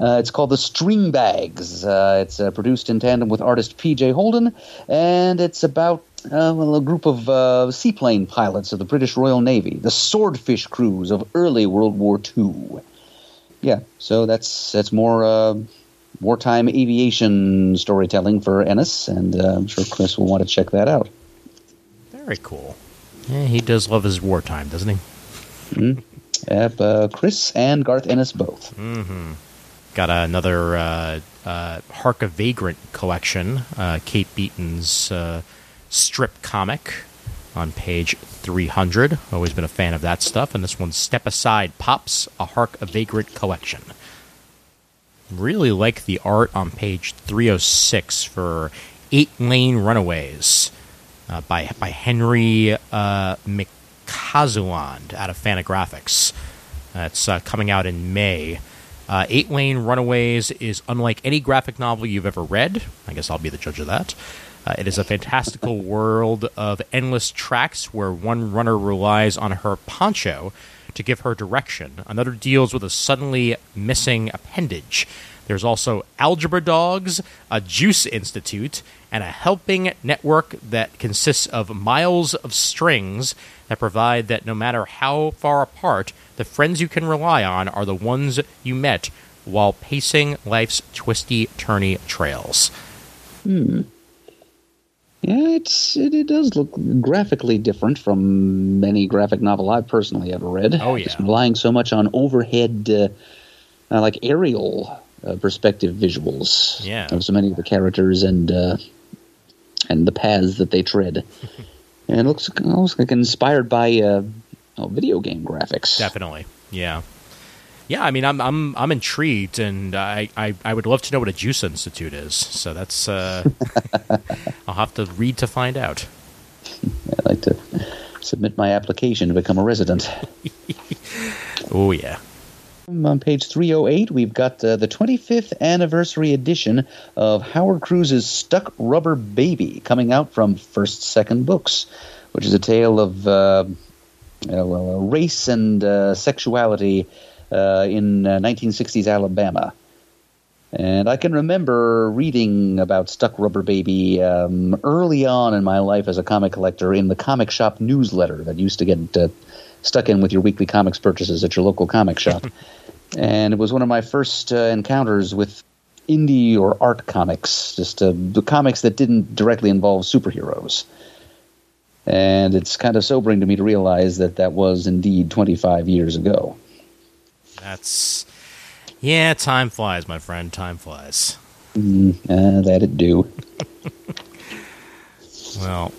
Speaker 3: Uh, it's called The Stringbags. Uh, it's uh, produced in tandem with artist P.J. Holden, and it's about uh, well, a group of uh, seaplane pilots of the British Royal Navy, the swordfish crews of early World War II. Yeah, so that's that's more uh, wartime aviation storytelling for Ennis, and uh, I'm sure Chris will want to check that out.
Speaker 1: Very cool. Yeah, he does love his wartime, doesn't he?
Speaker 3: Yep, uh, Chris and Garth Ennis both.
Speaker 1: Got another uh, uh, Hark a Vagrant collection, uh, Kate Beaton's uh, strip comic on page 300. Always been a fan of that stuff. And this one's Step Aside Pops, a Hark a Vagrant collection. Really like the art on page 306 for Eight Lane Runaways uh, by, by Henry uh, McCausland out of Fantagraphics. That's uh, coming out in May. Uh, Eight Lane Runaways is unlike any graphic novel you've ever read. I guess I'll be the judge of that. Uh, it is a fantastical *laughs* world of endless tracks where one runner relies on her poncho to give her direction. Another deals with a suddenly missing appendage. There's also algebra dogs, a juice institute, and a helping network that consists of miles of strings that provide that no matter how far apart, the friends you can rely on are the ones you met while pacing life's twisty, turny trails.
Speaker 3: Yeah, it's it, it does look graphically different from any graphic novel I've personally ever read.
Speaker 1: Oh, yeah.
Speaker 3: Just relying so much on overhead, uh, uh, like aerial uh, perspective visuals
Speaker 1: Yeah.
Speaker 3: of so many of the characters and uh, and the paths that they tread. *laughs* and it looks almost like inspired by uh, oh, video game graphics.
Speaker 1: Definitely, yeah, yeah. I mean, I'm I'm I'm intrigued, and I I, I would love to know what a juice institute is. So that's uh, *laughs* I'll have to read to find out. *laughs*
Speaker 3: I'd like to submit my application to become a resident.
Speaker 1: Oh yeah.
Speaker 3: On page 308, we've got uh, the 25th anniversary edition of Howard Cruse's Stuck Rubber Baby coming out from First Second Books, which is a tale of uh, uh, uh, race and uh, sexuality uh, in uh, 1960s Alabama. And I can remember reading about Stuck Rubber Baby um, early on in my life as a comic collector in the comic shop newsletter that used to get uh, stuck in with your weekly comics purchases at your local comic shop. *laughs* and it was one of my first uh, encounters with indie or art comics, just uh, the comics that didn't directly involve superheroes. And it's kind of sobering to me to realize that that was indeed 25 years ago.
Speaker 1: That's yeah. Time flies, my friend. Time flies.
Speaker 3: Uh, that it do. *laughs*
Speaker 1: Well,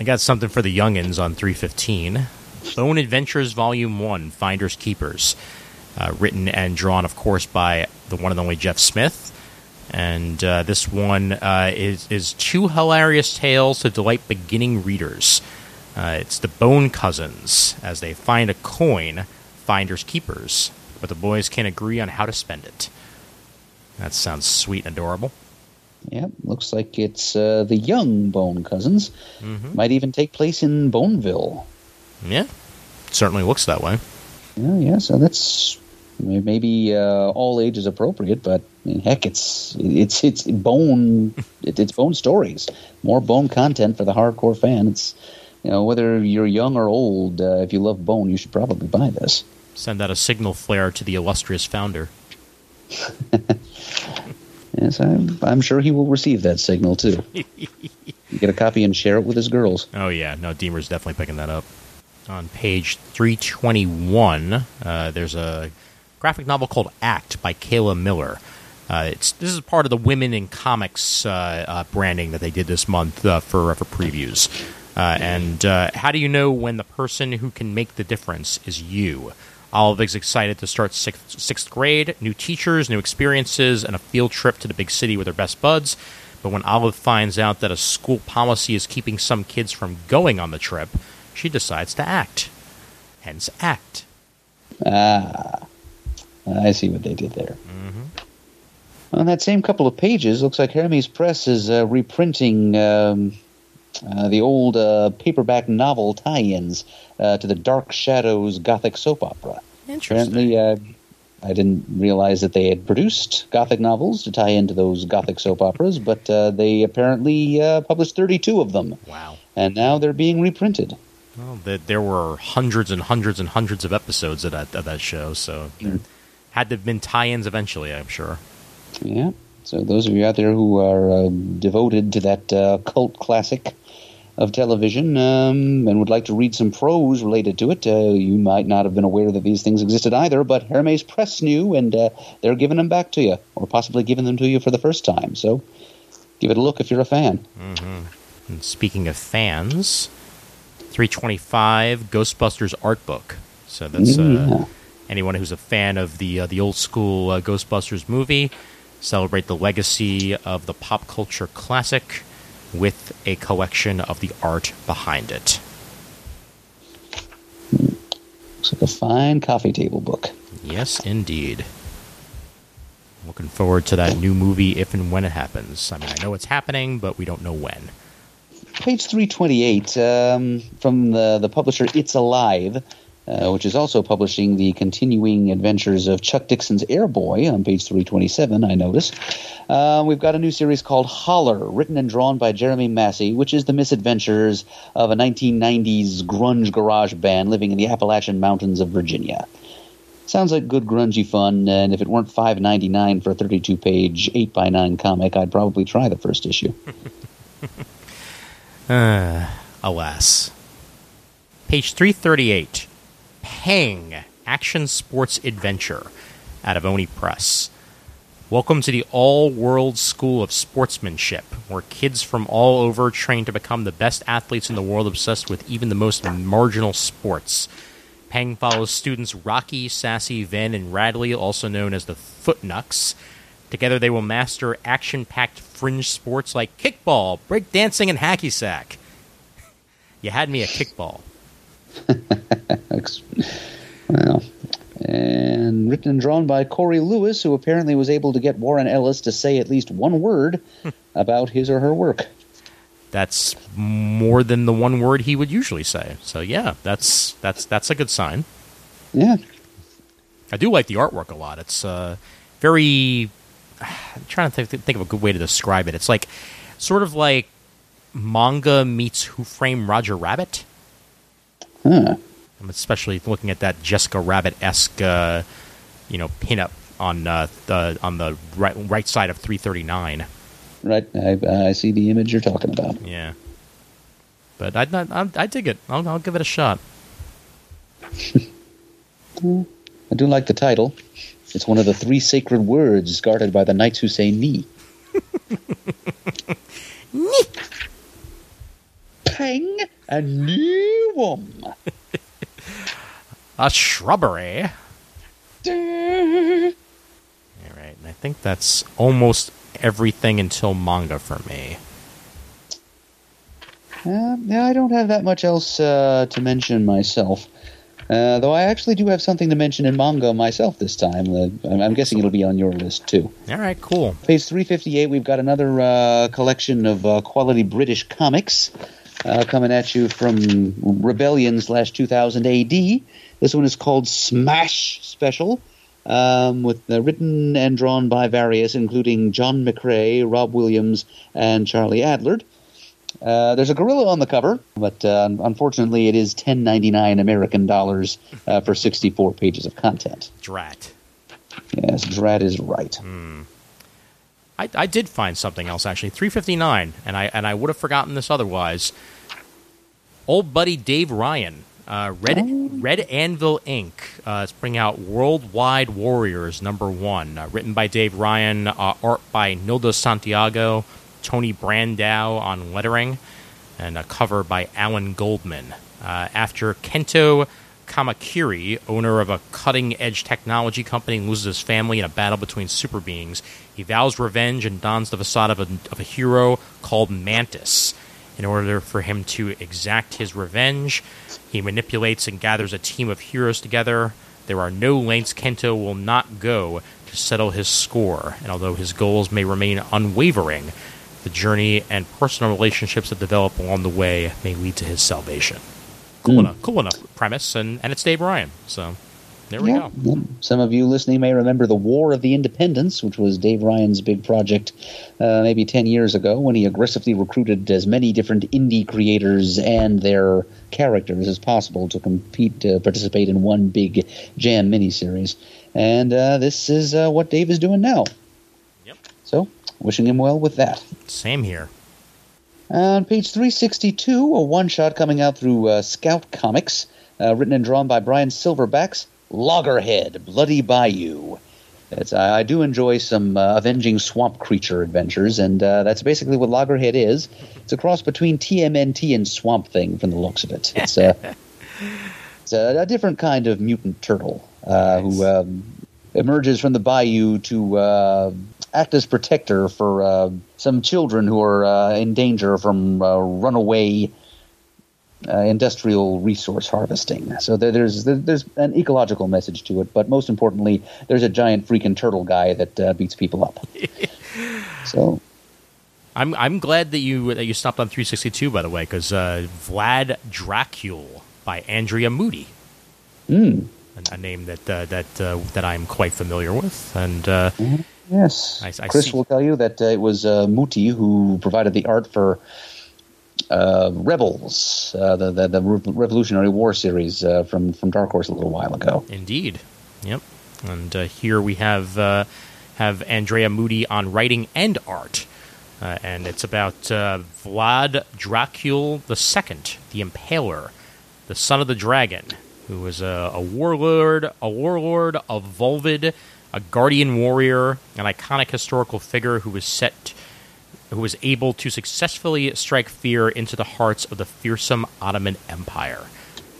Speaker 1: I got something for the youngins on 315. Bone Adventures Volume 1 Finders Keepers. Uh, written and drawn, of course, by the one and only Jeff Smith. And uh, this one uh, is, is two hilarious tales to delight beginning readers. Uh, it's the Bone Cousins as they find a coin, Finders Keepers, but the boys can't agree on how to spend it. That sounds sweet and adorable.
Speaker 3: Yep, looks like it's uh, the young Bone Cousins. Might even take place in Boneville.
Speaker 1: Yeah, certainly looks that way.
Speaker 3: Yeah, yeah. So that's maybe uh, all ages appropriate, but I mean, heck, it's it's it's bone *laughs* it, it's bone stories. More bone content for the hardcore fan. It's you know whether you're young or old. Uh, if you love bone, you should probably buy this.
Speaker 1: Send out a signal flare to the illustrious founder. *laughs*
Speaker 3: Yes, I'm, I'm sure he will receive that signal too. *laughs* Get a copy and share it with his girls.
Speaker 1: Oh yeah, no, Deemer's definitely picking that up. On page 321, uh, there's a graphic novel called Act by Kayla Miller. Uh, it's this is part of the Women in Comics uh, uh, branding that they did this month uh, for for previews. Uh, and how do you know when the person who can make the difference is you? Olive is excited to start sixth, sixth grade, new teachers, new experiences, and a field trip to the big city with her best buds. But when Olive finds out that a school policy is keeping some kids from going on the trip, she decides to act. Hence, act.
Speaker 3: Ah, I see what they did there. On that same couple of pages, looks like Hermes Press is uh, reprinting um, uh, the old uh, paperback novel tie-ins uh, to the Dark Shadows Gothic soap opera.
Speaker 1: Interesting.
Speaker 3: Apparently, uh, I didn't realize that they had produced Gothic novels to tie into those Gothic soap operas, but uh, they apparently uh, published 32 of them,
Speaker 1: wow.
Speaker 3: and now they're being reprinted.
Speaker 1: Well, th- there were hundreds and hundreds and hundreds of episodes of that of that show, so
Speaker 3: Mm.
Speaker 1: had to have been tie-ins eventually. I'm sure.
Speaker 3: Yeah. So those of you out there who are uh, devoted to that uh, cult classic of television um, and would like to read some prose related to it, uh, you might not have been aware that these things existed either. But Hermes Press knew, and uh, they're giving them back to you, or possibly giving them to you for the first time. So give it a look if you're a fan.
Speaker 1: And speaking of fans, 325 Ghostbusters art book. So that's uh,
Speaker 3: yeah.
Speaker 1: anyone who's a fan of the uh, the old school uh, Ghostbusters movie. Celebrate the legacy of the pop culture classic with a collection of the art behind it.
Speaker 3: Looks like a fine coffee table book.
Speaker 1: Yes, indeed. Looking forward to that new movie if and when it happens. I mean, I know it's happening, but we don't know when.
Speaker 3: Page 328 um, from the, the publisher It's Alive, uh, which is also publishing the continuing adventures of Chuck Dixon's Airboy on page 327, I notice. Uh, we've got a new series called Holler, written and drawn by Jeremy Massey, which is the misadventures of a 1990s grunge garage band living in the Appalachian Mountains of Virginia. Sounds like good grungy fun, and if it weren't five ninety nine for a thirty two page eight by nine comic, I'd probably try the first issue. *laughs*
Speaker 1: Uh, alas. Page 338 Pang Action Sports Adventure out of Oni Press. Welcome to the all world school of sportsmanship, where kids from all over train to become the best athletes in the world, obsessed with even the most marginal sports. Pang follows students Rocky, Sassy, Ven, and Radley, also known as the Footnucks. Together, they will master action packed fringe sports like kickball, breakdancing, and hacky sack. *laughs* you had me at kickball. *laughs*
Speaker 3: Well, and written and drawn by Corey Lewis, who apparently was able to get Warren Ellis to say at least one word *laughs* about his or her work.
Speaker 1: That's more than the one word he would usually say. So yeah, that's that's that's a good sign.
Speaker 3: Yeah,
Speaker 1: I do like the artwork a lot. It's uh, very. I'm trying to think, think of a good way to describe it. It's like sort of like manga meets Who Framed Roger Rabbit.
Speaker 3: huh.
Speaker 1: I'm especially looking at that Jessica Rabbit esque, uh, you know, pinup on uh, the on the right right side of 339.
Speaker 3: right. I, I see the image you're talking about.
Speaker 1: Yeah, but I I, I dig it. I'll, I'll give it a shot. *laughs*
Speaker 3: I do like the title. It's one of the three sacred words guarded by the knights who say "ni." Pang a new one.
Speaker 1: A shrubbery. All right, and I think that's almost everything until manga for me.
Speaker 3: Uh, yeah, I don't have that much else uh, to mention myself. Uh, though I actually do have something to mention in manga myself this time. Uh, I'm, I'm guessing it'll be on your list too.
Speaker 1: All right, cool.
Speaker 3: Page 358, we've got another uh, collection of uh, quality British comics uh, coming at you from Rebellion slash 2000 AD. This one is called Smash Special, um, with uh, written and drawn by various, including John McRae, Rob Williams, and Charlie Adlard. Uh, there's a gorilla on the cover, but uh, unfortunately, it is 10.99 American dollars uh, for 64 pages of content.
Speaker 1: Drat.
Speaker 3: Yes, Drat is right.
Speaker 1: I, I did find something else actually. 359, and I and I would have forgotten this otherwise. Old buddy Dave Ryan, uh, Red Red Anvil Inc. Uh, is bringing out Worldwide Warriors number one, uh, written by Dave Ryan, uh, art by Nilda Santiago, Tony Brandow on lettering, and a cover by Alan Goldman. Uh, after Kento Kamakiri, owner of a cutting edge technology company, loses his family in a battle between super beings, he vows revenge and dons the facade of a, of a hero called Mantis. In order for him to exact his revenge, he manipulates and gathers a team of heroes together. There are no lengths Kento will not go to to settle his score, and although his goals may remain unwavering, the journey and personal relationships that develop along the way may lead to his salvation. Cool enough, cool enough premise, and, and it's Dave Ryan. So there we
Speaker 3: Yeah.
Speaker 1: go.
Speaker 3: Some of you listening may remember the War of the Independents, which was Dave Ryan's big project uh, maybe 10 years ago when he aggressively recruited as many different indie creators and their characters as possible to compete to participate in one big jam miniseries. And uh, this is uh, what Dave is doing now. Wishing him well with that.
Speaker 1: Same here.
Speaker 3: On page 362, a one shot coming out through uh, Scout Comics, uh, written and drawn by Brian Silverbacks Loggerhead, Bloody Bayou. It's, I I do enjoy some uh, avenging swamp creature adventures, and uh, that's basically what Loggerhead is. It's a cross between TMNT and Swamp Thing from the looks of it. It's, uh, *laughs* it's a, a different kind of mutant turtle uh, who um, emerges from the bayou to uh, act as protector for uh, some children who are uh, in danger from uh, runaway uh, industrial resource harvesting. So there, there's there's an ecological message to it, but most importantly, there's a giant freaking turtle guy that uh, beats people up. *laughs* so
Speaker 1: I'm I'm glad that you that you stopped on 362 by the way because uh, Vlad Dracul by Andrea Mutti,
Speaker 3: mm,
Speaker 1: a, a name that uh, that uh, that I'm quite familiar with, and uh,
Speaker 3: yes,
Speaker 1: I- I
Speaker 3: Chris
Speaker 1: see-
Speaker 3: will tell you that uh, it was uh, Mutti who provided the art for. Uh, Rebels, uh, the, the the Revolutionary War series uh, from from Dark Horse a little while ago.
Speaker 1: indeed, yep. And uh, here we have uh, have Andrea Mutti on writing and art, uh, and it's about uh, Vlad Dracul II, the Impaler, the son of the dragon, who was a, a warlord, a warlord, a voivode, a guardian warrior, an iconic historical figure who was set, who was able to successfully strike fear into the hearts of the fearsome Ottoman Empire.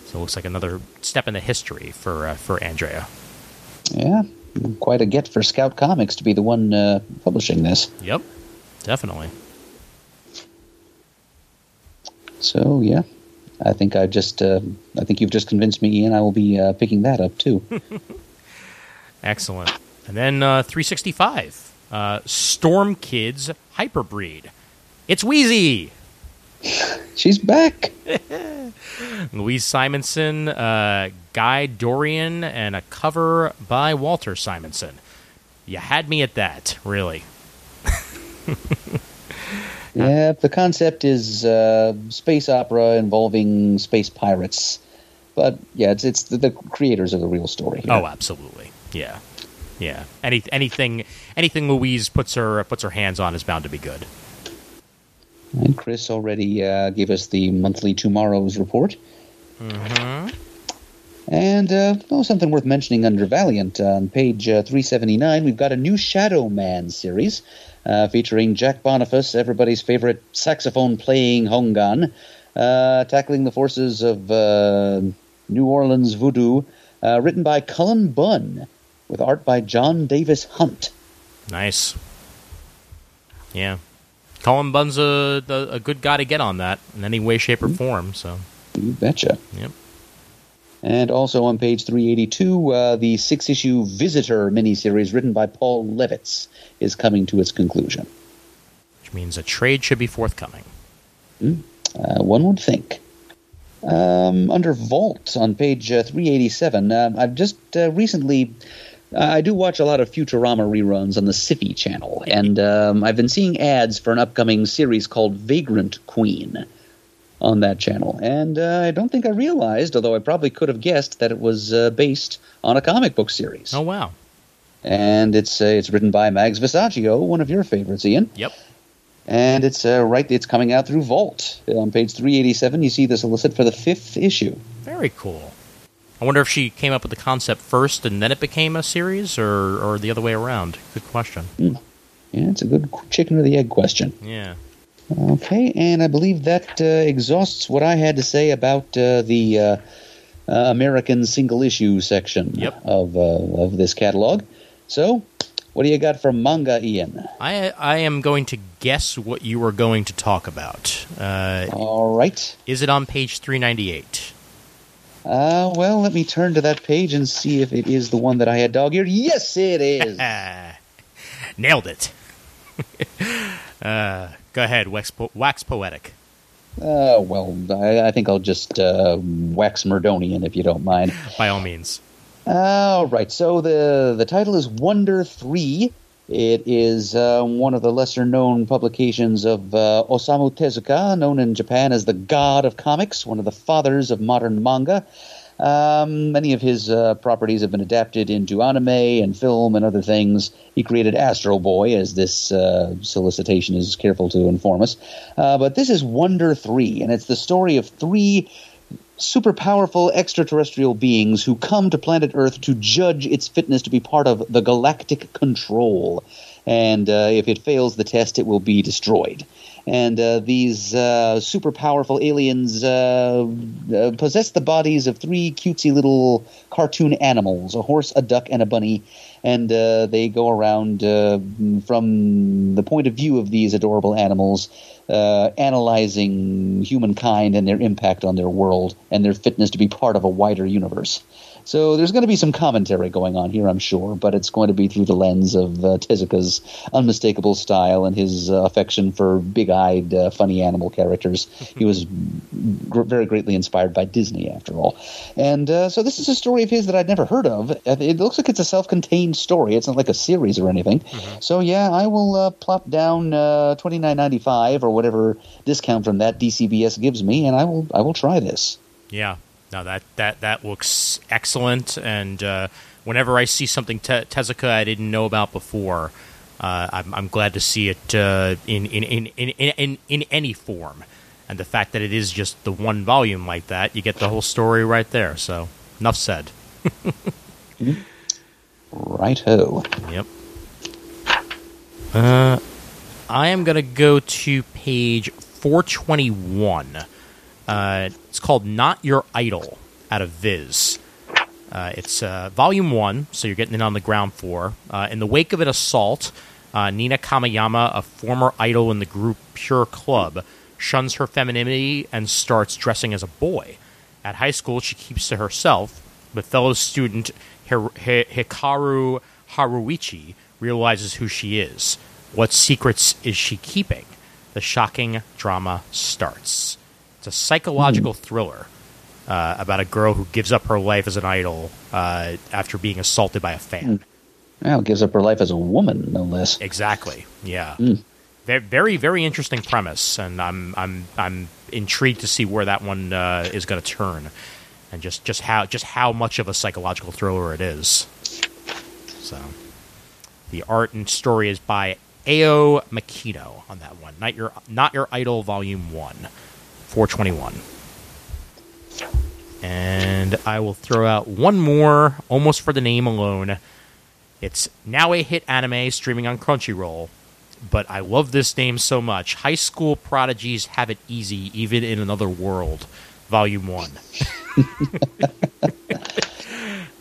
Speaker 1: So it looks like another step in the history for uh, for Andrea.
Speaker 3: Yeah, quite a get for Scout Comics to be the one uh, publishing this.
Speaker 1: Yep, definitely.
Speaker 3: So yeah, I think I just uh, I think you've just convinced me, Ian. I will be uh, picking that up too. *laughs*
Speaker 1: Excellent. And then uh, 365, uh, Storm Kids Hyperbreed. It's Wheezy. *laughs*
Speaker 3: She's back. *laughs*
Speaker 1: Louise Simonson, uh, Guy Dorian, and a cover by Walter Simonson. You had me at that, really.
Speaker 3: Yeah, the concept is uh, space opera involving space pirates, but yeah, it's it's the, the creators of the real story. Here.
Speaker 1: Oh, absolutely. Yeah, yeah. Any anything anything Louise puts her puts her hands on is bound to be good.
Speaker 3: And Chris already uh, gave us the monthly TwoMorrows report.
Speaker 1: Mm-hmm.
Speaker 3: And uh, oh, something worth mentioning under Valiant on page uh, 379, we've got a new Shadow Man series uh, featuring Jack Boniface, everybody's favorite saxophone playing houngan, uh, tackling the forces of uh, New Orleans voodoo, uh, written by Cullen Bunn, with art by Jon Davis-Hunt.
Speaker 1: Nice. Yeah. Cullen Bunn's a, a, a good guy to get on that in any way, shape, or form. So,
Speaker 3: You betcha.
Speaker 1: yep.
Speaker 3: And also on page 382, uh, the six issue Visitor miniseries written by Paul Levitz is coming to its conclusion.
Speaker 1: Which means a trade should be forthcoming.
Speaker 3: Uh, one would think. Um, under Vault on page uh, 387, uh, I've just uh, recently. Uh, I do watch a lot of Futurama reruns on the Syfy channel, and um, I've been seeing ads for an upcoming series called Vagrant Queen on that channel. And uh, I don't think I realized, although I probably could have guessed, that it was uh, based on a comic book series.
Speaker 1: Oh, wow.
Speaker 3: And it's uh, it's written by Mags Visaggio, one of your favorites, Ian
Speaker 1: Yep.
Speaker 3: and it's uh, right. It's coming out through Vault on page three eighty seven. You see the solicit for the fifth issue.
Speaker 1: Very cool. I wonder if she came up with the concept first and then it became a series, or, or the other way around. Good question.
Speaker 3: Yeah, it's a good chicken or the egg question.
Speaker 1: Yeah.
Speaker 3: Okay, and I believe that uh, exhausts what I had to say about uh, the uh, uh, American single issue section
Speaker 1: Yep.
Speaker 3: of uh, of this catalog. So, what do you got from manga, Ian?
Speaker 1: I I am going to guess what you are going to talk about. Uh,
Speaker 3: All right.
Speaker 1: is it on page 398?
Speaker 3: Uh, well, let me turn to that page and see if it is the one that I had dog eared. Yes, it is. *laughs*
Speaker 1: Nailed it. *laughs* go ahead, wax, po- wax poetic.
Speaker 3: Uh, well, I, I think I'll just uh, wax Murdonian if you don't mind. *laughs*
Speaker 1: By all means.
Speaker 3: All right. So the the title is Wonder Three. It is uh, one of the lesser known publications of uh, Osamu Tezuka, known in Japan as the God of Comics, one of the fathers of modern manga. Um, many of his uh, properties have been adapted into anime and film and other things. He created Astro Boy, as this uh, solicitation is careful to inform us. Uh, but this is Wonder 3, and it's the story of three super powerful extraterrestrial beings who come to planet Earth to judge its fitness to be part of the galactic control. And uh, if it fails the test, it will be destroyed. And uh, these uh, super powerful aliens uh, uh, possess the bodies of three cutesy little cartoon animals a horse, a duck, and a bunny. And uh, they go around from the point of view of these adorable animals uh, analyzing humankind and their impact on their world and their fitness to be part of a wider universe. So there's going to be some commentary going on here, I'm sure, but it's going to be through the lens of uh, Tezuka's unmistakable style and his uh, affection for big-eyed, uh, funny animal characters. he was gr- very greatly inspired by Disney, after all. And uh, so this is a story of his that I'd never heard of. It looks like it's a self-contained story. It's not like a series or anything. Mm-hmm. So yeah, I will uh, plop down uh, twenty nine ninety five or whatever discount from that DCBS gives me, and I will I will try this.
Speaker 1: Yeah, no, that that that looks excellent. And uh, whenever I see something te- Tezuka I didn't know about before, uh, I'm, I'm, glad to see it uh, in, in, in, in, in in any form. And the fact that it is just the one volume like that, you get the whole story right there. So, enough said. *laughs*
Speaker 3: right ho.
Speaker 1: Yep. Uh, I am going to go to page 421. Uh, it's called Not Your Idol out of Viz. Uh, it's uh, volume one, so you're getting it on the ground floor. Uh, in the wake of an assault, uh, Nina Kamiyama, a former idol in the group Pure Club, shuns her femininity and starts dressing as a boy. At high school, she keeps to herself, but fellow student Hikaru Haruichi realizes who she is. What secrets is she keeping? The shocking drama starts. It's a psychological mm. thriller uh, about a girl who gives up her life as an idol uh, after being assaulted by a fan.
Speaker 3: Mm. Well, gives up her life as a woman, no less.
Speaker 1: Exactly. Yeah. Mm. Very, very interesting premise, and I'm, I'm, I'm intrigued to see where that one uh, is going to turn, and just, just how, just how much of a psychological thriller it is. So, the art and story is by Ao Makino on that one. Not your, not your idol, volume one. 421. And I will throw out one more, almost for the name alone. It's now a hit anime streaming on Crunchyroll, but I love this name so much. High School Prodigies Have It Easy, Even in Another World, Volume 1.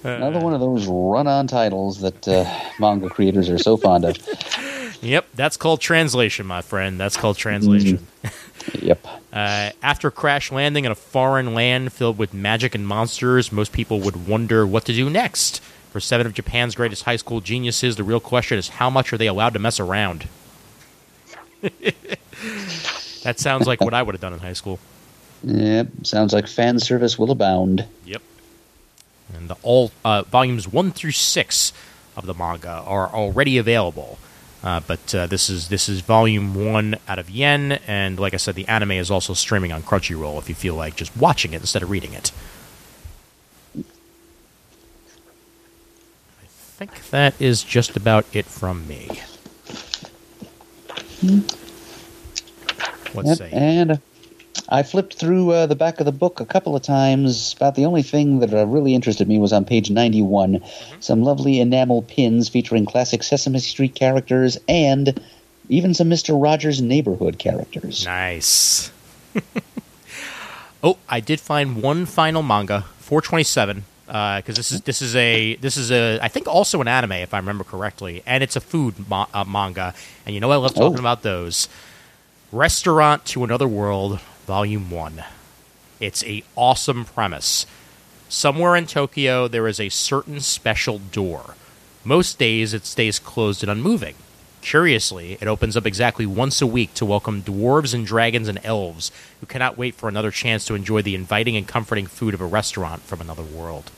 Speaker 3: Another one of those run on titles that uh, manga creators are so fond of. *laughs*
Speaker 1: Yep, that's called translation, my friend. That's called translation.
Speaker 3: Mm. *laughs* Yep.
Speaker 1: Uh, after crash landing in a foreign land filled with magic and monsters, most people would wonder what to do next. For seven of Japan's greatest high school geniuses, the real question is how much are they allowed to mess around? *laughs* that sounds like what I would have done in high school.
Speaker 3: Yep, sounds like fan service will abound.
Speaker 1: Yep. And the all uh, volumes one through six of the manga are already available. Uh, but uh, this is this is volume one out of Yen, and like I said, the anime is also streaming on Crunchyroll if you feel like just watching it instead of reading it. I think that is just about it from me. Let's
Speaker 3: yep,
Speaker 1: see.
Speaker 3: And I flipped through uh, the back of the book a couple of times. About the only thing that uh, really interested me was on page 91. Mm-hmm. Some lovely enamel pins featuring classic Sesame Street characters and even some Mr. Rogers' Neighborhood characters.
Speaker 1: Nice. *laughs* oh, I did find one final manga, 427, because uh, this is this is a this is a I think also an anime if I remember correctly, and it's a food ma- uh, manga. And you know I love talking oh. about those. Restaurant to Another World Volume 1. It's a awesome premise. Somewhere in Tokyo, there is a certain special door. Most days, it stays closed and unmoving. Curiously, it opens up exactly once a week to welcome dwarves and dragons and elves who cannot wait for another chance to enjoy the inviting and comforting food of a restaurant from another world.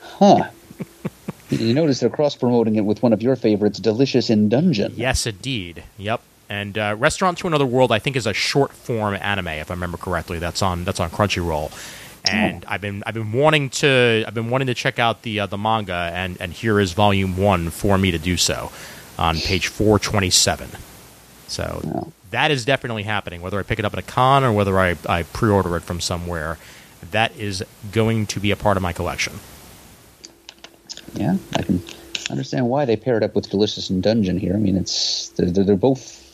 Speaker 3: Huh. *laughs* you notice they're cross promoting it with one of your favorites, Delicious in Dungeon.
Speaker 1: Yes, indeed. Yep. And uh, Restaurant to Another World, I think, is a short form anime, if I remember correctly. That's on that's on Crunchyroll. And oh. I've been I've been wanting to I've been wanting to check out the uh, the manga, and and here is volume one for me to do so on page 427. So that is definitely happening. Whether I pick it up at a con or whether I, I pre order it from somewhere, that is going to be a part of my collection.
Speaker 3: Yeah, I can understand why they paired it up with Delicious in Dungeon here. I mean, it's they're, they're both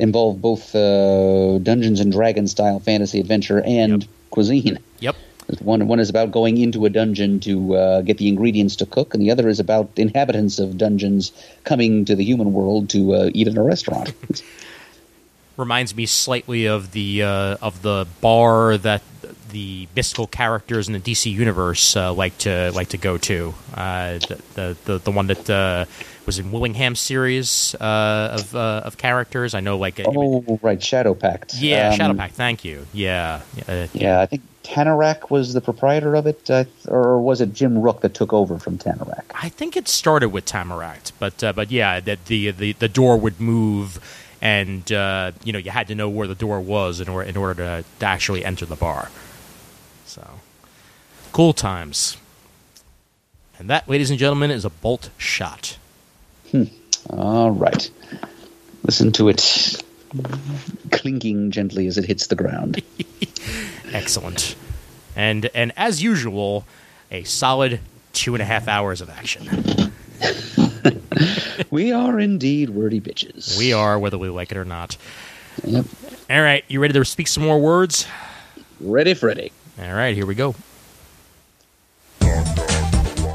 Speaker 3: involve both uh, Dungeons and Dragons style fantasy adventure and yep. cuisine.
Speaker 1: Yep.
Speaker 3: One one is about going into a dungeon to uh, get the ingredients to cook, and the other is about inhabitants of dungeons coming to the human world to uh, eat in a restaurant. *laughs*
Speaker 1: Reminds me slightly of the uh, of the bar that the mystical characters in the DC universe uh, like to like to go to. Uh, the, the, the the one that uh, was in Willingham series uh, of uh, of characters. I know, like
Speaker 3: oh right, Shadow Pact.
Speaker 1: Yeah, um, Shadow Pact. Thank you. Yeah,
Speaker 3: yeah. yeah I think Tannarak was the proprietor of it, uh, or was it Jim Rook that took over from Tannarak?
Speaker 1: I think it started with Tamarack, but uh, but yeah, that the, the the door would move, and uh, you know you had to know where the door was in order in order to, to actually enter the bar. So cool times, and that, ladies and gentlemen, is a bolt shot.
Speaker 3: Hmm. All right, listen to it clinking gently as it hits the ground. *laughs*
Speaker 1: Excellent. And and as usual, a solid two and a half hours of action. *laughs*
Speaker 3: we are indeed wordy bitches.
Speaker 1: We are, whether we like it or not.
Speaker 3: Yep.
Speaker 1: All right, you ready to speak some more words?
Speaker 3: Ready, Freddy.
Speaker 1: All right, here we go.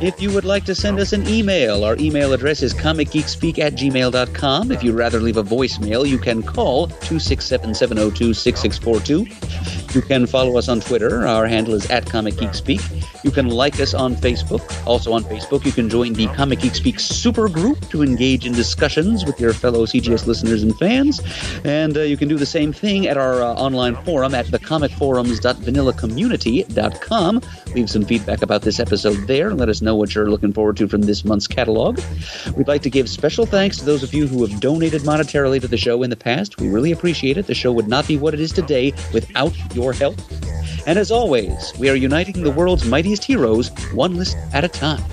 Speaker 3: If you would like to send us an email, our email address is comicgeekspeak at gmail.com. If you'd rather leave a voicemail, you can call 267 702 6642. You can follow us on Twitter. Our handle is at Comic Geek Speak. You can like us on Facebook. Also on Facebook, you can join the Comic Geek Speak super group to engage in discussions with your fellow CGS listeners and fans. And uh, you can do the same thing at our uh, online forum at thecomicforums.vanillacommunity.com. Leave some feedback about this episode there and let us know what you're looking forward to from this month's catalog. We'd like to give special thanks to those of you who have donated monetarily to the show in the past. We really appreciate it. The show would not be what it is today without your help. And as always, we are uniting the world's mightiest heroes one list at a time.